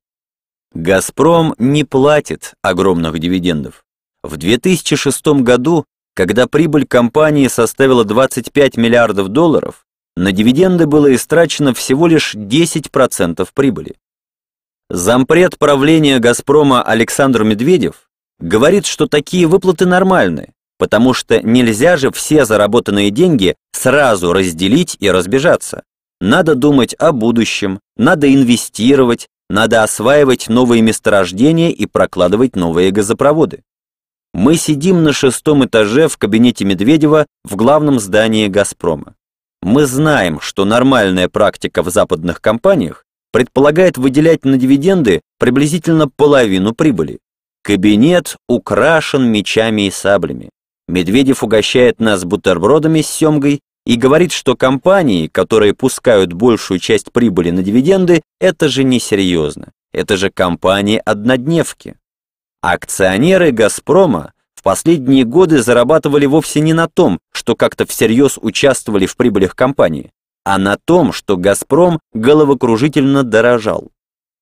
«Газпром» не платит огромных дивидендов. В 2006 году, когда прибыль компании составила 25 миллиардов долларов, на дивиденды было истрачено всего лишь 10% прибыли. Зампред правления «Газпрома» Александр Медведев говорит, что такие выплаты нормальны, потому что нельзя же все заработанные деньги сразу разделить и разбежаться. Надо думать о будущем, надо инвестировать, надо осваивать новые месторождения и прокладывать новые газопроводы. Мы сидим на шестом этаже в кабинете Медведева в главном здании «Газпрома». Мы знаем, что нормальная практика в западных компаниях предполагает выделять на дивиденды приблизительно половину прибыли. Кабинет украшен мечами и саблями. Медведев угощает нас бутербродами с семгой и говорит, что компании, которые пускают большую часть прибыли на дивиденды, это же несерьезно. Это же компании-однодневки. Акционеры «Газпрома» в последние годы зарабатывали вовсе не на том, что как-то всерьез участвовали в прибылях компании, а на том, что «Газпром» головокружительно дорожал.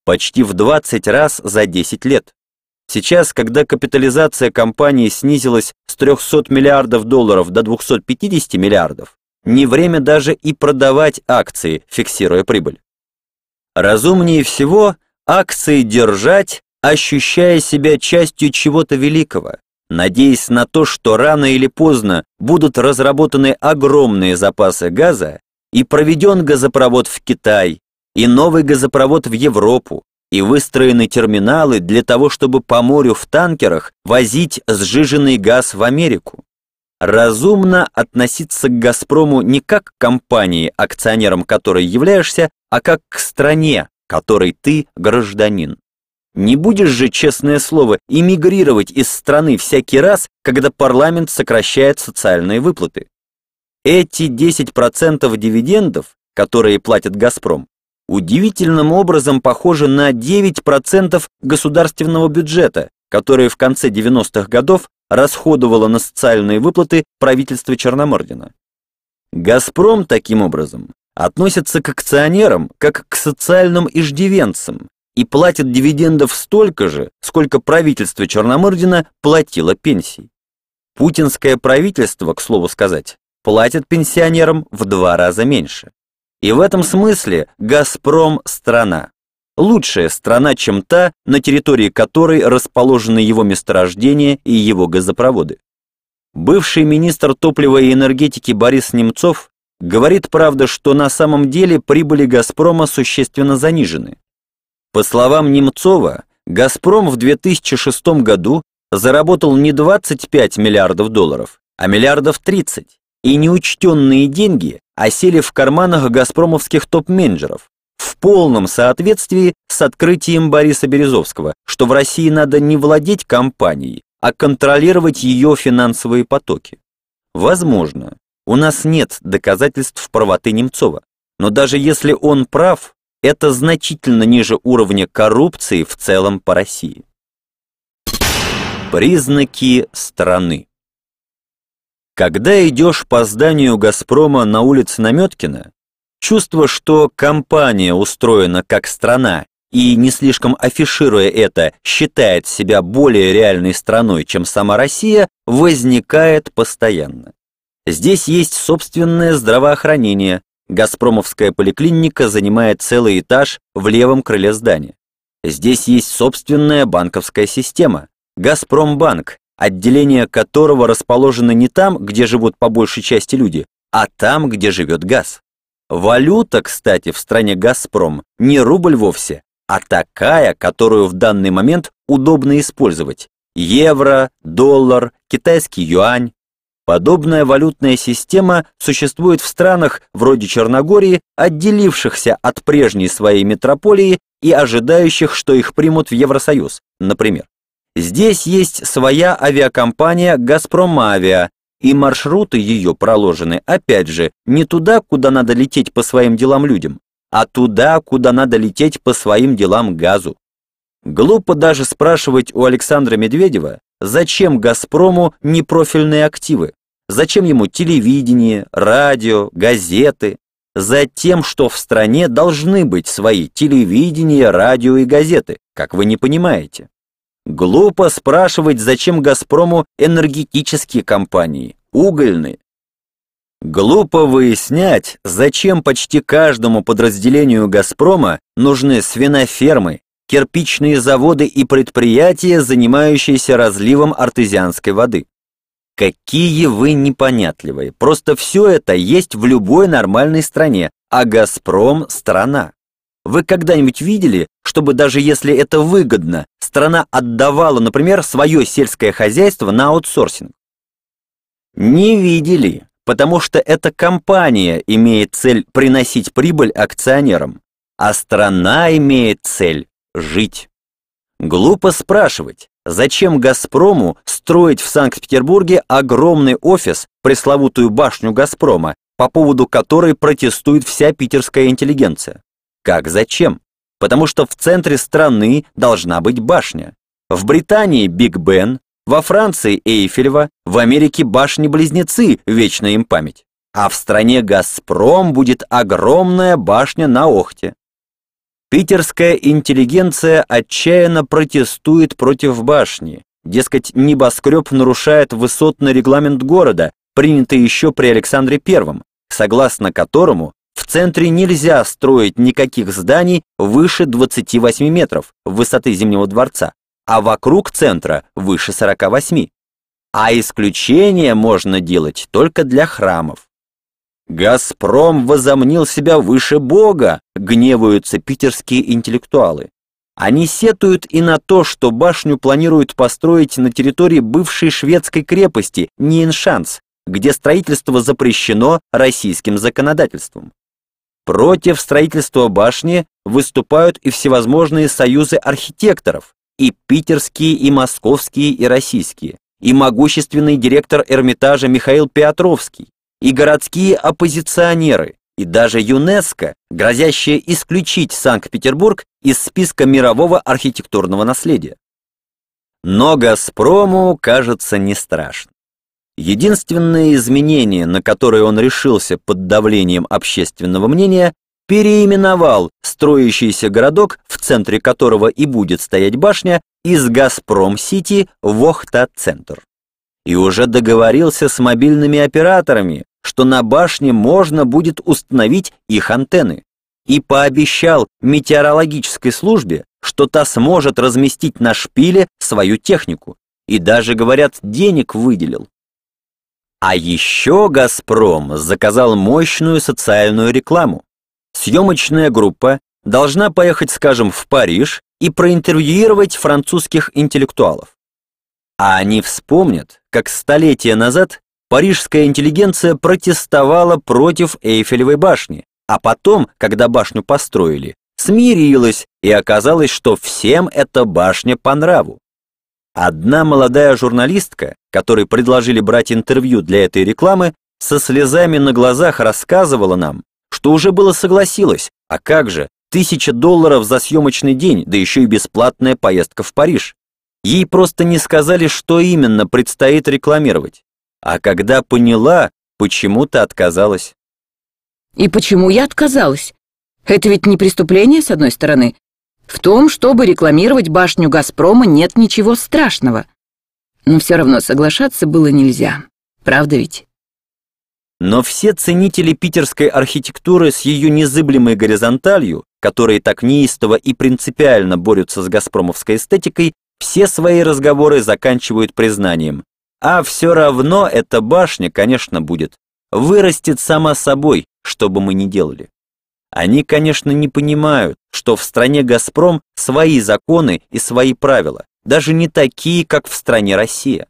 Почти в 20 раз за 10 лет. Сейчас, когда капитализация компании снизилась с 300 миллиардов долларов до 250 миллиардов, не время даже и продавать акции, фиксируя прибыль. Разумнее всего акции держать, ощущая себя частью чего-то великого, надеясь на то, что рано или поздно будут разработаны огромные запасы газа и проведен газопровод в Китай, и новый газопровод в Европу, и выстроены терминалы для того, чтобы по морю в танкерах возить сжиженный газ в Америку. Разумно относиться к «Газпрому» не как к компании, акционером которой являешься, а как к стране, которой ты гражданин. Не будешь же, честное слово, эмигрировать из страны всякий раз, когда парламент сокращает социальные выплаты. Эти 10% дивидендов, которые платит «Газпром», удивительным образом похожи на 9% государственного бюджета, которые в конце 90-х годов расходовало на социальные выплаты правительство Черномырдина. «Газпром» таким образом относится к акционерам как к социальным иждивенцам и платит дивидендов столько же, сколько правительство Черномырдина платило пенсий. Путинское правительство, к слову сказать, платит пенсионерам в два раза меньше. И в этом смысле «Газпром» – страна. Лучшая страна, чем та, на территории которой расположены его месторождения и его газопроводы. Бывший министр топлива и энергетики Борис Немцов говорит, правда, что на самом деле прибыли «Газпрома» существенно занижены. По словам Немцова, «Газпром» в 2006 году заработал не 25 миллиардов долларов, а миллиардов 30, и неучтенные деньги осели в карманах газпромовских топ-менеджеров, полном соответствии с открытием Бориса Березовского, что в России надо не владеть компанией, а контролировать ее финансовые потоки. Возможно, у нас нет доказательств правоты Немцова, но даже если он прав, это значительно ниже уровня коррупции в целом по России. Признаки страны Когда идешь по зданию «Газпрома» на улице Наметкина, чувство, что компания устроена как страна и, не слишком афишируя это, считает себя более реальной страной, чем сама Россия, возникает постоянно. Здесь есть собственное здравоохранение, Газпромовская поликлиника занимает целый этаж в левом крыле здания. Здесь есть собственная банковская система. Газпромбанк, отделение которого расположено не там, где живут по большей части люди, а там, где живет газ. Валюта, кстати, в стране «Газпром» не рубль вовсе, а такая, которую в данный момент удобно использовать. Евро, доллар, китайский юань, Подобная валютная система существует в странах вроде Черногории, отделившихся от прежней своей метрополии и ожидающих, что их примут в Евросоюз, например. Здесь есть своя авиакомпания «Газпромавиа», и маршруты ее проложены, опять же, не туда, куда надо лететь по своим делам людям, а туда, куда надо лететь по своим делам газу. Глупо даже спрашивать у Александра Медведева, зачем «Газпрому» непрофильные активы. Зачем ему телевидение, радио, газеты? Затем, что в стране должны быть свои телевидение, радио и газеты, как вы не понимаете. Глупо спрашивать, зачем «Газпрому» энергетические компании, угольные. Глупо выяснять, зачем почти каждому подразделению «Газпрома» нужны свинофермы, кирпичные заводы и предприятия, занимающиеся разливом артезианской воды. Какие вы непонятливые. Просто все это есть в любой нормальной стране, а «Газпром» — страна. Вы когда-нибудь видели, чтобы даже если это выгодно, страна отдавала, например, свое сельское хозяйство на аутсорсинг? Не видели, потому что эта компания имеет цель приносить прибыль акционерам, а страна имеет цель жить. Глупо спрашивать, Зачем «Газпрому» строить в Санкт-Петербурге огромный офис, пресловутую башню «Газпрома», по поводу которой протестует вся питерская интеллигенция? Как зачем? Потому что в центре страны должна быть башня. В Британии Биг Бен, во Франции Эйфелева, в Америке башни-близнецы, вечная им память. А в стране «Газпром» будет огромная башня на Охте. Питерская интеллигенция отчаянно протестует против башни. Дескать, небоскреб нарушает высотный регламент города, принятый еще при Александре I, согласно которому центре нельзя строить никаких зданий выше 28 метров высоты Зимнего дворца, а вокруг центра выше 48. А исключение можно делать только для храмов. «Газпром возомнил себя выше Бога», — гневаются питерские интеллектуалы. Они сетуют и на то, что башню планируют построить на территории бывшей шведской крепости Ниеншанс, где строительство запрещено российским законодательством. Против строительства башни выступают и всевозможные союзы архитекторов, и питерские, и московские, и российские, и могущественный директор Эрмитажа Михаил Петровский, и городские оппозиционеры, и даже ЮНЕСКО, грозящие исключить Санкт-Петербург из списка мирового архитектурного наследия. Но «Газпрому» кажется не страшно. Единственное изменение, на которое он решился под давлением общественного мнения, переименовал строящийся городок, в центре которого и будет стоять башня, из «Газпром-Сити» в Охта-центр. И уже договорился с мобильными операторами, что на башне можно будет установить их антенны, и пообещал метеорологической службе, что та сможет разместить на шпиле свою технику, и даже, говорят, денег выделил. А еще «Газпром» заказал мощную социальную рекламу. Съемочная группа должна поехать, скажем, в Париж и проинтервьюировать французских интеллектуалов. А они вспомнят, как столетия назад парижская интеллигенция протестовала против Эйфелевой башни, а потом, когда башню построили, смирилась и оказалось, что всем эта башня по нраву. Одна молодая журналистка, которой предложили брать интервью для этой рекламы, со слезами на глазах рассказывала нам, что уже было согласилась, а как же, тысяча долларов за съемочный день, да еще и бесплатная поездка в Париж. Ей просто не сказали, что именно предстоит рекламировать. А когда поняла, почему-то отказалась. И почему я отказалась? Это ведь не преступление, с одной стороны, в том, чтобы рекламировать башню «Газпрома» нет ничего страшного. Но все равно соглашаться было нельзя. Правда ведь? Но все ценители питерской архитектуры с ее незыблемой горизонталью, которые так неистово и принципиально борются с газпромовской эстетикой, все свои разговоры заканчивают признанием. А все равно эта башня, конечно, будет. Вырастет сама собой, что бы мы ни делали. Они, конечно, не понимают, что в стране «Газпром» свои законы и свои правила, даже не такие, как в стране Россия.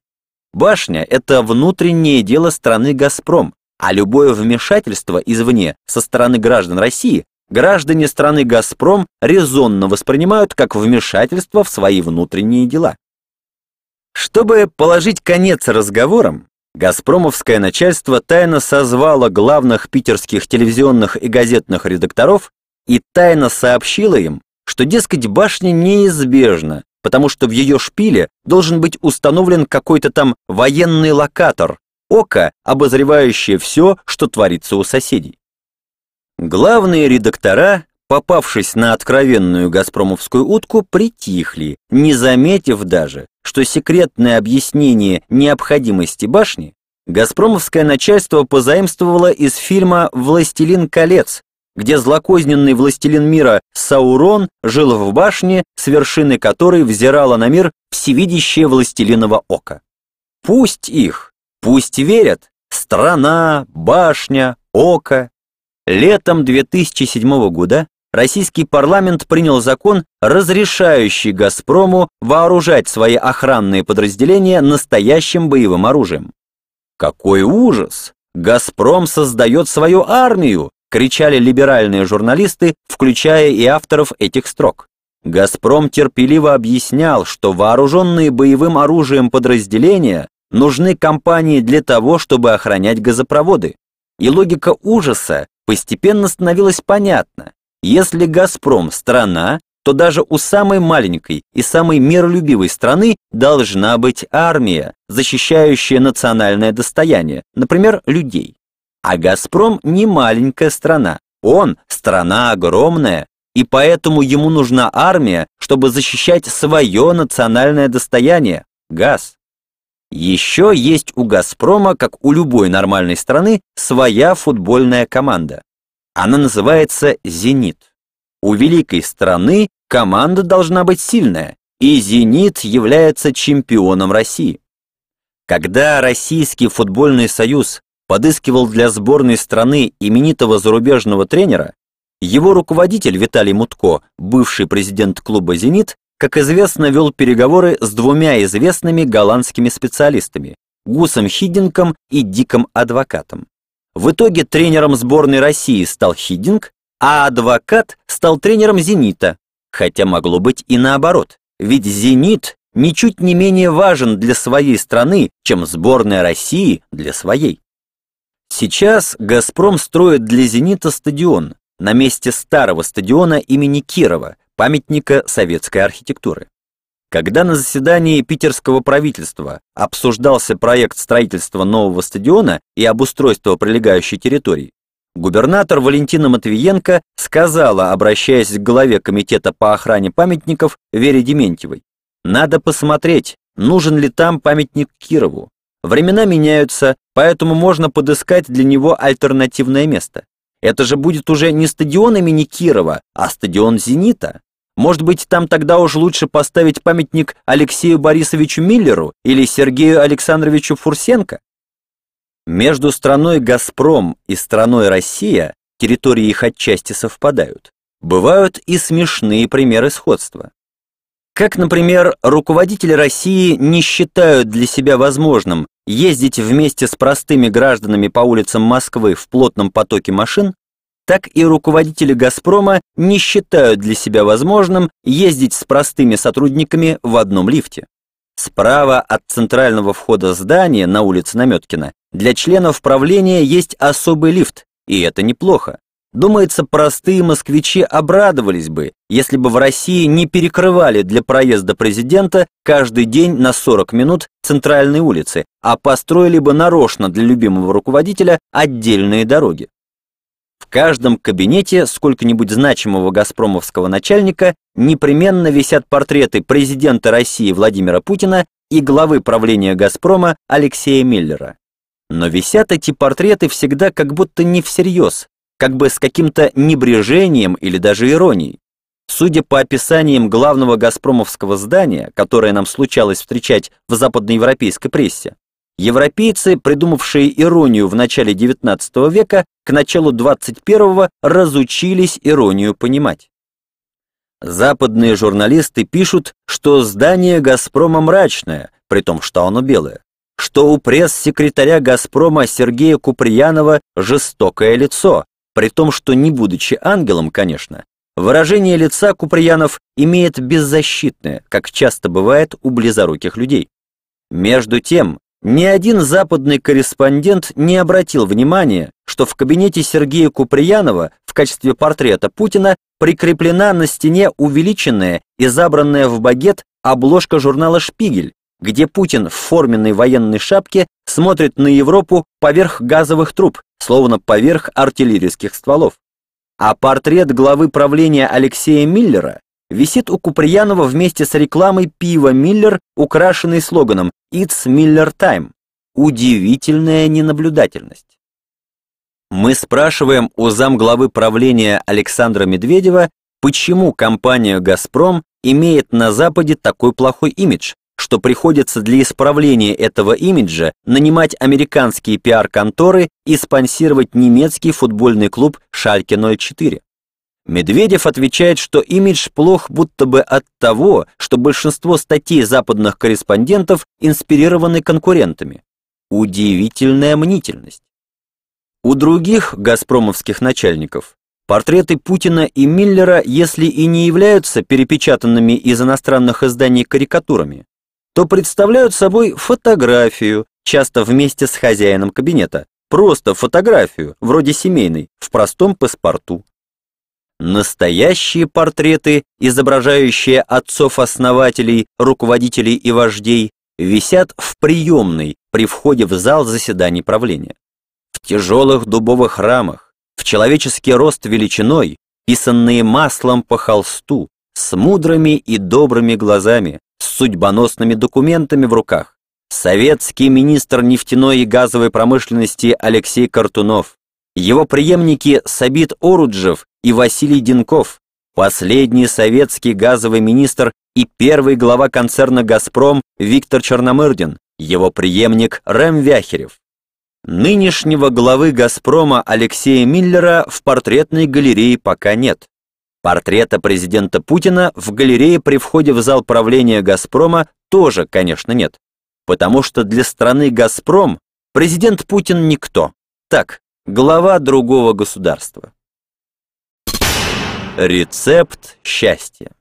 Башня – это внутреннее дело страны «Газпром», а любое вмешательство извне со стороны граждан России граждане страны «Газпром» резонно воспринимают как вмешательство в свои внутренние дела. Чтобы положить конец разговорам, Газпромовское начальство тайно созвало главных питерских телевизионных и газетных редакторов и тайно сообщило им, что, дескать, башня неизбежна, потому что в ее шпиле должен быть установлен какой-то там военный локатор, око, обозревающее все, что творится у соседей. Главные редактора, попавшись на откровенную газпромовскую утку, притихли, не заметив даже, что секретное объяснение необходимости башни Газпромовское начальство позаимствовало из фильма «Властелин колец», где злокозненный властелин мира Саурон жил в башне, с вершины которой взирало на мир всевидящее властелиново око. Пусть их, пусть верят, страна, башня, око. Летом 2007 года российский парламент принял закон, разрешающий «Газпрому» вооружать свои охранные подразделения настоящим боевым оружием. Какой ужас! «Газпром» создает свою армию, кричали либеральные журналисты, включая и авторов этих строк. «Газпром» терпеливо объяснял, что вооруженные боевым оружием подразделения нужны компании для того, чтобы охранять газопроводы. И логика ужаса постепенно становилась понятна. Если «Газпром» — страна, то даже у самой маленькой и самой миролюбивой страны должна быть армия, защищающая национальное достояние, например, людей. А «Газпром» не маленькая страна, он страна огромная, и поэтому ему нужна армия, чтобы защищать свое национальное достояние – газ. Еще есть у «Газпрома», как у любой нормальной страны, своя футбольная команда. Она называется «Зенит». У великой страны команда должна быть сильная, и «Зенит» является чемпионом России. Когда Российский футбольный союз подыскивал для сборной страны именитого зарубежного тренера, его руководитель Виталий Мутко, бывший президент клуба «Зенит», как известно, вел переговоры с двумя известными голландскими специалистами Гусом Хиддингом и Диком Адвокатом. В итоге тренером сборной России стал Хиддинг, а Адвокат стал тренером «Зенита», хотя могло быть и наоборот, ведь «Зенит» ничуть не менее важен для своей страны, чем сборная России для своей. Сейчас «Газпром» строит для «Зенита» стадион на месте старого стадиона имени Кирова, памятника советской архитектуры. Когда на заседании питерского правительства обсуждался проект строительства нового стадиона и обустройства прилегающей территории, губернатор Валентина Матвиенко сказала, обращаясь к главе комитета по охране памятников Вере Дементьевой, «Надо посмотреть, нужен ли там памятник Кирову. Времена меняются, поэтому можно подыскать для него альтернативное место. Это же будет уже не стадион имени Кирова, а стадион «Зенита». Может быть, там тогда уж лучше поставить памятник Алексею Борисовичу Миллеру или Сергею Александровичу Фурсенко? Между страной «Газпром» и страной «Россия» территории их отчасти совпадают. Бывают и смешные примеры сходства. Как, например, руководители России не считают для себя возможным ездить вместе с простыми гражданами по улицам Москвы в плотном потоке машин, так и руководители «Газпрома» не считают для себя возможным ездить с простыми сотрудниками в одном лифте. Справа от центрального входа здания на улице Наметкина для членов правления есть особый лифт, и это неплохо. Думается, простые москвичи обрадовались бы, если бы в России не перекрывали для проезда президента каждый день на 40 минут центральные улицы, а построили бы нарочно для любимого руководителя отдельные дороги. В каждом кабинете сколько-нибудь значимого газпромовского начальника непременно висят портреты президента России Владимира Путина и главы правления «Газпрома» Алексея Миллера. Но висят эти портреты всегда как будто не всерьез, как бы с каким-то небрежением или даже иронией. Судя по описаниям главного газпромовского здания, которое нам случалось встречать в западноевропейской прессе, Европейцы, придумавшие иронию в начале XIX века, к началу XXI разучились иронию понимать. Западные журналисты пишут, что здание «Газпрома» мрачное, при том, что оно белое, что у пресс-секретаря «Газпрома» Сергея Куприянова жестокое лицо, при том, что, не будучи ангелом, конечно, выражение лица Куприянов имеет беззащитное, как часто бывает у близоруких людей. Между тем, ни один западный корреспондент не обратил внимания, что в кабинете Сергея Куприянова в качестве портрета Путина прикреплена на стене увеличенная и забранная в багет обложка журнала «Шпигель», где Путин в форменной военной шапке смотрит на Европу поверх газовых труб, словно поверх артиллерийских стволов. А портрет главы правления Алексея Миллера висит у Куприянова вместе с рекламой пива «Миллер», украшенной слоганом «It's Miller Time». Удивительная ненаблюдательность. Мы спрашиваем у замглавы правления Александра Медведева, почему компания «Газпром» имеет на Западе такой плохой имидж, что приходится для исправления этого имиджа нанимать американские пиар-конторы и спонсировать немецкий футбольный клуб «Шальке 04». Медведев отвечает, что имидж плох будто бы от того, что большинство статей западных корреспондентов инспирированы конкурентами. Удивительная мнительность. У других газпромовских начальников портреты Путина и Миллера, если и не являются перепечатанными из иностранных изданий карикатурами, то представляют собой фотографию, часто вместе с хозяином кабинета, просто фотографию, вроде семейной, в простом паспорту. Настоящие портреты, изображающие отцов-основателей, руководителей и вождей, висят в приемной при входе в зал заседаний правления. В тяжелых дубовых рамах, в человеческий рост величиной, писанные маслом по холсту, с мудрыми и добрыми глазами, с судьбоносными документами в руках. Советский министр нефтяной и газовой промышленности Алексей Картунов, его преемники Сабит Оруджев и Василий Динков, последний советский газовый министр и первый глава концерна «Газпром» Виктор Черномырдин, его преемник Рэм Вяхерев. Нынешнего главы «Газпрома» Алексея Миллера в портретной галерее пока нет. Портрета президента Путина в галерее при входе в зал правления «Газпрома» тоже, конечно, нет. Потому что для страны «Газпром» президент Путин никто. Так, глава другого государства. Рецепт счастья.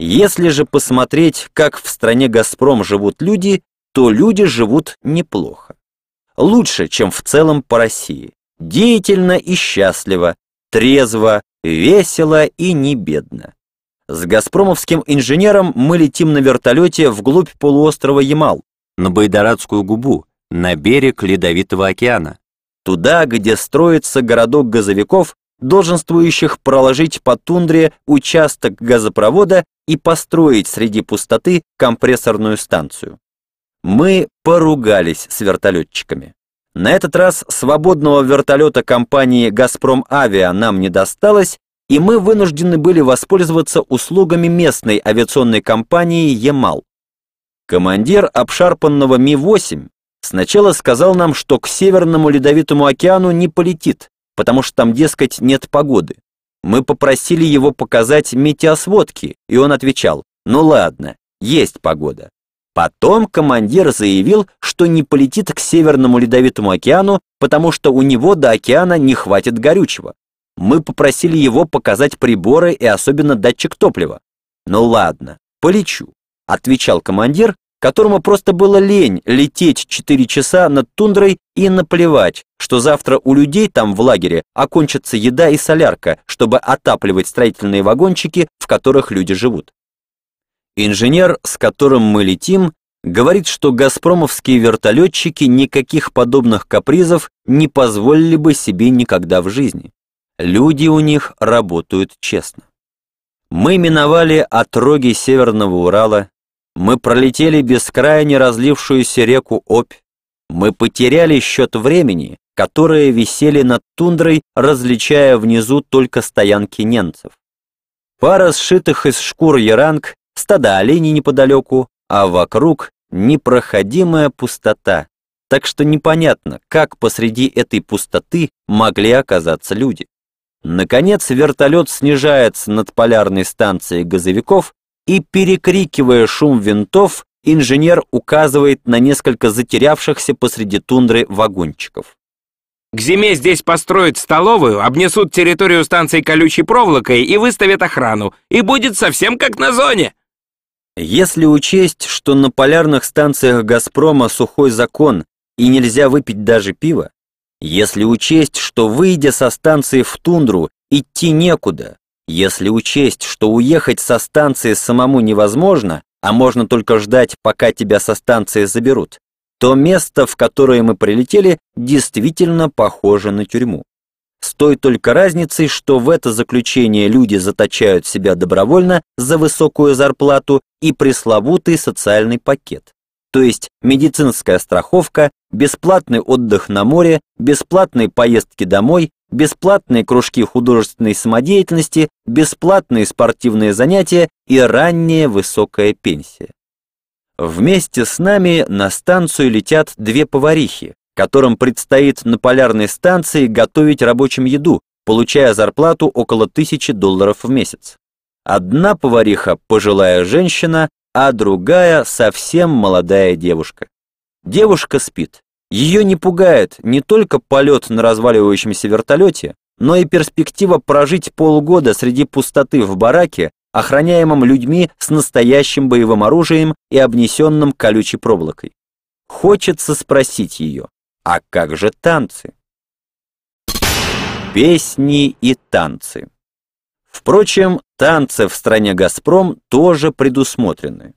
Если же посмотреть, как в стране «Газпром» живут люди, то люди живут неплохо. Лучше, чем в целом по России. Деятельно и счастливо, трезво, весело и не бедно. С газпромовским инженером мы летим на вертолете вглубь полуострова Ямал, на Байдарадскую губу, на берег Ледовитого океана. Туда, где строится городок газовиков, долженствующих проложить по тундре участок газопровода и построить среди пустоты компрессорную станцию. Мы поругались с вертолетчиками. На этот раз свободного вертолета компании «Газпром Авиа» нам не досталось, и мы вынуждены были воспользоваться услугами местной авиационной компании «Ямал». Командир обшарпанного Ми-8 сначала сказал нам, что к Северному Ледовитому океану не полетит, потому что там, дескать, нет погоды. Мы попросили его показать метеосводки, и он отвечал, ну ладно, есть погода. Потом командир заявил, что не полетит к Северному Ледовитому океану, потому что у него до океана не хватит горючего. Мы попросили его показать приборы и особенно датчик топлива. «Ну ладно, полечу», — отвечал командир, которому просто было лень лететь 4 часа над тундрой и наплевать, что завтра у людей там в лагере окончится еда и солярка, чтобы отапливать строительные вагончики, в которых люди живут. Инженер, с которым мы летим, говорит, что газпромовские вертолетчики никаких подобных капризов не позволили бы себе никогда в жизни. Люди у них работают честно. Мы миновали отроги Северного Урала, мы пролетели бескрайне разлившуюся реку Обь, мы потеряли счет времени, которые висели над тундрой, различая внизу только стоянки немцев. Пара сшитых из шкур яранг стада оленей неподалеку, а вокруг непроходимая пустота. Так что непонятно, как посреди этой пустоты могли оказаться люди. Наконец вертолет снижается над полярной станцией газовиков и, перекрикивая шум винтов, инженер указывает на несколько затерявшихся посреди тундры вагончиков. К зиме здесь построят столовую, обнесут территорию станции колючей проволокой и выставят охрану, и будет совсем как на зоне. Если учесть, что на полярных станциях «Газпрома» сухой закон и нельзя выпить даже пиво, если учесть, что, выйдя со станции в тундру, идти некуда, если учесть, что уехать со станции самому невозможно, а можно только ждать, пока тебя со станции заберут, то место, в которое мы прилетели, действительно похоже на тюрьму. С той только разницей, что в это заключение люди заточают себя добровольно за высокую зарплату и пресловутый социальный пакет. То есть медицинская страховка, бесплатный отдых на море, бесплатные поездки домой, бесплатные кружки художественной самодеятельности, бесплатные спортивные занятия и ранняя высокая пенсия. Вместе с нами на станцию летят две поварихи, которым предстоит на полярной станции готовить рабочим еду, получая зарплату около тысячи долларов в месяц. Одна повариха – пожилая женщина, а другая – совсем молодая девушка. Девушка спит. Ее не пугает не только полет на разваливающемся вертолете, но и перспектива прожить полгода среди пустоты в бараке, охраняемом людьми с настоящим боевым оружием и обнесенным колючей проволокой. Хочется спросить ее, а как же танцы? Песни и танцы. Впрочем, танцы в стране «Газпром» тоже предусмотрены.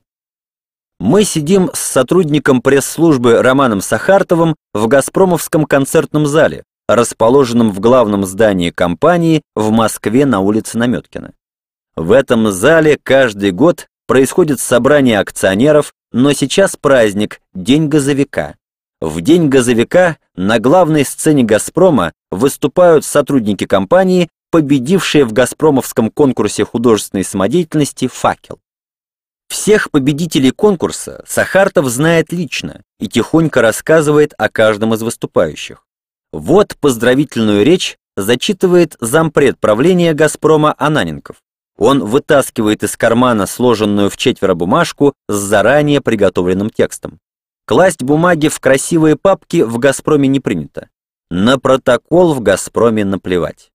Мы сидим с сотрудником пресс-службы Романом Сахартовым в «Газпромовском» концертном зале, расположенном в главном здании компании в Москве на улице Наметкина. В этом зале каждый год происходит собрание акционеров, но сейчас праздник, День газовика. В день газовика на главной сцене «Газпрома» выступают сотрудники компании, победившие в «Газпромовском» конкурсе художественной самодеятельности «Факел». Всех победителей конкурса Сахартов знает лично и тихонько рассказывает о каждом из выступающих. Вот поздравительную речь зачитывает зампред правления «Газпрома» Ананенков. Он вытаскивает из кармана сложенную в четверо бумажку с заранее приготовленным текстом. Класть бумаги в красивые папки в «Газпроме» не принято. На протокол в «Газпроме» наплевать.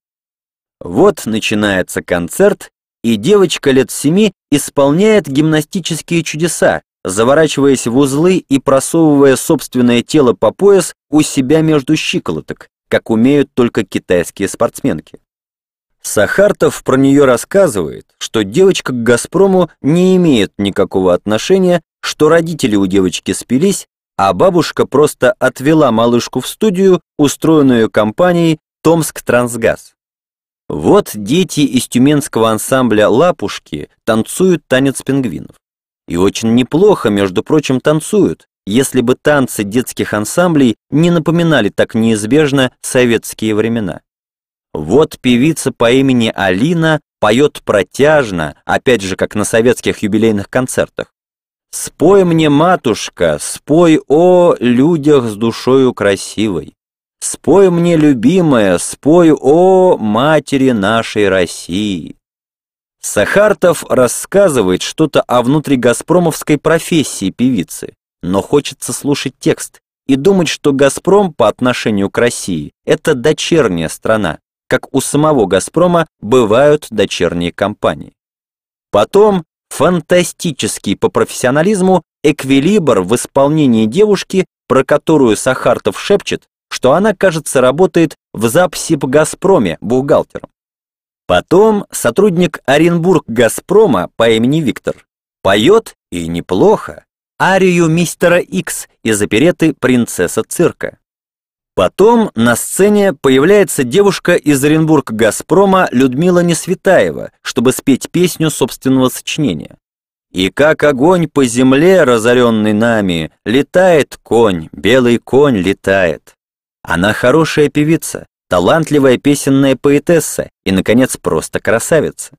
Вот начинается концерт, и девочка лет семи исполняет гимнастические чудеса, заворачиваясь в узлы и просовывая собственное тело по пояс у себя между щиколоток, как умеют только китайские спортсменки. Сахартов про нее рассказывает, что девочка к «Газпрому» не имеет никакого отношения, что родители у девочки спились, а бабушка просто отвела малышку в студию, устроенную компанией «Томск Трансгаз». Вот дети из тюменского ансамбля «Лапушки» танцуют танец пингвинов. И очень неплохо, между прочим, танцуют, если бы танцы детских ансамблей не напоминали так неизбежно советские времена. Вот певица по имени Алина поет протяжно, опять же, как на советских юбилейных концертах. «Спой мне, матушка, спой о людях с душою красивой. Спой мне, любимая, спой о матери нашей России». Сахартов рассказывает что-то о внутригазпромовской профессии певицы, но хочется слушать текст и думать, что «Газпром» по отношению к России – это дочерняя страна, как у самого «Газпрома» бывают дочерние компании. Потом фантастический по профессионализму эквилибр в исполнении девушки, про которую Сахартов шепчет, что она, кажется, работает в записи по «Газпроме» бухгалтером. Потом сотрудник Оренбург «Газпрома» по имени Виктор поет, и неплохо, арию мистера Икс из опереты «Принцесса цирка». Потом на сцене появляется девушка из Оренбург «Газпрома» Людмила Несветаева, чтобы спеть песню собственного сочинения. И как огонь по земле, разоренный нами, летает конь, белый конь летает. Она хорошая певица, талантливая песенная поэтесса и, наконец, просто красавица.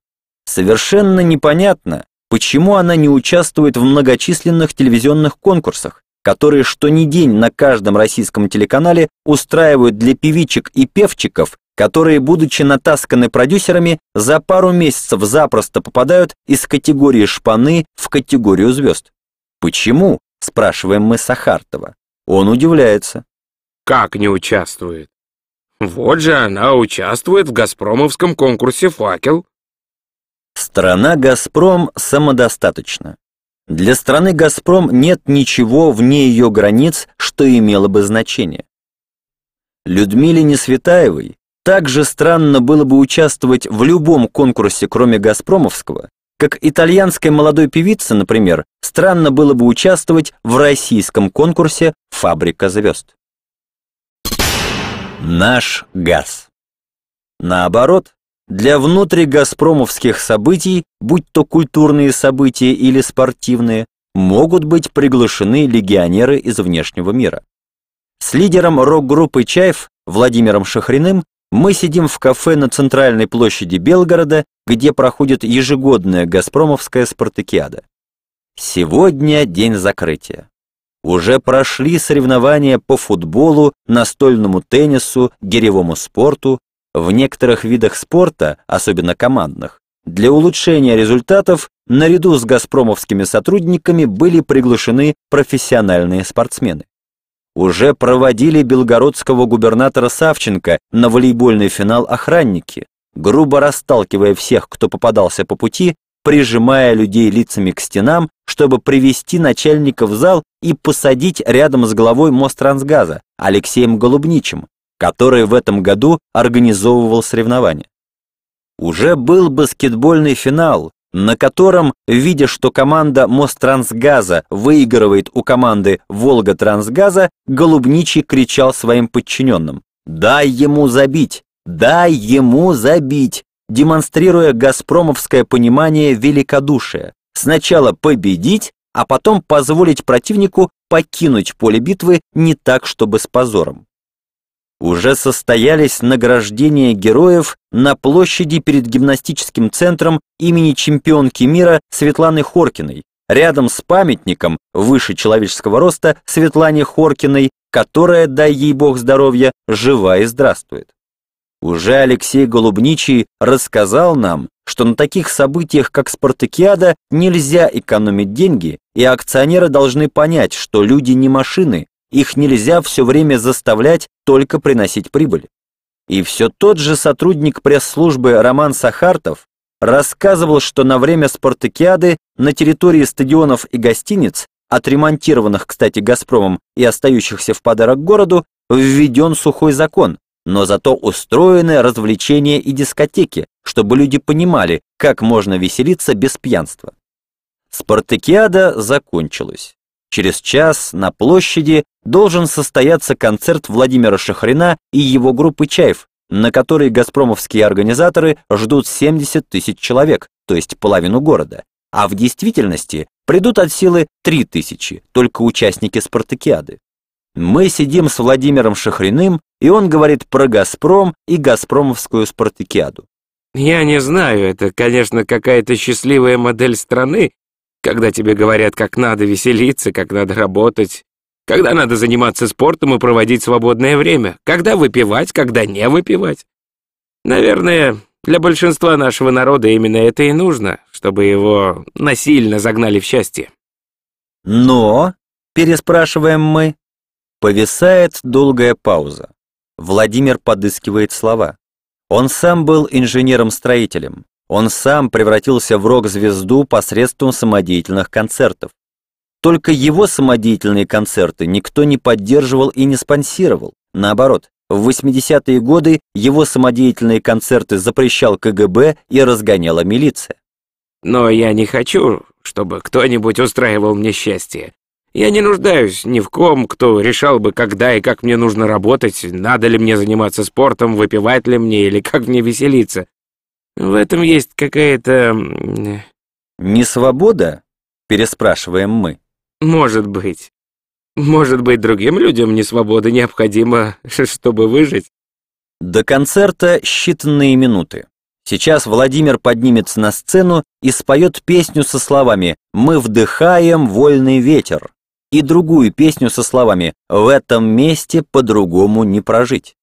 Совершенно непонятно, почему она не участвует в многочисленных телевизионных конкурсах, которые что ни день на каждом российском телеканале устраивают для певичек и певчиков, которые, будучи натасканы продюсерами, за пару месяцев запросто попадают из категории шпаны в категорию звезд. «Почему?» – спрашиваем мы Сахартова. Он удивляется. «Как не участвует? Вот же она участвует в «Газпромовском» конкурсе «Факел». Страна «Газпром» самодостаточна. Для страны «Газпром» нет ничего вне ее границ, что имело бы значение. Людмиле Несветаевой также странно было бы участвовать в любом конкурсе, кроме «Газпромовского», как итальянской молодой певице, например, странно было бы участвовать в российском конкурсе «Фабрика звезд». Наш газ. Наоборот, для внутригазпромовских событий, будь то культурные события или спортивные, могут быть приглашены легионеры из внешнего мира. С лидером рок-группы «Чайф» Владимиром Шахриным мы сидим в кафе на центральной площади Белгорода, где проходит ежегодная «Газпромовская спартакиада». Сегодня день закрытия. Уже прошли соревнования по футболу, настольному теннису, гиревому спорту. В некоторых видах спорта, особенно командных, для улучшения результатов наряду с газпромовскими сотрудниками были приглашены профессиональные спортсмены. Уже проводили белгородского губернатора Савченко на волейбольный финал охранники, грубо расталкивая всех, кто попадался по пути, прижимая людей лицами к стенам, чтобы привести начальника в зал и посадить рядом с главой Мострансгаза Алексеем Голубничем, который в этом году организовывал соревнования. Уже был баскетбольный финал, на котором, видя, что команда Мострансгаза выигрывает у команды Волга-Трансгаза, Голубничий кричал своим подчиненным «Дай ему забить! Дай ему забить!» Демонстрируя газпромовское понимание великодушия. Сначала победить, а потом позволить противнику покинуть поле битвы не так, чтобы с позором. Уже состоялись награждения героев на площади перед гимнастическим центром имени чемпионки мира Светланы Хоркиной, рядом с памятником выше человеческого роста Светлане Хоркиной, которая, дай ей бог здоровья, жива и здравствует. Уже Алексей Голубничий рассказал нам, что на таких событиях, как Спартакиада, нельзя экономить деньги, и акционеры должны понять, что люди не машины, их нельзя все время заставлять только приносить прибыль. И все тот же сотрудник пресс-службы Роман Сахартов рассказывал, что на время спартакиады на территории стадионов и гостиниц, отремонтированных, кстати, «Газпромом» и остающихся в подарок городу, введен сухой закон, но зато устроены развлечения и дискотеки, чтобы люди понимали, как можно веселиться без пьянства. Спартакиада закончилась. Через час на площади должен состояться концерт Владимира Шахрина и его группы «Чаев», на который газпромовские организаторы ждут 70 тысяч человек, то есть половину города, а в действительности придут от силы 3 тысячи, только участники спартакиады. Мы сидим с Владимиром Шахриным, и он говорит про «Газпром» и «Газпромовскую спартакиаду». Я не знаю, это, конечно, какая-то счастливая модель страны, когда тебе говорят, как надо веселиться, как надо работать, когда надо заниматься спортом и проводить свободное время, когда выпивать, когда не выпивать. Наверное, для большинства нашего народа именно это и нужно, чтобы его насильно загнали в счастье. Но, переспрашиваем мы, повисает долгая пауза. Владимир подыскивает слова. Он сам был инженером-строителем. Он сам превратился в рок-звезду посредством самодеятельных концертов. Только его самодеятельные концерты никто не поддерживал и не спонсировал. Наоборот, в 80-е годы его самодеятельные концерты запрещал КГБ и разгоняла милиция. Но я не хочу, чтобы кто-нибудь устраивал мне счастье. Я не нуждаюсь ни в ком, кто решал бы, когда и как мне нужно работать, надо ли мне заниматься спортом, выпивать ли мне или как мне веселиться. В этом есть какая-то... «Не свобода?» — переспрашиваем мы. Может быть. Может быть, другим людям не свобода необходима, чтобы выжить. До концерта считанные минуты. Сейчас Владимир поднимется на сцену и споет песню со словами «Мы вдыхаем вольный ветер» и другую песню со словами «В этом месте по-другому не прожить».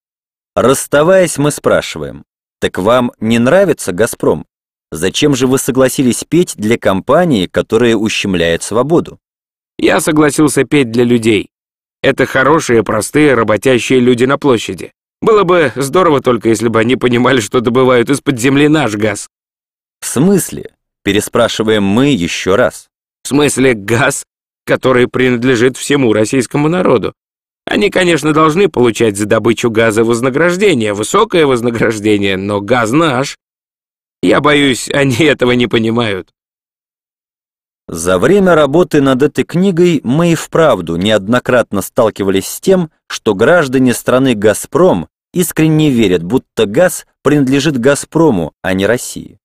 Расставаясь, мы спрашиваем «Так вам не нравится «Газпром»? Зачем же вы согласились петь для компании, которая ущемляет свободу?» Я согласился петь для людей. Это хорошие, простые, работящие люди на площади. Было бы здорово только, если бы они понимали, что добывают из-под земли наш газ. В смысле? Переспрашиваем мы еще раз. В смысле газ, который принадлежит всему российскому народу. Они, конечно, должны получать за добычу газа вознаграждение, высокое вознаграждение, но газ наш. Я боюсь, они этого не понимают. За время работы над этой книгой мы и вправду неоднократно сталкивались с тем, что граждане страны «Газпром» искренне верят, будто газ принадлежит «Газпрому», а не России.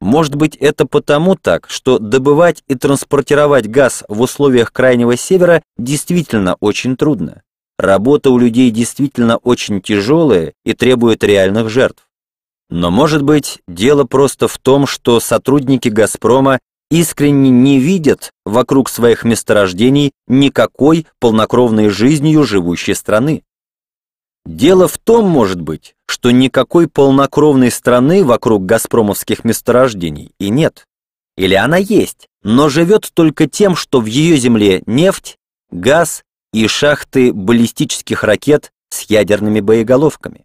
Может быть, это потому так, что добывать и транспортировать газ в условиях Крайнего Севера действительно очень трудно. Работа у людей действительно очень тяжелая и требует реальных жертв. Но может быть, дело просто в том, что сотрудники «Газпрома» искренне не видят вокруг своих месторождений никакой полнокровной жизнью живущей страны. Дело в том, может быть, что никакой полнокровной страны вокруг газпромовских месторождений и нет. Или она есть, но живет только тем, что в ее земле нефть, газ и шахты баллистических ракет с ядерными боеголовками.